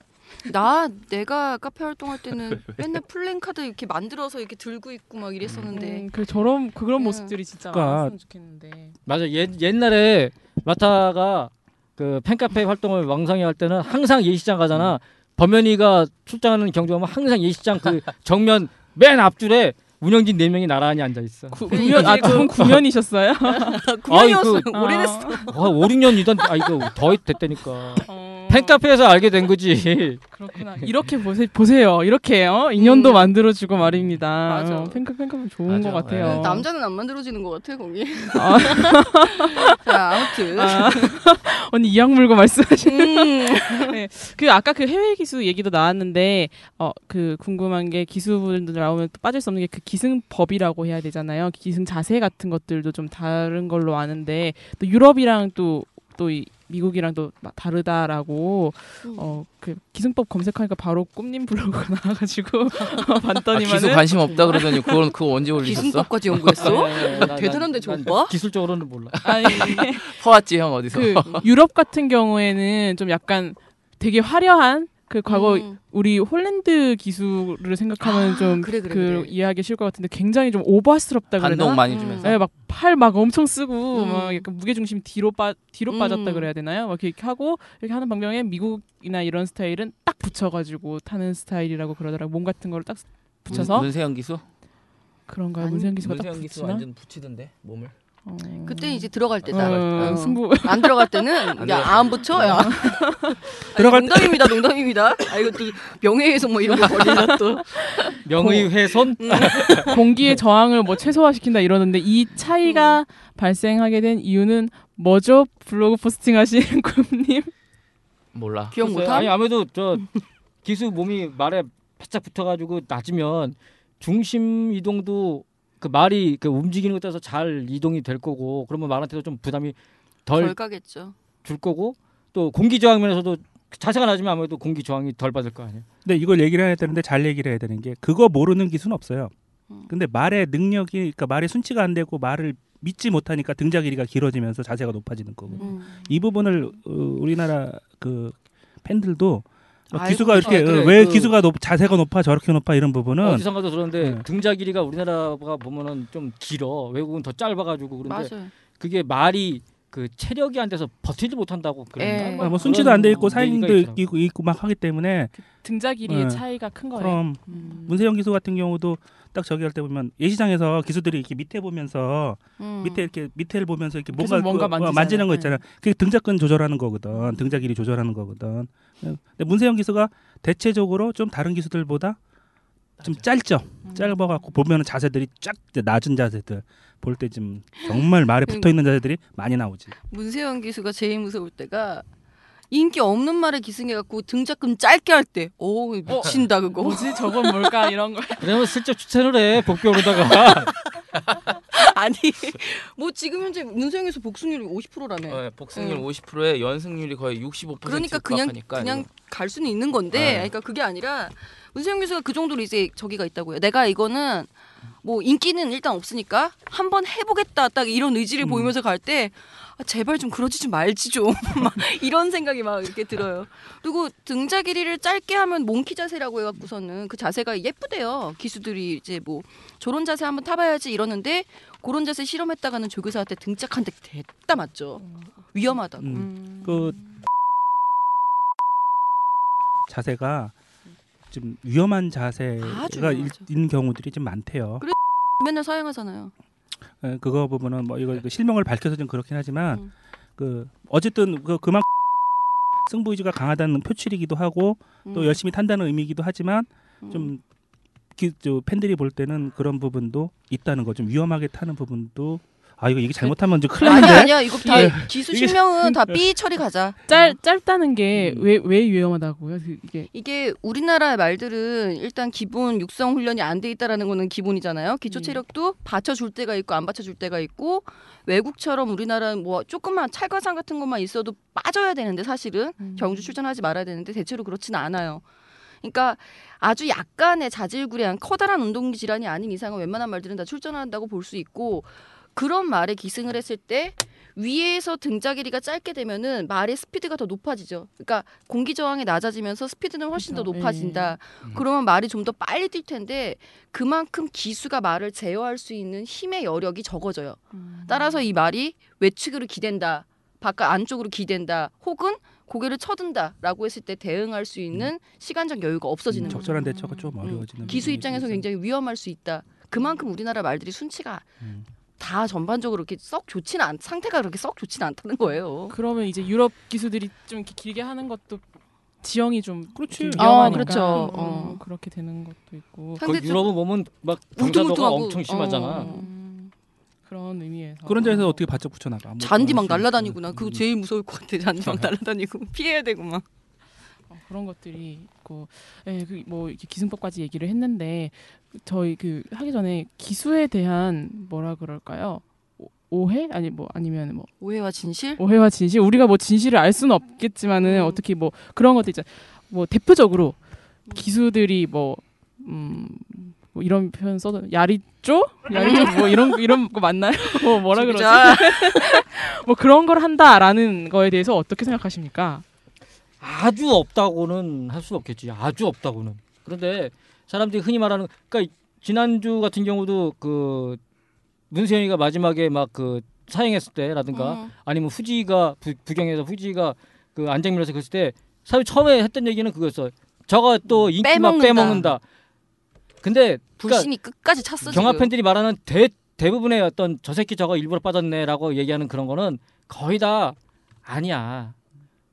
나 내가 카페 활동할 때는 *laughs* 맨날 플랜 카드 이렇게 만들어서 이렇게 들고 있고 막 이랬었는데. 음, 그 저런 그런 음. 모습들이 진짜 그러니까 많았으면 좋겠는데 맞아. 옛 옛날에 마타가 그 팬카페 활동을 왕성히 할 때는 항상 예시장 가잖아. 범현이가 출장하는 경주하면 항상 예시장 그 정면 맨 앞줄에 운영진 네 명이 나란히 앉아 있어. 구, 구면 아두분 구면이셨어요? *laughs* 구면이었어요. 그- 오래됐어. 아, 5, 6년 이던 아 이거 더 됐다니까. 어, 팬카페에서 알게 된 거지. *laughs* 그렇구나. 이렇게 보세, 보세요. 이렇게 어? 인연도 음. 만들어주고 말입니다. 맞아. 어, 팬클 팬클 좋은 맞아. 것 같아요. 네. 남자는 안 만들어지는 것 같아 거기. 아. *laughs* 자 아무튼. 아, *laughs* 언니 이악 물고 말씀하시는. 음. 네. 그 아까 그 해외 기수 얘기도 나왔는데 어 그 궁금한 게 기수분들 나오면 또 빠질 수 없는 게 그 기승법이라고 해야 되잖아요. 기승 자세 같은 것들도 좀 다른 걸로 아는데 또 유럽이랑 또또 이 미국이랑 또 마- 다르다라고 음. 어그 기승법 검색하니까 바로 꿈님 블로그가 *laughs* 나와가지고 *laughs* 아, 봤더니만은 기수 관심 없다 그러더니 그건 그거 언제 올리셨어? 기승법까지 연구했어? 네, 나- 나- 대단한데 난 저거 봐? 기술적으로는 몰라. 아니 퍼왔지 형 어디서? 그 유럽 같은 경우에는 좀 약간 되게 화려한 그 과거 음. 우리 홀랜드 기술을 생각하면 아, 좀 그래, 그래, 그 그래. 이해하기 쉬울 것 같은데 굉장히 좀 오버스럽다 그래야 반동? 많이 음. 주면서. 네, 막팔 막 엄청 쓰고 음. 막 약간 무게 중심 뒤로 빠 뒤로 음. 빠졌다 그래야 되나요? 막 이렇게 하고 이렇게 하는 방향에 미국이나 이런 스타일은 딱 붙여가지고 타는 스타일이라고 그러더라고 몸 같은 거를 딱 붙여서 문세영 기수? 그런가요? 문세영 기수가 딱 문세영 기수 붙이나? 완전 붙이던데 몸을. 어. 그때 이제 들어갈 때다. 어, 어. 승부 안 들어갈 때는 안 야안 붙여 야. 들어갈 아니, 농담입니다 농담입니다. 아 이거 또 명예훼손 뭐 이런 거 걸리나 또. 명의훼손? *laughs* 공기의 저항을 뭐 최소화시킨다 이러는데 이 차이가 발생하게 된 이유는 뭐죠? 블로그 포스팅 하시는 *laughs* 굽님 몰라. 기억. 못함? 아니 아무래도 저 기수 몸이 말에 바짝 붙어가지고 낮으면 중심 이동도 그 말이 그 움직이는 것에 따라서 잘 이동이 될 거고 그러면 말한테도 좀 부담이 덜덜 가겠죠. 줄 거고 또 공기 저항 면에서도 자세가 낮으면 아무래도 공기 저항이 덜 받을 거 아니에요. 근데 이걸 얘기를 해야 되는데 잘 얘기를 해야 되는 게 그거 모르는 기수는 없어요. 음. 근데 말의 능력이 그러니까 말의 순치가 안 되고 말을 믿지 못하니까 등자 길이가 길어지면서 자세가 높아지는 거고 음. 이 부분을 어, 우리나라 그 팬들도 기수가 이렇게. 어, 그래, 왜 그- 기수가 높, 자세가 높아 저렇게 높아 이런 부분은 어디선가도 들었는데 네. 등자 길이가 우리나라가 보면은 좀 길어 외국은 더 짧아가지고 그런데 맞아요. 그게 말이 그 체력이 안 돼서 버티지 못한다고 예. 그런가? 뭐 순치도 안 돼 있고 사인도. 있고, 있고 막 하기 때문에 등자 길이의 네. 차이가 큰 거예요. 그럼 음. 문세영 기수 같은 경우도 딱 저기 할 때 보면 예시장에서 기수들이 이렇게 밑에 보면서 음. 밑에 이렇게 밑에를 보면서 이렇게 뭔가, 뭔가 그, 어, 만지잖아요. 만지는 거 네. 있잖아. 그게 등자근 조절하는 거거든. 등자 길이 조절하는 거거든. 근데 문세영 기수가 대체적으로 좀 다른 기수들보다 좀 짧죠. 음. 짧아갖고 보면은 자세들이 쫙 낮은 자세들 볼 때 좀 정말 말에 붙어 있는 자세들이 많이 나오지. 문세영 기수가 제일 무서울 때가 인기 없는 말에 기승해갖고 등짝금 짧게 할 때, 오 미친다 그거. 뭐지 저건 뭘까 이런 거. 그러면 슬쩍 추천을 해 복병으로다가 *laughs* 아니 뭐 지금 현재 문서영에서 복승률이 50%라며. 어, 복승률 응. 50%에 연승률이 거의 65% 그러니까 그냥 그냥 이거. 갈 수는 있는 건데, 네. 그러니까 그게 아니라 문세영 교수가 그 정도로 이제 저기가 있다고요. 내가 이거는 뭐 인기는 일단 없으니까 한번 해보겠다 딱 이런 의지를 음. 보이면서 갈 때 아, 제발 좀 그러지 좀 말지 좀 *laughs* 막 이런 생각이 막 이렇게 들어요. 그리고 등자 길이를 짧게 하면 몽키 자세라고 해갖고서는 그 자세가 예쁘대요. 기수들이 이제 뭐 저런 자세 한번 타봐야지 이러는데 그런 자세 실험했다가는 조교사한테 등짝한테 됐다 맞죠. 위험하다고. 음. 그 자세가 좀 위험한 자세가 일-. 있는 경우들이 좀 많대요. 그래. 맨날 사용하잖아요. 예, 그거 부분은 뭐 이거 그 실명을 밝혀서 좀 그렇긴 하지만 음. 그 어쨌든 그 그만 승부 의지가 강하다는 표출이기도 하고 또 음. 열심히 탄다는 의미이기도 하지만 음. 좀 기, 저 팬들이 볼 때는 그런 부분도 있다는 거 좀 위험하게 타는 부분도 아 이거 얘기 잘못하면 좀 큰일 아니 났는데 아니야 이거 다 예. 기수 이게- 실명은 다 삐 처리 가자. 짧 짧다는 게 왜 왜 위험하다고요? 그- 이게 이게 우리나라 말들은 일단 기본 육성 훈련이 안 돼 있다라는 거는 기본이잖아요. 기초 음. 체력도 받쳐줄 때가 있고 안 받쳐줄 때가 있고 외국처럼 우리나라는 뭐 조금만 찰과상 같은 것만 있어도 빠져야 되는데 사실은 음. 경주 출전하지 말아야 되는데 대체로 그렇지는 않아요. 그러니까 아주 약간의 자질구레한 커다란 운동 질환이 아닌 이상은 웬만한 말들은 다 출전한다고 볼 수 있고 그런 말에 기승을 했을 때 위에서 등자 길이가 짧게 되면은 말의 스피드가 더 높아지죠. 그러니까 공기 저항이 낮아지면서 스피드는 훨씬 더 그렇죠. 높아진다. 음. 그러면 말이 좀 더 빨리 뛸 텐데 그만큼 기수가 말을 제어할 수 있는 힘의 여력이 적어져요. 음. 따라서 이 말이 외측으로 기댄다, 바깥 안쪽으로 기댄다, 혹은 고개를 쳐든다라고 했을 때 대응할 수 있는 시간적 여유가 없어지는 거죠. 음. 적절한 대처가 좀 음. 어려워지는 기수 부분이 입장에서. 굉장히 위험할 수 있다. 그만큼 우리나라 말들이 순치가 음. 다 전반적으로 이렇게 썩 좋지는 않 상태가 그렇게 썩 좋지는 않다는 거예요. 그러면 이제 유럽 기수들이 좀 이렇게 길게 하는 것도 지형이 좀 그렇지. 아, 위험하니까 그렇죠. 음, 어. 그렇게 되는 것도 있고 그 유럽은 보면 막 울퉁불퉁하고. 엄청 심하잖아. 어. 음, 그런 의미에서 그런 데서 어떻게 바짝 붙여나가? 뭐 잔디 막 날라다니구나. 그거 음. 제일 무서울 것 같아. 잔디 막 날라다니고 *laughs* 피해야 되고 막. 어, 그런 것들이 있고, 예, 그 뭐 이렇게 기승법까지 얘기를 했는데 저희 그 하기 전에 기수에 대한 뭐라 그럴까요? 오- 오해 아니 뭐 아니면 뭐 오해와 진실? 오해와 진실 우리가 뭐 진실을 알 수는 없겠지만은 음. 어떻게 뭐 그런 것도 있잖아. 뭐 대표적으로 기수들이 뭐 음. 뭐 이런 표현 써도 야리쪼? 야리쪼 뭐 이런 이런 거 맞나요? 뭐 뭐라 그러지? *laughs* 뭐 그런 걸 한다라는 거에 대해서 어떻게 생각하십니까? 아주 없다고는 할 수 없겠지. 아주 없다고는. 그런데 사람들이 흔히 말하는 그러니까 지난주 같은 경우도 그 문세영이가 마지막에 막 그 사행했을 때라든가 음. 아니면 후지가 부, 부경에서 후지가 그 안장밀어서 그랬을 때 사실 처음에 했던 얘기는 그거였어. 저가 또 인기만 빼먹는다. 빼먹는다. 근데 그러니까 불신이 끝까지 찼어. 경합. 팬들이 말하는 대 대부분의 어떤 저 새끼 저거 일부러 빠졌네라고 얘기하는 그런 거는 거의 다 아니야.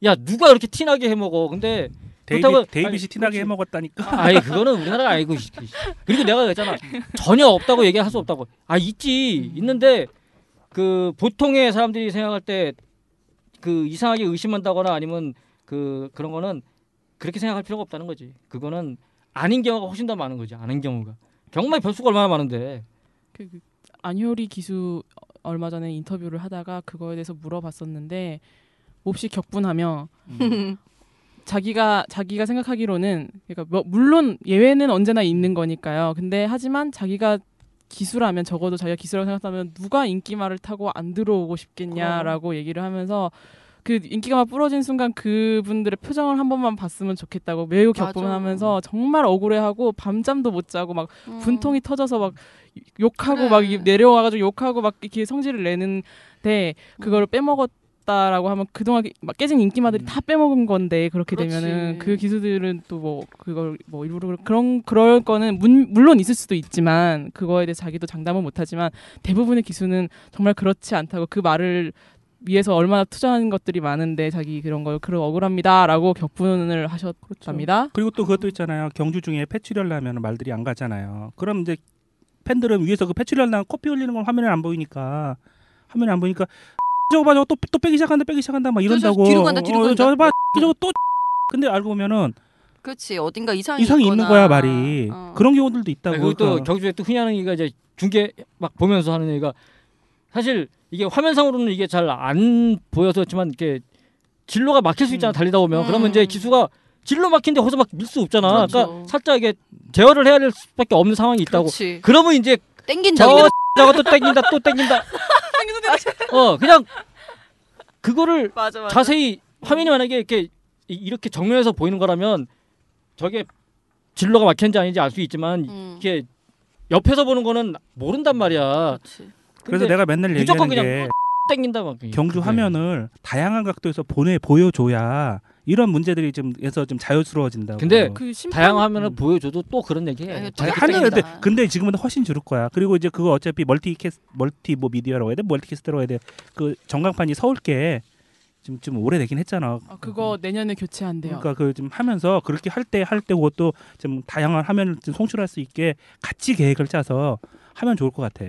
야 누가 그렇게 티나게 해먹어. 근데 데이비, 그렇다고- 데이빗이 아니, 티나게 그렇지. 해먹었다니까. 아니 그거는 우리나라가 아니고 이 새끼. 그리고 내가 그랬잖아 전혀 없다고 얘기할 수 없다고 아 있지 있는데 그 보통의 사람들이 생각할 때 그 이상하게 의심한다거나 아니면 그 그런 거는 그렇게 생각할 필요가 없다는 거지 그거는 아닌 경우가 훨씬 더 많은 거지 아닌 경우가 경우만 변수가 얼마나 많은데 그, 그 안효리 기수 얼마 전에 인터뷰를 하다가 그거에 대해서 물어봤었는데 몹시 격분하며 *laughs* 자기가 자기가 생각하기로는 그러니까 뭐 물론 예외는 언제나 있는 거니까요. 근데 하지만 자기가 기수라면 적어도 자기가 기수라고 생각하면 누가 인기말을 타고 안 들어오고 싶겠냐라고 얘기를 하면서 그 인기가 막 부러진 순간 그분들의 표정을 한 번만 봤으면 좋겠다고 매우. 격분하면서 정말 억울해하고 밤잠도 못 자고 막 음. 분통이 터져서 막 욕하고 그래. 막 이- 내려와가지고 욕하고 막 이렇게 성질을 내는데 그거를 빼먹었 다라고 하면 그동안 막 깨진 인기마들이 다 빼먹은 건데 그렇게 그렇지. 되면은 그 기수들은 또 뭐 그걸 뭐 일부러 그런 그럴 거는 문, 물론 있을 수도 있지만 그거에 대해서 자기도 장담은 못하지만 대부분의 기수는 정말 그렇지 않다고 그 말을 위해서 얼마나 투자한 것들이 많은데 자기 그런 걸 그런 억울합니다라고 격분을 하셨답니다. 그리고 또 그것도 있잖아요. 경주 중에 패치리얼 나면 말들이 안 가잖아요. 그럼 이제 팬들은 위에서 그 패치리얼 나 코피 흘리는 건 화면에 안 보이니까 화면에 안 보니까 저거 봐 저거 또, 또 빼기 시작한다 빼기 시작한다 막 이런다고. 뒤로 간다, 뒤로 어, 간다. 저거 봐 저거 또 *laughs* 근데 알고 보면은 그렇지 어딘가 이상이 이상이 있는. 거야 말이. 어. 그런 경우들도 있다고. 그리고 또 그러니까. 경주에 또 흔히 하는 얘기가 이제 중계 막 보면서 하는 얘기가 사실 이게 화면상으로는 이게 잘 안 보여서 그렇지만 이렇게 진로가 막힐 수 있잖아 달리다 보면 그러면 이제 기수가 진로 막힌데 거기서 막 밀 수 없잖아. 그렇죠. 그러니까 살짝 이게 제어를 해야 될 수밖에 없는 상황이 있다고. 그렇지. 그러면 이제 땡긴다. 저 *laughs* 저거 또 땡긴다 또 땡긴다. *laughs* 어 그냥 그거를 맞아, 맞아. 자세히 화면이 만약에 이렇게 이- 이렇게 정면에서 보이는 거라면 저게 진로가 막혔는지 아닌지 알 수 있지만 음. 이게 옆에서 보는 거는 모른단 말이야. 그래서 내가 맨날 무조건 얘기하는 그냥 게 *laughs* 땡긴다 막. 경주 화면을 다양한 각도에서 보내 보여줘야 이런 문제들이 좀에서 좀 자유스러워진다고. 근데 그 다양하면은 보여줘도 또 그런 얘기해. 네, 아니, 하는 근데 근데 지금은 훨씬 줄을 거야. 그리고 이제 그거 어차피 multicas- multi 뭐 미디어라고 해야 돼, multicast라고 해야 돼. 그 전광판이 서울게 지금 좀 오래되긴 했잖아. 아, 그거 내년에 교체한대요. 그러니까 그 좀 하면서 그렇게 할 때 할 때 그것도 좀 다양한 화면을 좀 송출할 수 있게 같이 계획을 짜서 하면 좋을 것 같아.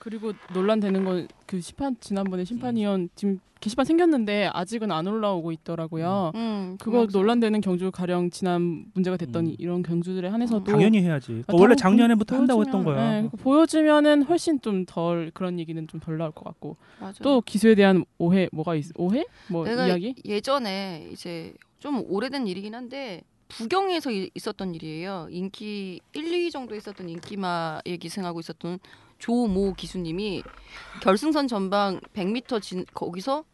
그리고 논란되는 건 그 심판 지난번에 심판위원 지금 게시판 생겼는데 아직은 안 올라오고 있더라고요. 음, 그거 동영상. 논란되는 경주 가령 지난 문제가 됐던 이런 경주들에 한해서도 당연히 해야지. 아, 원래 다 작년에부터 한다고 보여주면- 했던 거야. 네, 보여주면은 훨씬 좀 덜 그런 얘기는 좀 덜 나올 것 같고 맞아요. 또 기수에 대한 오해 뭐가 있 오해 뭐 내가 이야기 예전에 이제 좀 오래된 일이긴 한데 부경에서 이- 있었던 일이에요. 인기 1, 2위 정도 있었던 인기마에 기승하고 있었던 조모 기수님이 결승선 전방 100m 진 거기서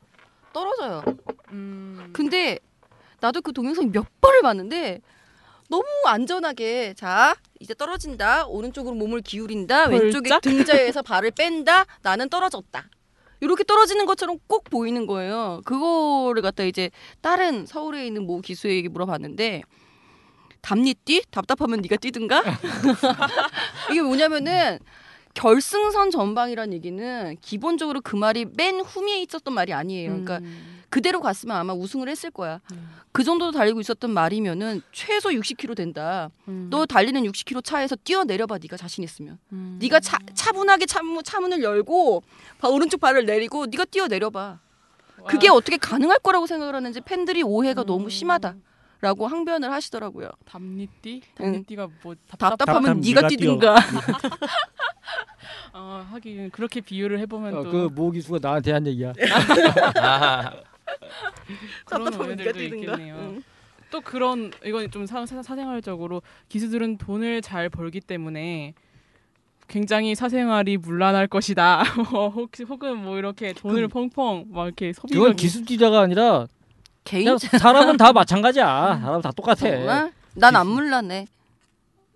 떨어져요. 음. 근데 나도 그 동영상 몇 번을 봤는데 너무 안전하게 자 이제 떨어진다. 오른쪽으로 몸을 기울인다. 왼쪽에? 등자에서 발을 뺀다. 나는 떨어졌다. 이렇게 떨어지는 것처럼 꼭 보이는 거예요. 그거를 갖다 이제 다른 서울에 있는 모 기수에게 물어봤는데 답니띠? 답답하면 네가 뛰든가? *laughs* 이게 뭐냐면은 결승선 전방이란 얘기는 기본적으로 그 말이 맨 후미에 있었던 말이 아니에요 그러니까 그대로 갔으면 아마 우승을 했을 거야. 그 정도 달리고 있었던 말이면은 최소 60km 된다. 너 달리는 60km 차에서 뛰어 내려봐. 네가 자신 있으면. 네가 차, 차분하게 차문, 차문을 열고 바, 오른쪽 발을 내리고 네가 뛰어 내려봐. 그게 어떻게 가능할 거라고 생각을 하는지 팬들이 오해가 너무 심하다 라고 항변을 하시더라고요. 답니띠 응. 답니띠가 뭐 답답하면 네가 뛰든가. *laughs* 어, 하긴 그렇게 비유를 해보면 어, 또 그 모 기수가 나한테 한 얘기야. *laughs* 그런 오해들도. 있겠네요. 응. 또 그런 이건 좀 사, 사, 사생활적으로 기수들은 돈을 잘 벌기 때문에 굉장히 사생활이 문란할 것이다. *laughs* 뭐 혹시 혹은 뭐 이렇게 돈을 펑펑 막 이렇게 소비 그건 기수지자가 아니라 개인 사람은 다 마찬가지야. 사람 다 똑같아. 정말? 난안 물라네.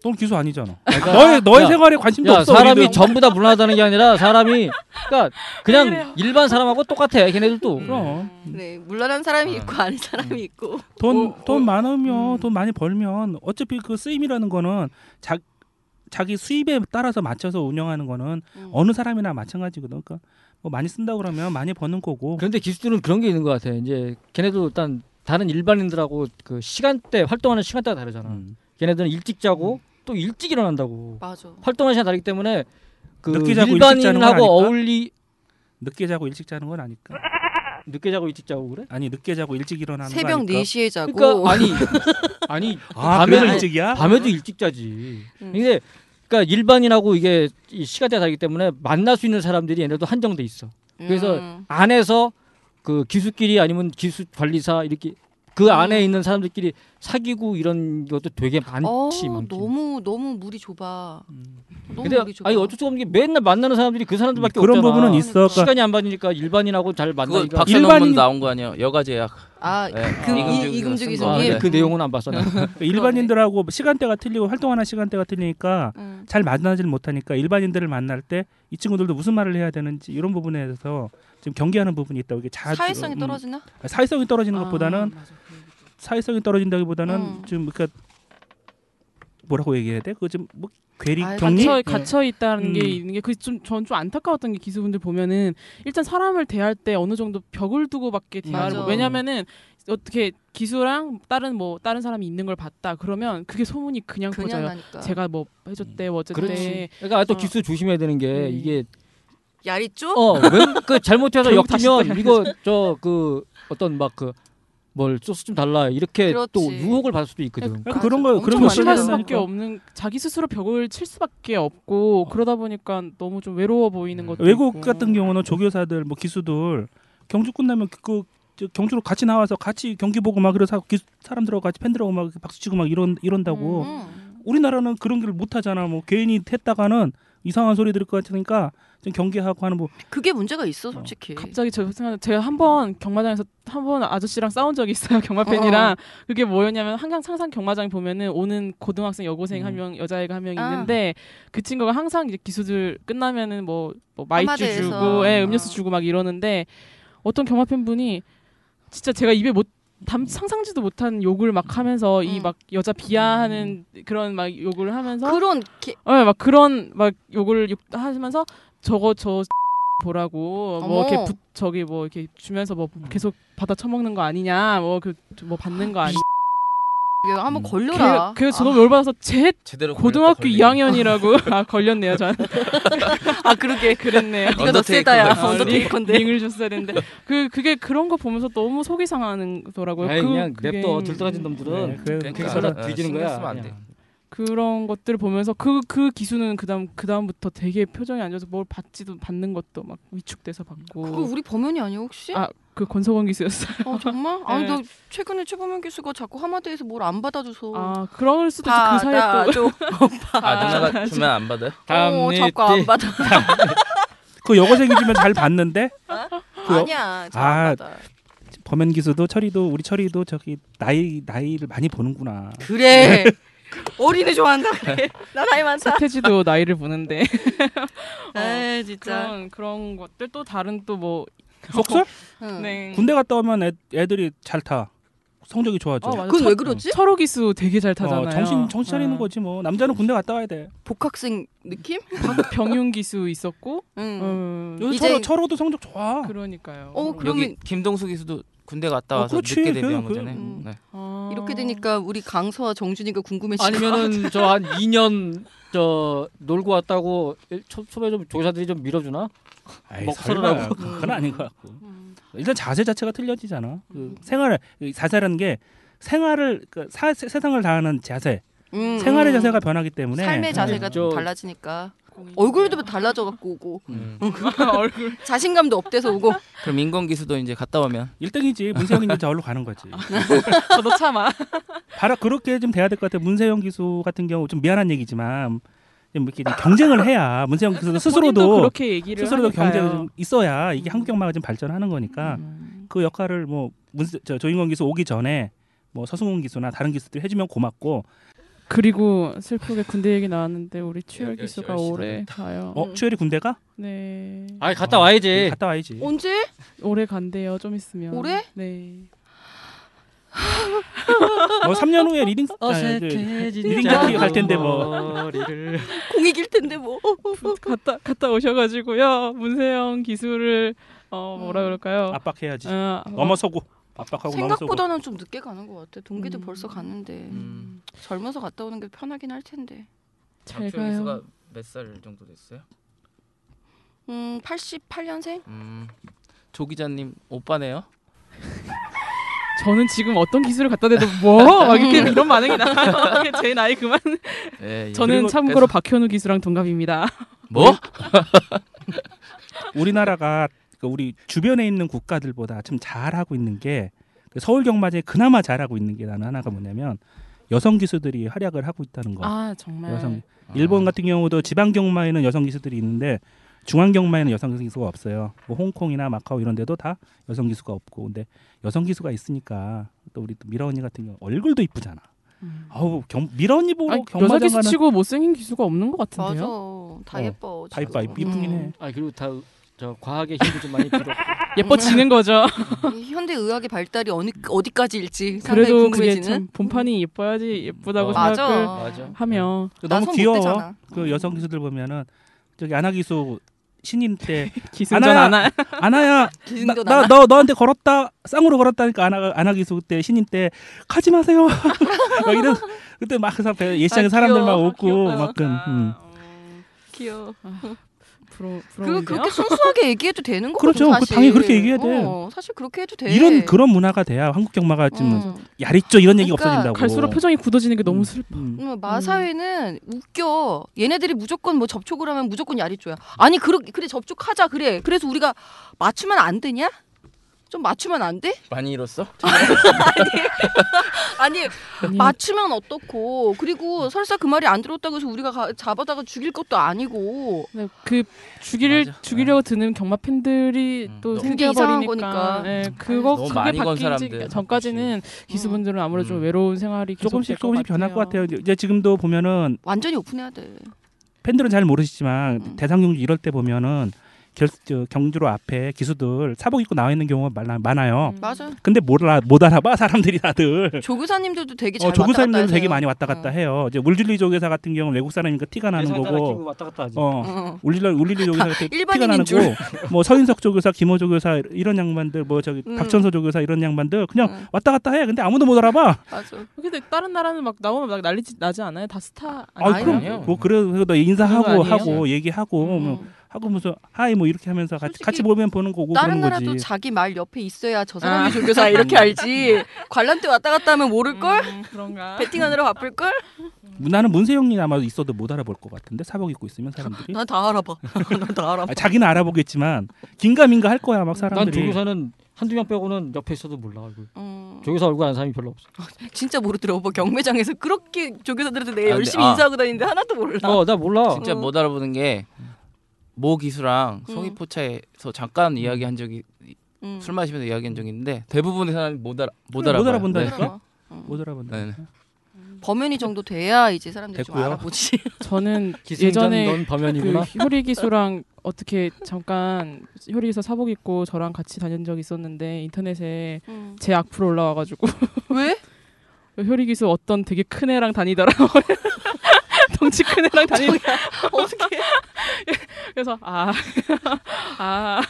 넌 기수 아니잖아. 그러니까- 너의 너의 야, 생활에 관심도 야, 없어. 사람이 우리는. 전부 다 불안하다는 게 아니라 사람이 그러니까 그냥 일반 사람하고 똑같아. 걔네들도. 그럼 네, 물란한 사람이 있고 아닌 사람이 있고. 돈돈 어, 많으면 음. 돈 많이 벌면 어차피 그 쓰임이라는 거는 자 자기 수입에 따라서 맞춰서 운영하는 거는 음. 어느 사람이나 마찬가지거든. 그러니까 뭐 많이 쓴다 그러면 많이 버는 거고. 그런데 기수들은 그런 게 있는 것 같아. 이제 걔네도 일단 다른 일반인들하고 그 시간대 활동하는 시간대가 다르잖아. 음. 걔네들은 일찍 자고 또 일찍 일어난다고. 맞아. 활동하는 시간 다르기 때문에 그 늦게 자고 일찍 자는 건 일반인하고 아닐까? 어울리 늦게 자고 일찍 자는 건 아니까. *laughs* 늦게 자고 일찍 자고 그래? 아니 늦게 자고 일찍 일어나는 거 새벽 아닐까? 4시에 자고. 그러니까 아니 *laughs* 아니 아, 그래도 일찍이야? 밤에도 일찍 자지. 음. 근데 그러니까 일반인하고 이게 이 시간대가 다르기 때문에 만날 수 있는 사람들이 얘네도 한정돼 있어. 그래서 음. 안에서 그 기수끼리 아니면 기수 관리사 이렇게 그 음. 안에 있는 사람들끼리 사귀고 이런 것도 되게 많지 어. 너무 너무 물이 좁아. 너무 근데 물이 좁아. 아니 어쩔 수 없는 게 맨날 만나는 사람들이 그 사람들밖에 그런 없잖아. 부분은 있어. 그러니까 시간이 안 맞으니까 일반인하고 잘 그거 만나니까 박사 논문 나온 거 아니야? 여가 제 약. 아, 네. 그 이금주 이- 이금주? 거. 아, 네. 그 내용은 안 봤어. 나. *laughs* 일반인들하고 시간대가 틀리고 활동하는 시간대가 틀리니까 음. 잘 만나질 못하니까 일반인들을 만날 때 이 친구들도 무슨 말을 해야 되는지 이런 부분에 대해서 좀 경계하는 부분이 있다고 이게 자주 사회성이 음, 떨어지나? 사회성이 떨어지는 아, 것보다는 사회성이 떨어진다기보다는 음. 좀 그러니까 뭐라고 얘기해야 돼? 그좀뭐 괴리 아이, 격리 갇혀 갇혀 있다는 게 음. 있는 게 그 좀 전 좀 안타까웠던 게 기수분들 보면은 일단 사람을 대할 때 어느 정도 벽을 두고밖에 대화를 맞아. 못- 왜냐면은 어떻게 기수랑 다른 뭐 다른 사람이 있는 걸 봤다 그러면 그게 소문이 그냥, 그냥 퍼져요. 나니까. 제가 뭐 해줬대 뭐 어쨌대. 그러니까 또 어. 기수 조심해야 되는 게 네. 이게 야리 쪽? 어그 잘못해서 *laughs* 교육 다시 엮이면 또 이거 저 그 어떤 막그 뭘 소스 좀 달라 이렇게 그렇지. 또 유혹을 받을 수도 있거든. 그러니까 그런 거 그런 거 그래서 수밖에 없는 자기 스스로 벽을 칠 수밖에 없고 그러다 보니까 너무 좀 외로워 보이는 것도 외국 있고. 같은 경우는 조교사들 뭐 기수들 경주 끝나면 그, 저 경주로 같이 나와서 같이 경기 보고 막 그래서 기- 사람들하고 같이 팬들하고 막 박수 치고 막 이런 이런다고 음. 우리나라는 그런 걸 못 하잖아 뭐 괜히 했다가는 이상한 소리 들을 것 같으니까 좀 경계하고 하는 뭐 그게 문제가 있어 솔직히. 갑자기 저 생각 제가 한 번 경마장에서 한 번 아저씨랑 싸운 적이 있어요 *laughs* 경마 팬이랑 그게 뭐였냐면 항상 항상 경마장 보면은 오는 고등학생 여고생 음. 한명 여자애가 한명 아. 있는데 그 친구가 항상 이제 기수들 끝나면은 뭐, 뭐 마이쮸. 주고 예, 음료수 어. 주고 막 이러는데 어떤 경마 팬 분이 진짜 제가 입에 못 담, 상상지도 못한 욕을 막 하면서 이 음. 막 여자 비하하는 그런 막 욕을 하면서 그런 게, 어, 막 그런 막 욕을 욕 하면서 저거 저 *laughs* 보라고 뭐 어머. 이렇게 부, 저기 뭐 이렇게 주면서 뭐 계속 받아 처먹는 거 아니냐 뭐 그뭐 받는 거 아니 이게 한번 음. 걸려라. 그래서 저도 열받아서 제 제대로 고등학교 걸렸다, 걸리네. 2학년이라고 *laughs* 아 걸렸네요 저는 *laughs* 아 그러게 그랬네요 네가 더 언더테이커인데. 세다야. 아, 링- 언더테이커인데. 링을 줬어야 되는데 그 그게 그런 거 보면서 너무 속이 상하는더라고요 아이, 그, 그냥 냅둬 들떠가진 놈들은 네, 그래, 그러니까 그게 살아 어, 뒤지는 거야. 그런 것들을 보면서 그그 기수는 그다음 그다음부터 되게 표정이 안 좋아서 뭘 받지도 받는 것도 막 위축돼서 받고 그거 우리 범연이 아니야 혹시? 아, 그 권석원 기수였어요. 어 정말? *laughs* 아니 네. 너 최근에 최범현 교수가 자꾸 하마대에서 뭘 안 받아줘서 아 그럴 수도 있지 그 사이에 또. *laughs* 아 누나가 *laughs* 주면 안 받아요? 어, 자꾸 안 받아. 그 여고생이지만 잘 봤는데 그 여- 아니야. 잘 아, 안 받아. 범현 기수도 철이도 우리 철이도 저기 나이 나이를 많이 보는구나 그래. 어린애 좋아한다 그래. *laughs* 나 나이 많다. 서태지도 나이를 보는데 에 *laughs* *laughs* 진짜. 그런 그런 것들 또 다른 또 뭐 속설 응. 네. 군대 갔다 오면 애, 애들이 잘 타 성적이 좋아져 어. 그건 철- 왜 그러지? 철호 기수 되게 잘 타잖아요. 어, 정신 정신 차리는 어. 거지 뭐 남자는 군대 갔다 와야 돼 복학생 느낌? *laughs* 병윤 기수 있었고 응. 음, 이제- 철호 철호도 성적 좋아 그러니까요. 어, 그러면 여기 김동수 기수도 군대 갔다 어, 와서 그렇지. 늦게 데뷔한 그- 거잖아요. 음. 네. 아. 이렇게 되니까 우리 강서와 정준이가 궁금해지고 아니면은 *laughs* 저 한 2년 저 놀고 왔다고 일- 초, 초에 좀 조교사들이 좀 밀어주나? 아이, 먹 설마 썰으라고. 그건 아닌 것 같고 음. 일단 자세 자체가 틀려지잖아. 그 생활을 이 자세라는 게 생활을 그 사, 세- 세상을 대하는 자세. 음, 생활의 음. 자세가 변하기 때문에 삶의 자세가 네, 저- 달라지니까. 얼굴도 달라져 갖고 오고. 음. *laughs* 얼굴. 자신감도 up돼서 오고. 그럼 인건 기수도 이제 갔다 오면? 1등이지. 문세영이 이제 저걸로 가는 거지. *laughs* 저도 참아. 바로 그렇게 좀 돼야 될 것 같아 문세영 기수 같은 경우 좀 미안한 얘기지만 좀 이렇게 좀 경쟁을 해야 *laughs* 문세영 본인도 스스로도 그렇게 얘기를 스스로도 하니까요. 경쟁이 좀 있어야 이게 한국 경마가 좀 발전하는 거니까 음. 그 역할을 뭐 문세, 저 조인권 기수 오기 전에 뭐 서승훈 기수나 다른 기수들이 해주면 고맙고 그리고 슬프게 군대 얘기 나왔는데 우리 추열 열시- 기수가 올해 가요. 어 추열이 군대가 네. 아 갔다 와야지. 갔다 와야지 언제? 올해 간대요. 좀 있으면. 올해? 네. *laughs* 뭐 3년 후에 leading 아, 그, 어색해진 leading 파티 갈 텐데 뭐. *laughs* 공익일 텐데 뭐. 갔다 갔다 오셔가지고요. 문세영 기수를 어 뭐라 그럴까요? 압박해야지 어, 넘어서고 압박하고 넘어서고 생각보다는 좀 늦게 가는 것 같아. 동기들 음. 벌써 갔는데 음. 젊어서 갔다 오는 게 편하긴 할 텐데. 기수가 가요. 몇살 정도 됐어요? 음, 88년생? 음. 조 기자님 오빠네요. *laughs* 저는 지금 어떤 기술을 갖다 대도 뭐 *laughs* 막 이렇게 이런 반응이 나요. *laughs* 제 나이 그만. 예, 저는 그리고 참고로 박현우 기수랑 동갑입니다. 뭐? 우리나라가 그 우리 주변에 있는 국가들보다 좀 잘하고 있는 게그 서울 경마제 그나마 잘하고 있는 게 나는 하나가 뭐냐면 여성 기수들이 활약을 하고 있다는 거. 아 정말. 여성 일본 같은 경우도 지방 경마에는 여성 기수들이 있는데 중앙 경마에는 여성 기수가 없어요. 뭐 홍콩이나 마카오 이런 데도 다 여성 기수가 없고 근데 여성 기수가 있으니까 또 우리 또 미라 언니 같은 경우 얼굴도 이쁘잖아. 음. 아우 경, 미라 언니 보고 아니, 여자 경마장 기수 가는 치고 못생긴 기수가 없는 것 맞아. 같은데요. 다 어, 예뻐. 다 지금. 이쁘긴 해. 음. 아 그리고 다 저 과학의 힘도 좀 많이 필요. *laughs* 예뻐지는 거죠. *laughs* 이 현대 의학의 발달이 어느 어디까지일지 상당히 그래도 그게 궁금해지는. 참 본판이 예뻐야지 예쁘다고 어, 생각을 맞아. 맞아. 하면 너무 귀여워. 그 여성 기수들 보면은 저기 아나 기수 신인 때 *laughs* 아나야 *laughs* 기승도 나 나나. 너 너한테 걸었다 쌍으로 걸었다니까 아나 아나 기수 때 신인 때 가지 마세요. *laughs* 막 이런 그때 막 그래서 예시장에 아, 사람들 막. 웃고. 막그 음. 귀여워. 부러 그 부러운데요. 그렇게 순수하게 얘기해도 되는 거거든 그렇죠. 그 사실. 당연히 그렇게 얘기해야 돼. 어, 사실 그렇게 해도 돼. 이런 그런 문화가 돼야 한국 경마가 좀 음. 야리죠 이런 얘기 그러니까 없어진다고. 갈수록 표정이 굳어지는 게 너무 슬퍼. 음. 음, 마사회는 웃겨. 얘네들이 무조건 뭐 접촉을 하면 무조건 야리줘야. 아니 그러, 그래 접촉하자 그래. 그래서 우리가 맞추면 안 되냐? 좀 맞추면 안 돼? 많이 잃었어? *laughs* 아니 아니, 맞추면 어떻고 그리고 설사 그 말이 안 들었다고 해서 우리가 가, 잡아다가 죽일 것도 아니고 네, 그 죽일 맞아. 죽이려고 드는 경마 팬들이 음, 또 너무 그게 이상한 생겨버리니까. 거니까. 예, 그거 너무 그게 사람들. 전까지는 기수분들은 아무래도 좀 음. 외로운 생활이 조금씩 조금씩 변할 것 같아요. 이제 지금도 보면은 완전히 오픈해야 돼. 팬들은 잘 모르시지만 음. 대상경주 이럴 때 보면은 결, 저, 경주로 앞에 기수들 사복 입고 나와 있는 경우가 많아, 많아요. 음. 맞아. 근데 못, 알아, 못 알아봐 사람들이 다들. 조교사님들도 되게 잘 어, 조교사님들도 왔다 갔다 되게. 많이 왔다 갔다 어. 해요. 이제 울질리 조교사 같은 경우 는 외국 사람이니까 티가 나는 하나 끼고 거고. 왔다 갔다 하지. 어. 어. 울릴리 울릴리 조교사 같은 티가 나는 줄. 거고. 뭐 서인석 조교사, 김호 조교사 이런 양반들 뭐 저기 음. 박천서 조교사 이런 양반들 그냥 응, 왔다 갔다 해. 근데 아무도 못 알아봐. 맞아. 근데 다른 나라는 막 나오면 막 난리 나지 않아요? 다 스타 아, 아니에요? 그럼 아니에요. 뭐 그래 그래도 그런 인사하고 거 아니에요? 하고 얘기하고 뭐 음. 하고 무슨 hi 뭐 이렇게 하면서 같이 같이 보면 보는 거고 다른 그런 나라도 거지. 자기 말 옆에 있어야 저 사람이 아. 조교사 이렇게 알지. *laughs* 관람 때 왔다 갔다 하면 모를 걸. 음, 그런가? 배팅하느라 바쁠 걸. 나는 문세영이 아마 있어도 못 알아볼 것 같은데 사복 입고 있으면 사람들이. 난 다 알아봐. *laughs* 난 다 알아봐. 아, 자기는 알아보겠지만 긴가민가 할 거야 막난 사람들이. 조교사는 한두 명 빼고는 옆에 있어도 몰라 얼굴. 음, 조교사 얼굴 아는 사람이 별로 없어. 진짜 모르더라고. 뭐 경매장에서 그렇게 조교사들한테 내가 아, 열심히 아. 인사하고 다니는데 하나도 몰라. 어, 나 몰라. 진짜 어. 못 알아보는 게 모 기수랑 음. 송이포차에서 잠깐 이야기한 적이 음. 술 마시면서 이야기한 적이 있는데 대부분의 사람이 못 알아 못 그래, 못. 알아본다니까? 네. 알아. 음. 못 알아본다. 네. 범연이 정도 돼야 이제 사람들이 좀 됐고요. 알아보지. *laughs* 저는 *laughs* 예전에 넌그 범연이구나. 효리 기수랑 어떻게 잠깐 효리 기수 사복 입고 저랑 같이 다닌 적이 있었는데 인터넷에 음. 제 악플 올라와가지고 왜? *laughs* 효리 기수 어떤 되게 큰 애랑 다니더라고. *laughs* 덩치 큰 애랑 다니는 *laughs* 어떻게? *laughs* 그래서 아, 아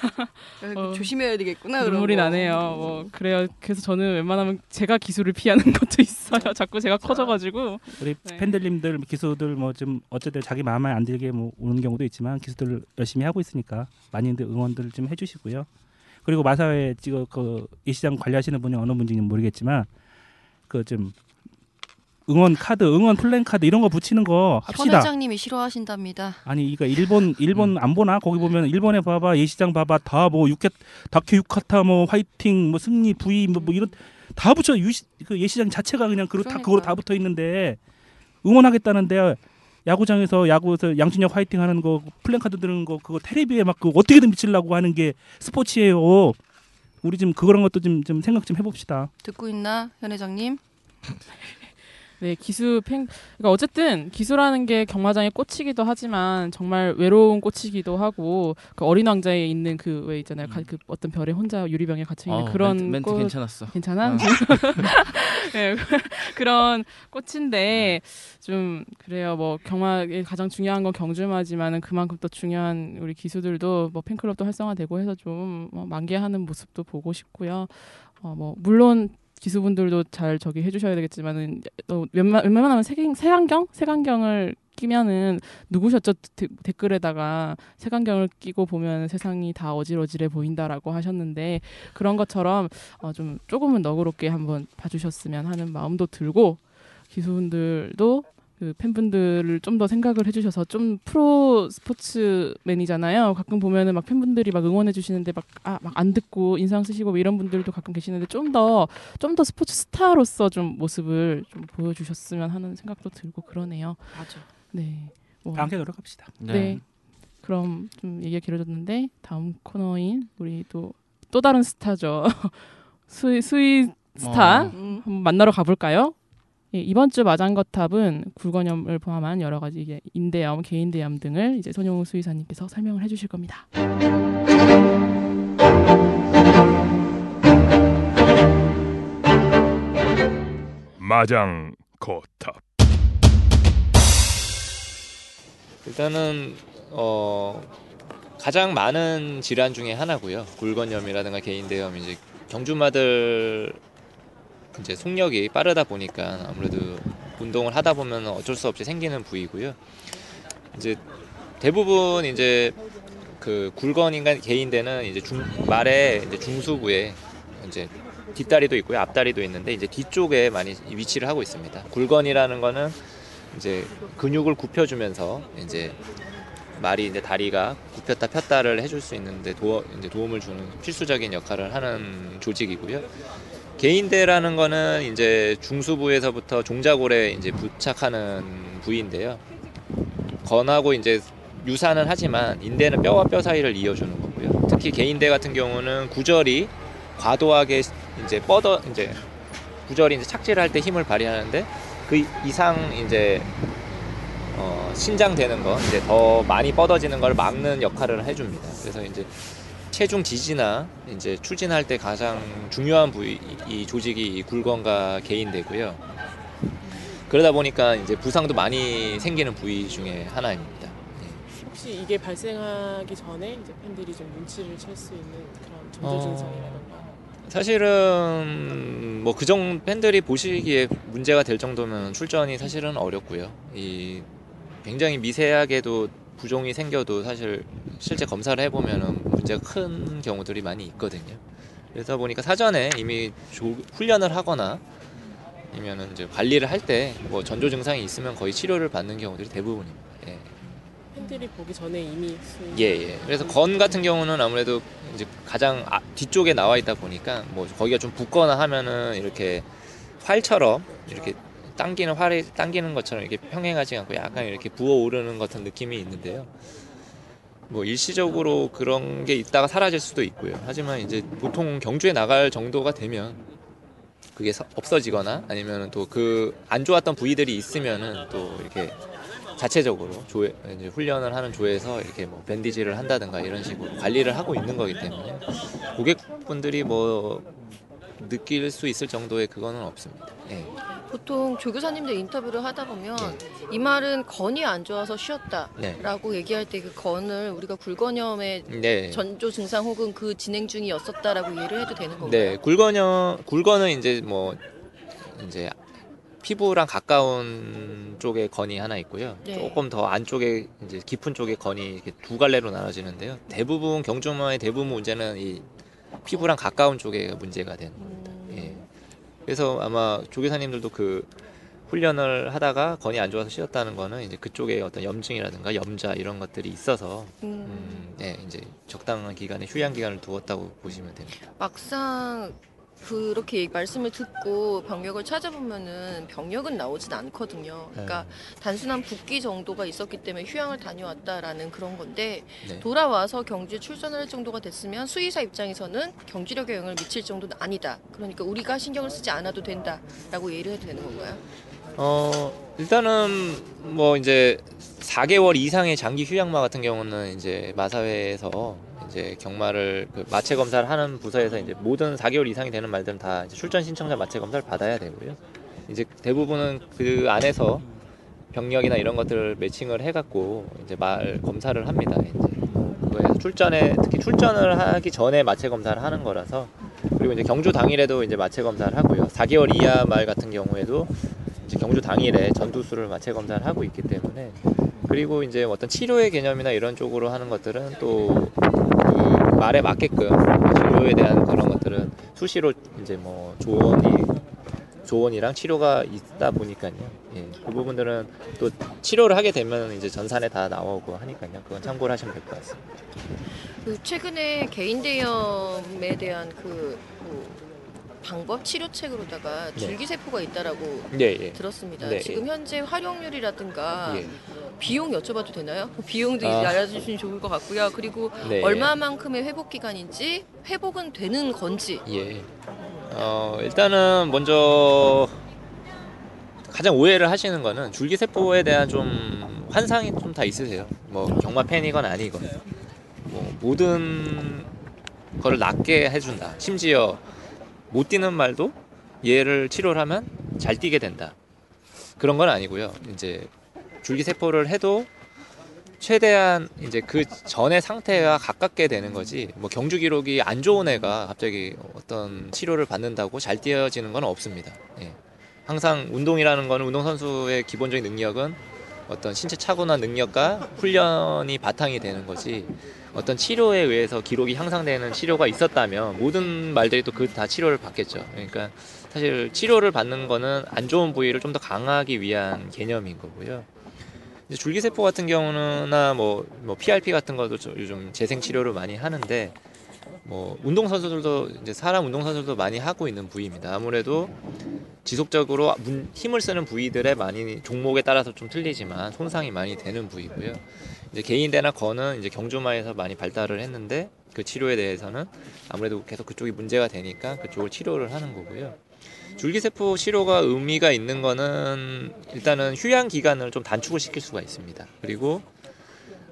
어. 조심해야 되겠구나. 눈물이 거. 나네요. 뭐 그래요. 그래서 저는 웬만하면 제가 기술을 피하는 것도 있어요. 자꾸 제가 커져가지고 우리 네. 팬들님들 기수들 뭐 좀 어쨌든 자기 마음에 안 들게 뭐 오는 경우도 있지만 기수들 열심히 하고 있으니까 많이들 응원들 좀 해주시고요. 그리고 마사회 지금 그 예시장 관리하시는 분이 어느 분인지는 모르겠지만 그 좀 응원 카드, 응원 플랜 카드 이런 거 붙이는 거현 합시다. 회장님이 싫어하신답니다. 아니 이거 일본 일본 안 보나 거기 보면 일본에 봐봐 예시장 봐봐 다 뭐 육회 다케 유타카 뭐 화이팅 뭐 승리 V 뭐, 뭐 이런 다 붙여 유시 그 예시장 자체가 그냥 그로 다 그거로 다. 붙어 있는데 응원하겠다는데 야구장에서 야구에서 양준혁 화이팅 하는 거 플랜카드 드는 거 그거 테레비에 막 그 어떻게든 비치려고 하는 게 스포츠예요. 우리 좀 그런 것도 좀 좀 생각 좀 해봅시다. 듣고 있나 현 회장님? 네 기수 팬 그러니까 어쨌든 기수라는 게 경마장의 꽃이기도 하지만 정말 외로운 꽃이기도 하고 그 어린 왕자에 있는 그 왜 있잖아요 가- 그 어떤 별에 혼자 유리병에 갇혀 있는 어, 그런 멘트, 멘트 꽃 괜찮았어. 괜찮아? 어. *laughs* 네, *laughs* 그런 꽃인데 좀 그래요. 뭐 경마의 가장 중요한 건 경주마지만은 그만큼 또 중요한 우리 기수들도 뭐 팬클럽도 활성화되고 해서 좀뭐 만개하는 모습도 보고 싶고요. 어 뭐 물론 기수분들도 잘 저기 해주셔야 되겠지만은 어, 웬만 웬만하면 색인 색안경? 색안경을 끼면은 누구셨죠? 데- 댓글에다가 색안경을 끼고 보면 세상이 다 어질어질해 보인다라고 하셨는데 그런 것처럼 어, 좀 조금은 너그럽게 한번 봐주셨으면 하는 마음도 들고 기수분들도 그 팬분들을 좀 더 생각을 해주셔서 좀 프로 스포츠맨이잖아요. 가끔 보면은 막 팬분들이 막 응원해 주시는데 막 아 막 안 듣고 인상 쓰시고 뭐 이런 분들도 가끔 계시는데 좀 더 좀 더 스포츠 스타로서 좀 모습을 좀 보여주셨으면 하는 생각도 들고 그러네요. 맞아. 네. 뭐, 함께 노력합시다. 네. 그럼 좀 얘기가 길어졌는데 다음 코너인 우리 또 또 다른 스타죠. *laughs* 수위 수위 스타 어. 음. 한번 만나러 가볼까요? 예, 이번 주 마장거탑은 굴건염을 포함한 여러 가지 이게 인대염, 개인대염 등을 이제 손용우 수의사님께서 설명을 해주실 겁니다. 마장 거탑 일단은 어 가장 많은 질환 중에 하나고요. 굴건염이라든가 개인대염 이제 경주마들 이제 속력이 빠르다 보니까 아무래도 운동을 하다 보면 어쩔 수 없이 생기는 부위고요. 이제 대부분 이제 그 굴건인간 개인대는 이제 중 말의 이제 중수부에 이제 뒷다리도 있고요, 앞다리도 있는데 이제 뒤쪽에 많이 위치를 하고 있습니다. 굴건이라는 거는 이제 근육을 굽혀주면서 이제 말이 이제 다리가 굽혔다 폈다를 해줄 수 있는데 도, 이제 도움을 주는 필수적인 역할을 하는 조직이고요. 개인대라는 거는 이제 중수부에서부터 종자골에 이제 부착하는 부위인데요. 건하고 이제 유사는 하지만 인대는 뼈와 뼈 사이를 이어주는 거고요. 특히 개인대 같은 경우는 구절이 과도하게 이제 뻗어 이제 구절이 이제 착지를 할 때 힘을 발휘하는데 그 이상 이제 어, 신장되는 거 이제 더 많이 뻗어지는 걸 막는 역할을 해줍니다. 그래서 이제 체중 지지나 이제 추진할 때 가장 중요한 부위 이 조직이 이 굴건과 개인대고요. 그러다 보니까 이제 부상도 많이 생기는 부위 중에 하나입니다. 혹시 이게 발생하기 전에 이제 팬들이 좀 눈치를 챌 수 있는 그런 어. 증상이라던가 사실은 뭐 그정 팬들이 보시기에 문제가 될 정도면 출전이 사실은 어렵고요. 이 굉장히 미세하게도 부종이 생겨도 사실 실제 검사를 해보면은 문제가 큰 경우들이 많이 있거든요. 그래서 보니까 사전에 이미 조- 훈련을 하거나 아니면은 이제 관리를 할 때 뭐 전조 증상이 있으면 거의 치료를 받는 경우들이 대부분입니다. 예. 팬들이 보기 전에 이미 수- 예, 예. 그래서 건 같은 경우는 아무래도 이제 가장 아- 뒤쪽에 나와 있다 보니까 뭐 거기가 좀 붓거나 하면은 이렇게 활처럼 이렇게 당기는 활이 당기는 것처럼 이렇게 평행하지 않고 약간 이렇게 부어오르는 것 같은 느낌이 있는데요. 뭐 일시적으로 그런 게 있다가 사라질 수도 있고요. 하지만 이제 보통 경주에 나갈 정도가 되면 그게 서- 없어지거나 아니면 또 그 안 좋았던 부위들이 있으면은 또 이렇게 자체적으로 조에 이제 훈련을 하는 조에서 이렇게 뭐 밴디지를 한다든가 이런 식으로 관리를 하고 있는 거기 때문에 고객분들이 뭐 느낄 수 있을 정도의 그거는 없습니다. 예. 보통 조교사님들 인터뷰를 하다 보면 이 말은 건이 안 좋아서 네. 쉬었다라고 얘기할 때 그 건을 우리가 굴건염의 네. 전조 증상 혹은 그 진행 중이었었다라고 이해를 해도 되는 건가요? 네, 굴건형 굴건은 이제 뭐 이제 피부랑 가까운 쪽에 건이 하나 있고요. 네. 조금 더 안쪽에 이제 깊은 쪽에 건이 이렇게 두 갈래로 나눠지는데요. 대부분 경주마의 대부분 문제는 이 피부랑 가까운 쪽에 문제가 되는 겁니다. 예. 그래서 아마 조교사님들도 그 훈련을 하다가 건이 안 좋아서 쉬었다는 거는 이제 그쪽에 어떤 염증이라든가 염자 이런 것들이 있어서 음, 네, 이제 적당한 기간에 휴양 기간을 두었다고 보시면 됩니다. 막상 그렇게 말씀을 듣고 병력을 찾아보면은 병력은 나오진 않거든요. 그러니까 네. 단순한 붓기 정도가 있었기 때문에 휴양을 다녀왔다라는 그런 건데 네. 돌아와서 경주에 출전을 할 정도가 됐으면 수의사 입장에서는 경주력에 영향을 미칠 정도는 아니다. 그러니까 우리가 신경을 쓰지 않아도 된다라고 이해를 해도 되는 건가요? 어 일단은 뭐 이제 4개월 이상의 장기 휴양마 같은 경우는 이제 마사회에서 이제 경마를 그 마체 검사를 하는 부서에서 이제 모든 4개월 이상이 되는 말들은 다 출전 신청자 마체 검사를 받아야 되고요. 이제 대부분은 그 안에서 병력이나 이런 것들을 매칭을 해갖고 이제 말 검사를 합니다. 이제 그거에서 출전에 특히 출전을 하기 전에 마체 검사를 하는 거라서 그리고 이제 경주 당일에도 이제 마체 검사를 하고요. 4개월 이하 말 같은 경우에도 이제 경주 당일에 전투수를 마체 검사를 하고 있기 때문에 그리고 이제 어떤 치료의 개념이나 이런 쪽으로 하는 것들은 또그 말에 맞게끔 진료에 대한 그런 것들은 수시로 이제 뭐 조언이 조언이랑 치료가 있다 보니까요. 예, 그 부분들은 또 치료를 하게 되면 이제 전산에 다 나오고 하니까요. 그건 참고를 하시면 될 것 같습니다. 그 최근에 개인 대염에 대한 그 뭐 방법 치료책으로다가 네. 줄기세포가 있다라고 네, 예. 들었습니다. 네, 지금 현재 활용률이라든가 예. 비용 여쭤봐도 되나요? *laughs* 비용도 아. 이제 알려주시면 좋을 것 같고요. 그리고 네. 얼마만큼의 회복 기간인지 회복은 되는 건지 예. 어, 일단은 먼저 가장 오해를 하시는 거는 줄기세포에 대한 좀 환상이 좀 다 있으세요. 뭐 경마 팬이건 아니건 뭐 모든 거를 낫게 해준다. 심지어 못 뛰는 말도 얘를 치료를 하면 잘 뛰게 된다. 그런 건 아니고요. 이제 줄기세포를 해도 최대한 이제 그 전의 상태와 가깝게 되는 거지 뭐 경주 기록이 안 좋은 애가 갑자기 어떤 치료를 받는다고 잘 뛰어지는 건 없습니다. 예. 항상 운동이라는 거는 운동 선수의 기본적인 능력은 어떤 신체 차고나 능력과 훈련이 바탕이 되는 거지 어떤 치료에 의해서 기록이 향상되는 치료가 있었다면 모든 말들이 또 그 다 치료를 받겠죠. 그러니까 사실 치료를 받는 거는 안 좋은 부위를 좀 더 강화하기 위한 개념인 거고요. 이제 줄기세포 같은 경우나 뭐, 뭐 PRP 같은 것도 좀 요즘 재생 치료를 많이 하는데 뭐 운동 선수들도 이제 사람 운동 선수들도 많이 하고 있는 부위입니다. 아무래도 지속적으로 문- 힘을 쓰는 부위들의 많이 종목에 따라서 좀 틀리지만 손상이 많이 되는 부위고요. 이제 개인대나 건은 이제 경주마에서 많이 발달을 했는데 그 치료에 대해서는 아무래도 계속 그쪽이 문제가 되니까 그쪽을 치료를 하는 거고요. 줄기세포 치료가 의미가 있는 거는 일단은 휴양 기간을 좀 단축을 시킬 수가 있습니다. 그리고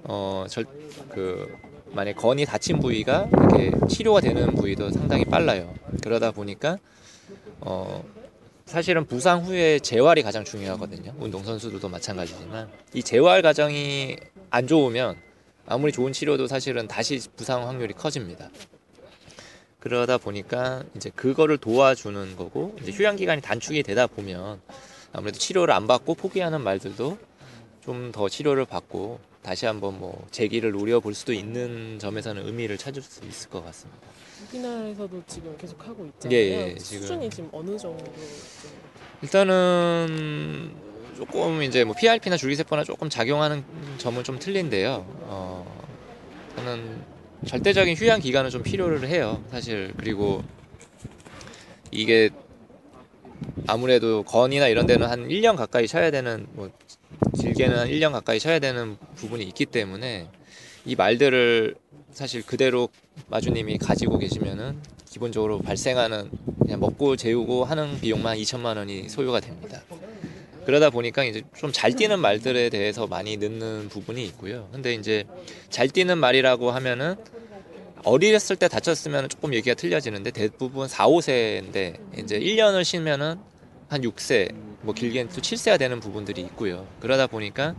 어절그 만약 건이 다친 부위가 이렇게 치료가 되는 부위도 상당히 빨라요. 그러다 보니까 어 사실은 부상 후에 재활이 가장 중요하거든요. 운동 선수들도 마찬가지지만 이 재활 과정이 안 좋으면 아무리 좋은 치료도 사실은 다시 부상 확률이 커집니다. 그러다 보니까 이제 그거를 도와주는 거고 이제 휴양 기간이 단축이 되다 보면 아무래도 치료를 안 받고 포기하는 말들도 좀 더 치료를 받고 다시 한번 뭐 재기를 노려볼 수도 있는 점에서는 의미를 찾을 수 있을 것 같습니다. 우리나라에서도 지금 계속 하고 있잖아요. 예, 예. 수준이 지금 어느 정도 좀 일단은 조금 이제 뭐 PRP나 줄기세포나 조금 작용하는 점은 좀 틀린데요. 어, 저는 절대적인 휴양 기간은 좀 필요를 해요. 사실 그리고 이게 아무래도 건이나 이런 데는 한 1년 가까이 쳐야 되는 뭐 길게는 한 1년 가까이 쳐야 되는 부분이 있기 때문에 이 말들을 사실 그대로 마주님이 가지고 계시면은 기본적으로 발생하는 그냥 먹고 재우고 하는 비용만 2천만 원이 소요가 됩니다. 그러다 보니까 이제 좀 잘 뛰는 말들에 대해서 많이 넣는 부분이 있고요. 근데 이제 잘 뛰는 말이라고 하면은 어렸을 때 다쳤으면 조금 얘기가 틀려지는데 대부분 4, 5세인데 이제 1년을 쉬면은 한 6세, 뭐 길게는 또 7세가 되는 부분들이 있고요. 그러다 보니까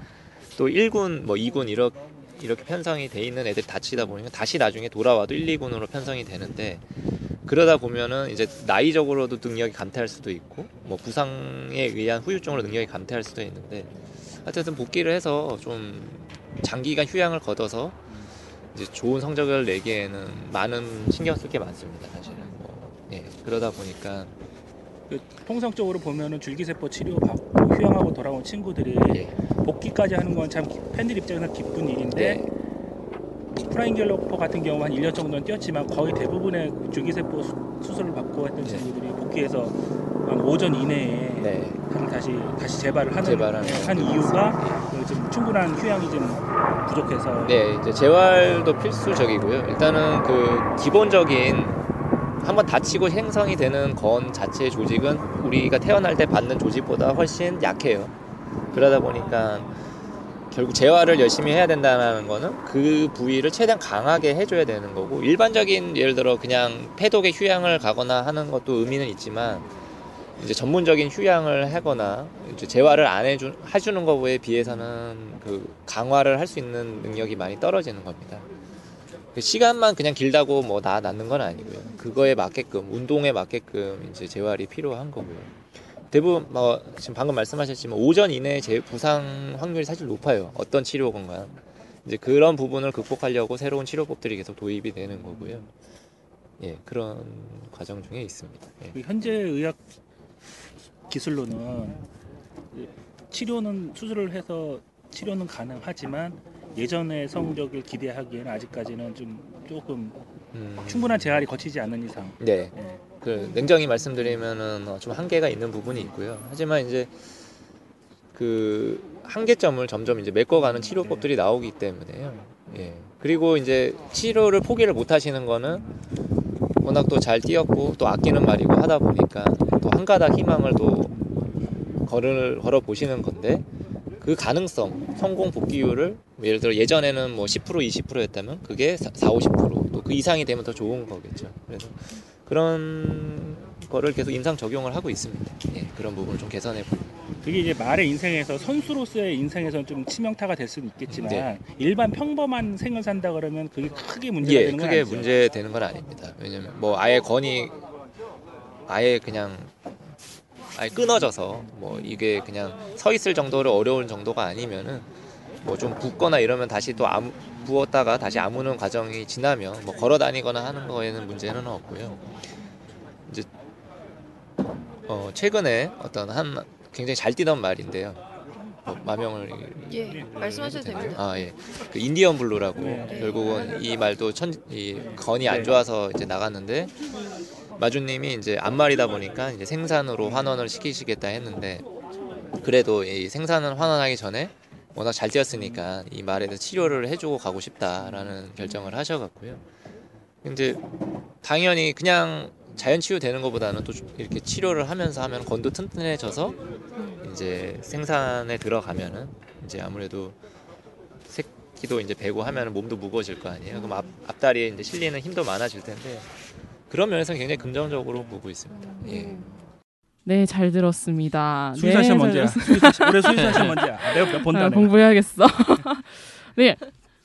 또 1군, 뭐 2군 이렇게 이렇게 편성이 돼 있는 애들이 다치다 보니까 다시 나중에 돌아와도 1, 2군으로 편성이 되는데 그러다 보면은 이제 나이적으로도 능력이 감퇴할 수도 있고 뭐 부상에 의한 후유증으로 능력이 감퇴할 수도 있는데 하여튼 복귀를 해서 좀 장기간 휴양을 거둬서 이제 좋은 성적을 내기에는 많은 신경 쓸 게 많습니다 사실은 뭐, 예 그러다 보니까 그 통상적으로 보면은 줄기세포 치료 받고 휴양하고 돌아온 친구들이 예. 복귀까지 하는 건 참 팬들 입장에서 기쁜 일인데 네. 프라인 갤러퍼 같은 경우 한 1년 정도는 뛰었지만 거의 대부분의 줄기세포 수- 수술을 받고 했던 네. 친구들이 복귀해서 한 오전 이내에 네. 다시 다시 재발을 하는 재발하는 네, 한 이유가 그좀 충분한 휴양이 좀 부족해서 네, 이제 재활도 필수적이고요. 일단은 그 기본적인 한번 다치고 생성이 되는 건 자체의 조직은 우리가 태어날 때 받는 조직보다 훨씬 약해요. 그러다 보니까 결국 재활을 열심히 해야 된다는 거는 그 부위를 최대한 강하게 해줘야 되는 거고 일반적인 예를 들어 그냥 폐독에 휴양을 가거나 하는 것도 의미는 있지만 이제 전문적인 휴양을 하거나 이제 재활을 안 해주, 해주는 거에 비해서는 그 강화를 할 수 있는 능력이 많이 떨어지는 겁니다. 그 시간만 그냥 길다고 뭐 나 낫는 건 아니고요. 그거에 맞게끔 운동에 맞게끔 이제 재활이 필요한 거고요. 대부분 뭐 지금 방금 말씀하셨지만 오전 이내에 재 부상 확률이 사실 높아요. 어떤 치료건가 이제 그런 부분을 극복하려고 새로운 치료법들이 계속 도입이 되는 거고요. 예 그런 과정 중에 있습니다. 예. 그 현재 의학 기술로는 그 치료는 수술을 해서 치료는 가능하지만 예전의 성적을 기대하기에는 아직까지는 좀 조금 음. 충분한 재활이 거치지 않는 이상 네. 예. 그 냉정히 말씀드리면은 어, 좀 한계가 있는 부분이 있고요. 하지만 이제 그 한계점을 점점 이제 메꿔가는 치료법들이 나오기 때문에요. 예. 그리고 이제 치료를 포기를 못 하시는 거는 워낙 또 잘 뛰었고 또 아끼는 말이고 하다 보니까 또 한 가닥 희망을 또 걸을 걸어 보시는 건데 그 가능성, 성공 복귀율을 예를 들어 예전에는 뭐 10% 20%였다면 그게 4, 50%또 그 이상이 되면 더 좋은 거겠죠. 그래서 그런 거를 계속 임상 적용을 하고 있습니다. 예, 그런 부분을 좀 개선해 보고. 그게 이제 말의 인생에서 선수로서의 인생에서는 좀 치명타가 될 수는 있겠지만 네. 일반 평범한 생을 산다 그러면 그게 크게 문제가 예, 되는 건 크게 아니죠. 문제 되는 건 아닙니다. 왜냐면 뭐 아예 건이 아예 그냥 아예 끊어져서 뭐 이게 그냥 서 있을 정도로 어려운 정도가 아니면은 뭐 좀 붓거나 이러면 다시 또 아무, 부었다가 다시 아무는 과정이 지나면 뭐 걸어 다니거나 하는 거에는 문제는 없고요. 이제 어 최근에 어떤 한 굉장히 잘 뛰던 말인데요. 뭐 마명을 예, 말씀하셔도 됩니다. 아 예. 그 인디언 블루라고 네. 결국은 이 말도 천, 이 건이 안 좋아서 이제 나갔는데 마주님이 이제 암말이다 보니까 이제 생산으로 환원을 시키시겠다 했는데 그래도 이 생산을 환원하기 전에 워낙 잘 뛰었으니까 이 말에 대해서 치료를 해주고 가고 싶다라는 결정을 하셔갖고요. 근데 당연히 그냥 자연 치유되는 것보다는 또 이렇게 치료를 하면서 하면 건도 튼튼해져서 이제 생산에 들어가면은 이제 아무래도 새끼도 이제 배고 하면은 몸도 무거워질 거 아니에요. 그럼 앞, 앞다리에 이제 실리는 힘도 많아질 텐데 그런 면에서 굉장히 긍정적으로 보고 있습니다. 예. 네, 잘 들었습니다. 수의사 네, 시험 언제야? 수의사- 올해 수의사 시험 언제야? 아, 내가 몇 본다, 아, 내가. 공부해야겠어. *laughs* 네,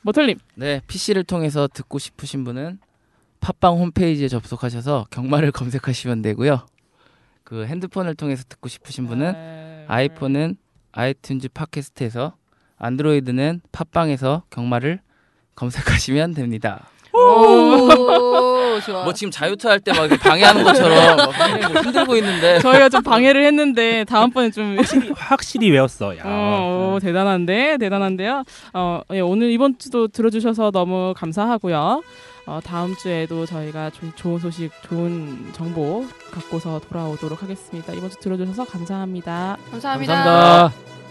머털님. 네, PC를 통해서 듣고 싶으신 분은 팟빵 홈페이지에 접속하셔서 경마를 *laughs* 검색하시면 되고요. 그 핸드폰을 통해서 듣고 싶으신 분은 아이폰은 아이튠즈 팟캐스트에서 안드로이드는 팟빵에서 경마를 검색하시면 됩니다. 오, 좋아. 뭐 지금 자유투 할 때 막 방해하는 것처럼 막 굉장히 뭐 힘들고 있는데 저희가 좀 방해를 했는데 다음번에 좀 확실히 외웠어. 야. 어, 오, 대단한데 대단한데요. 어, 예, 오늘 이번 주도 들어주셔서 너무 감사하고요. 어, 다음 주에도 저희가 좀 좋은 소식, 좋은 정보 갖고서 돌아오도록 하겠습니다. 이번 주 들어주셔서 감사합니다. 감사합니다. 감사합니다.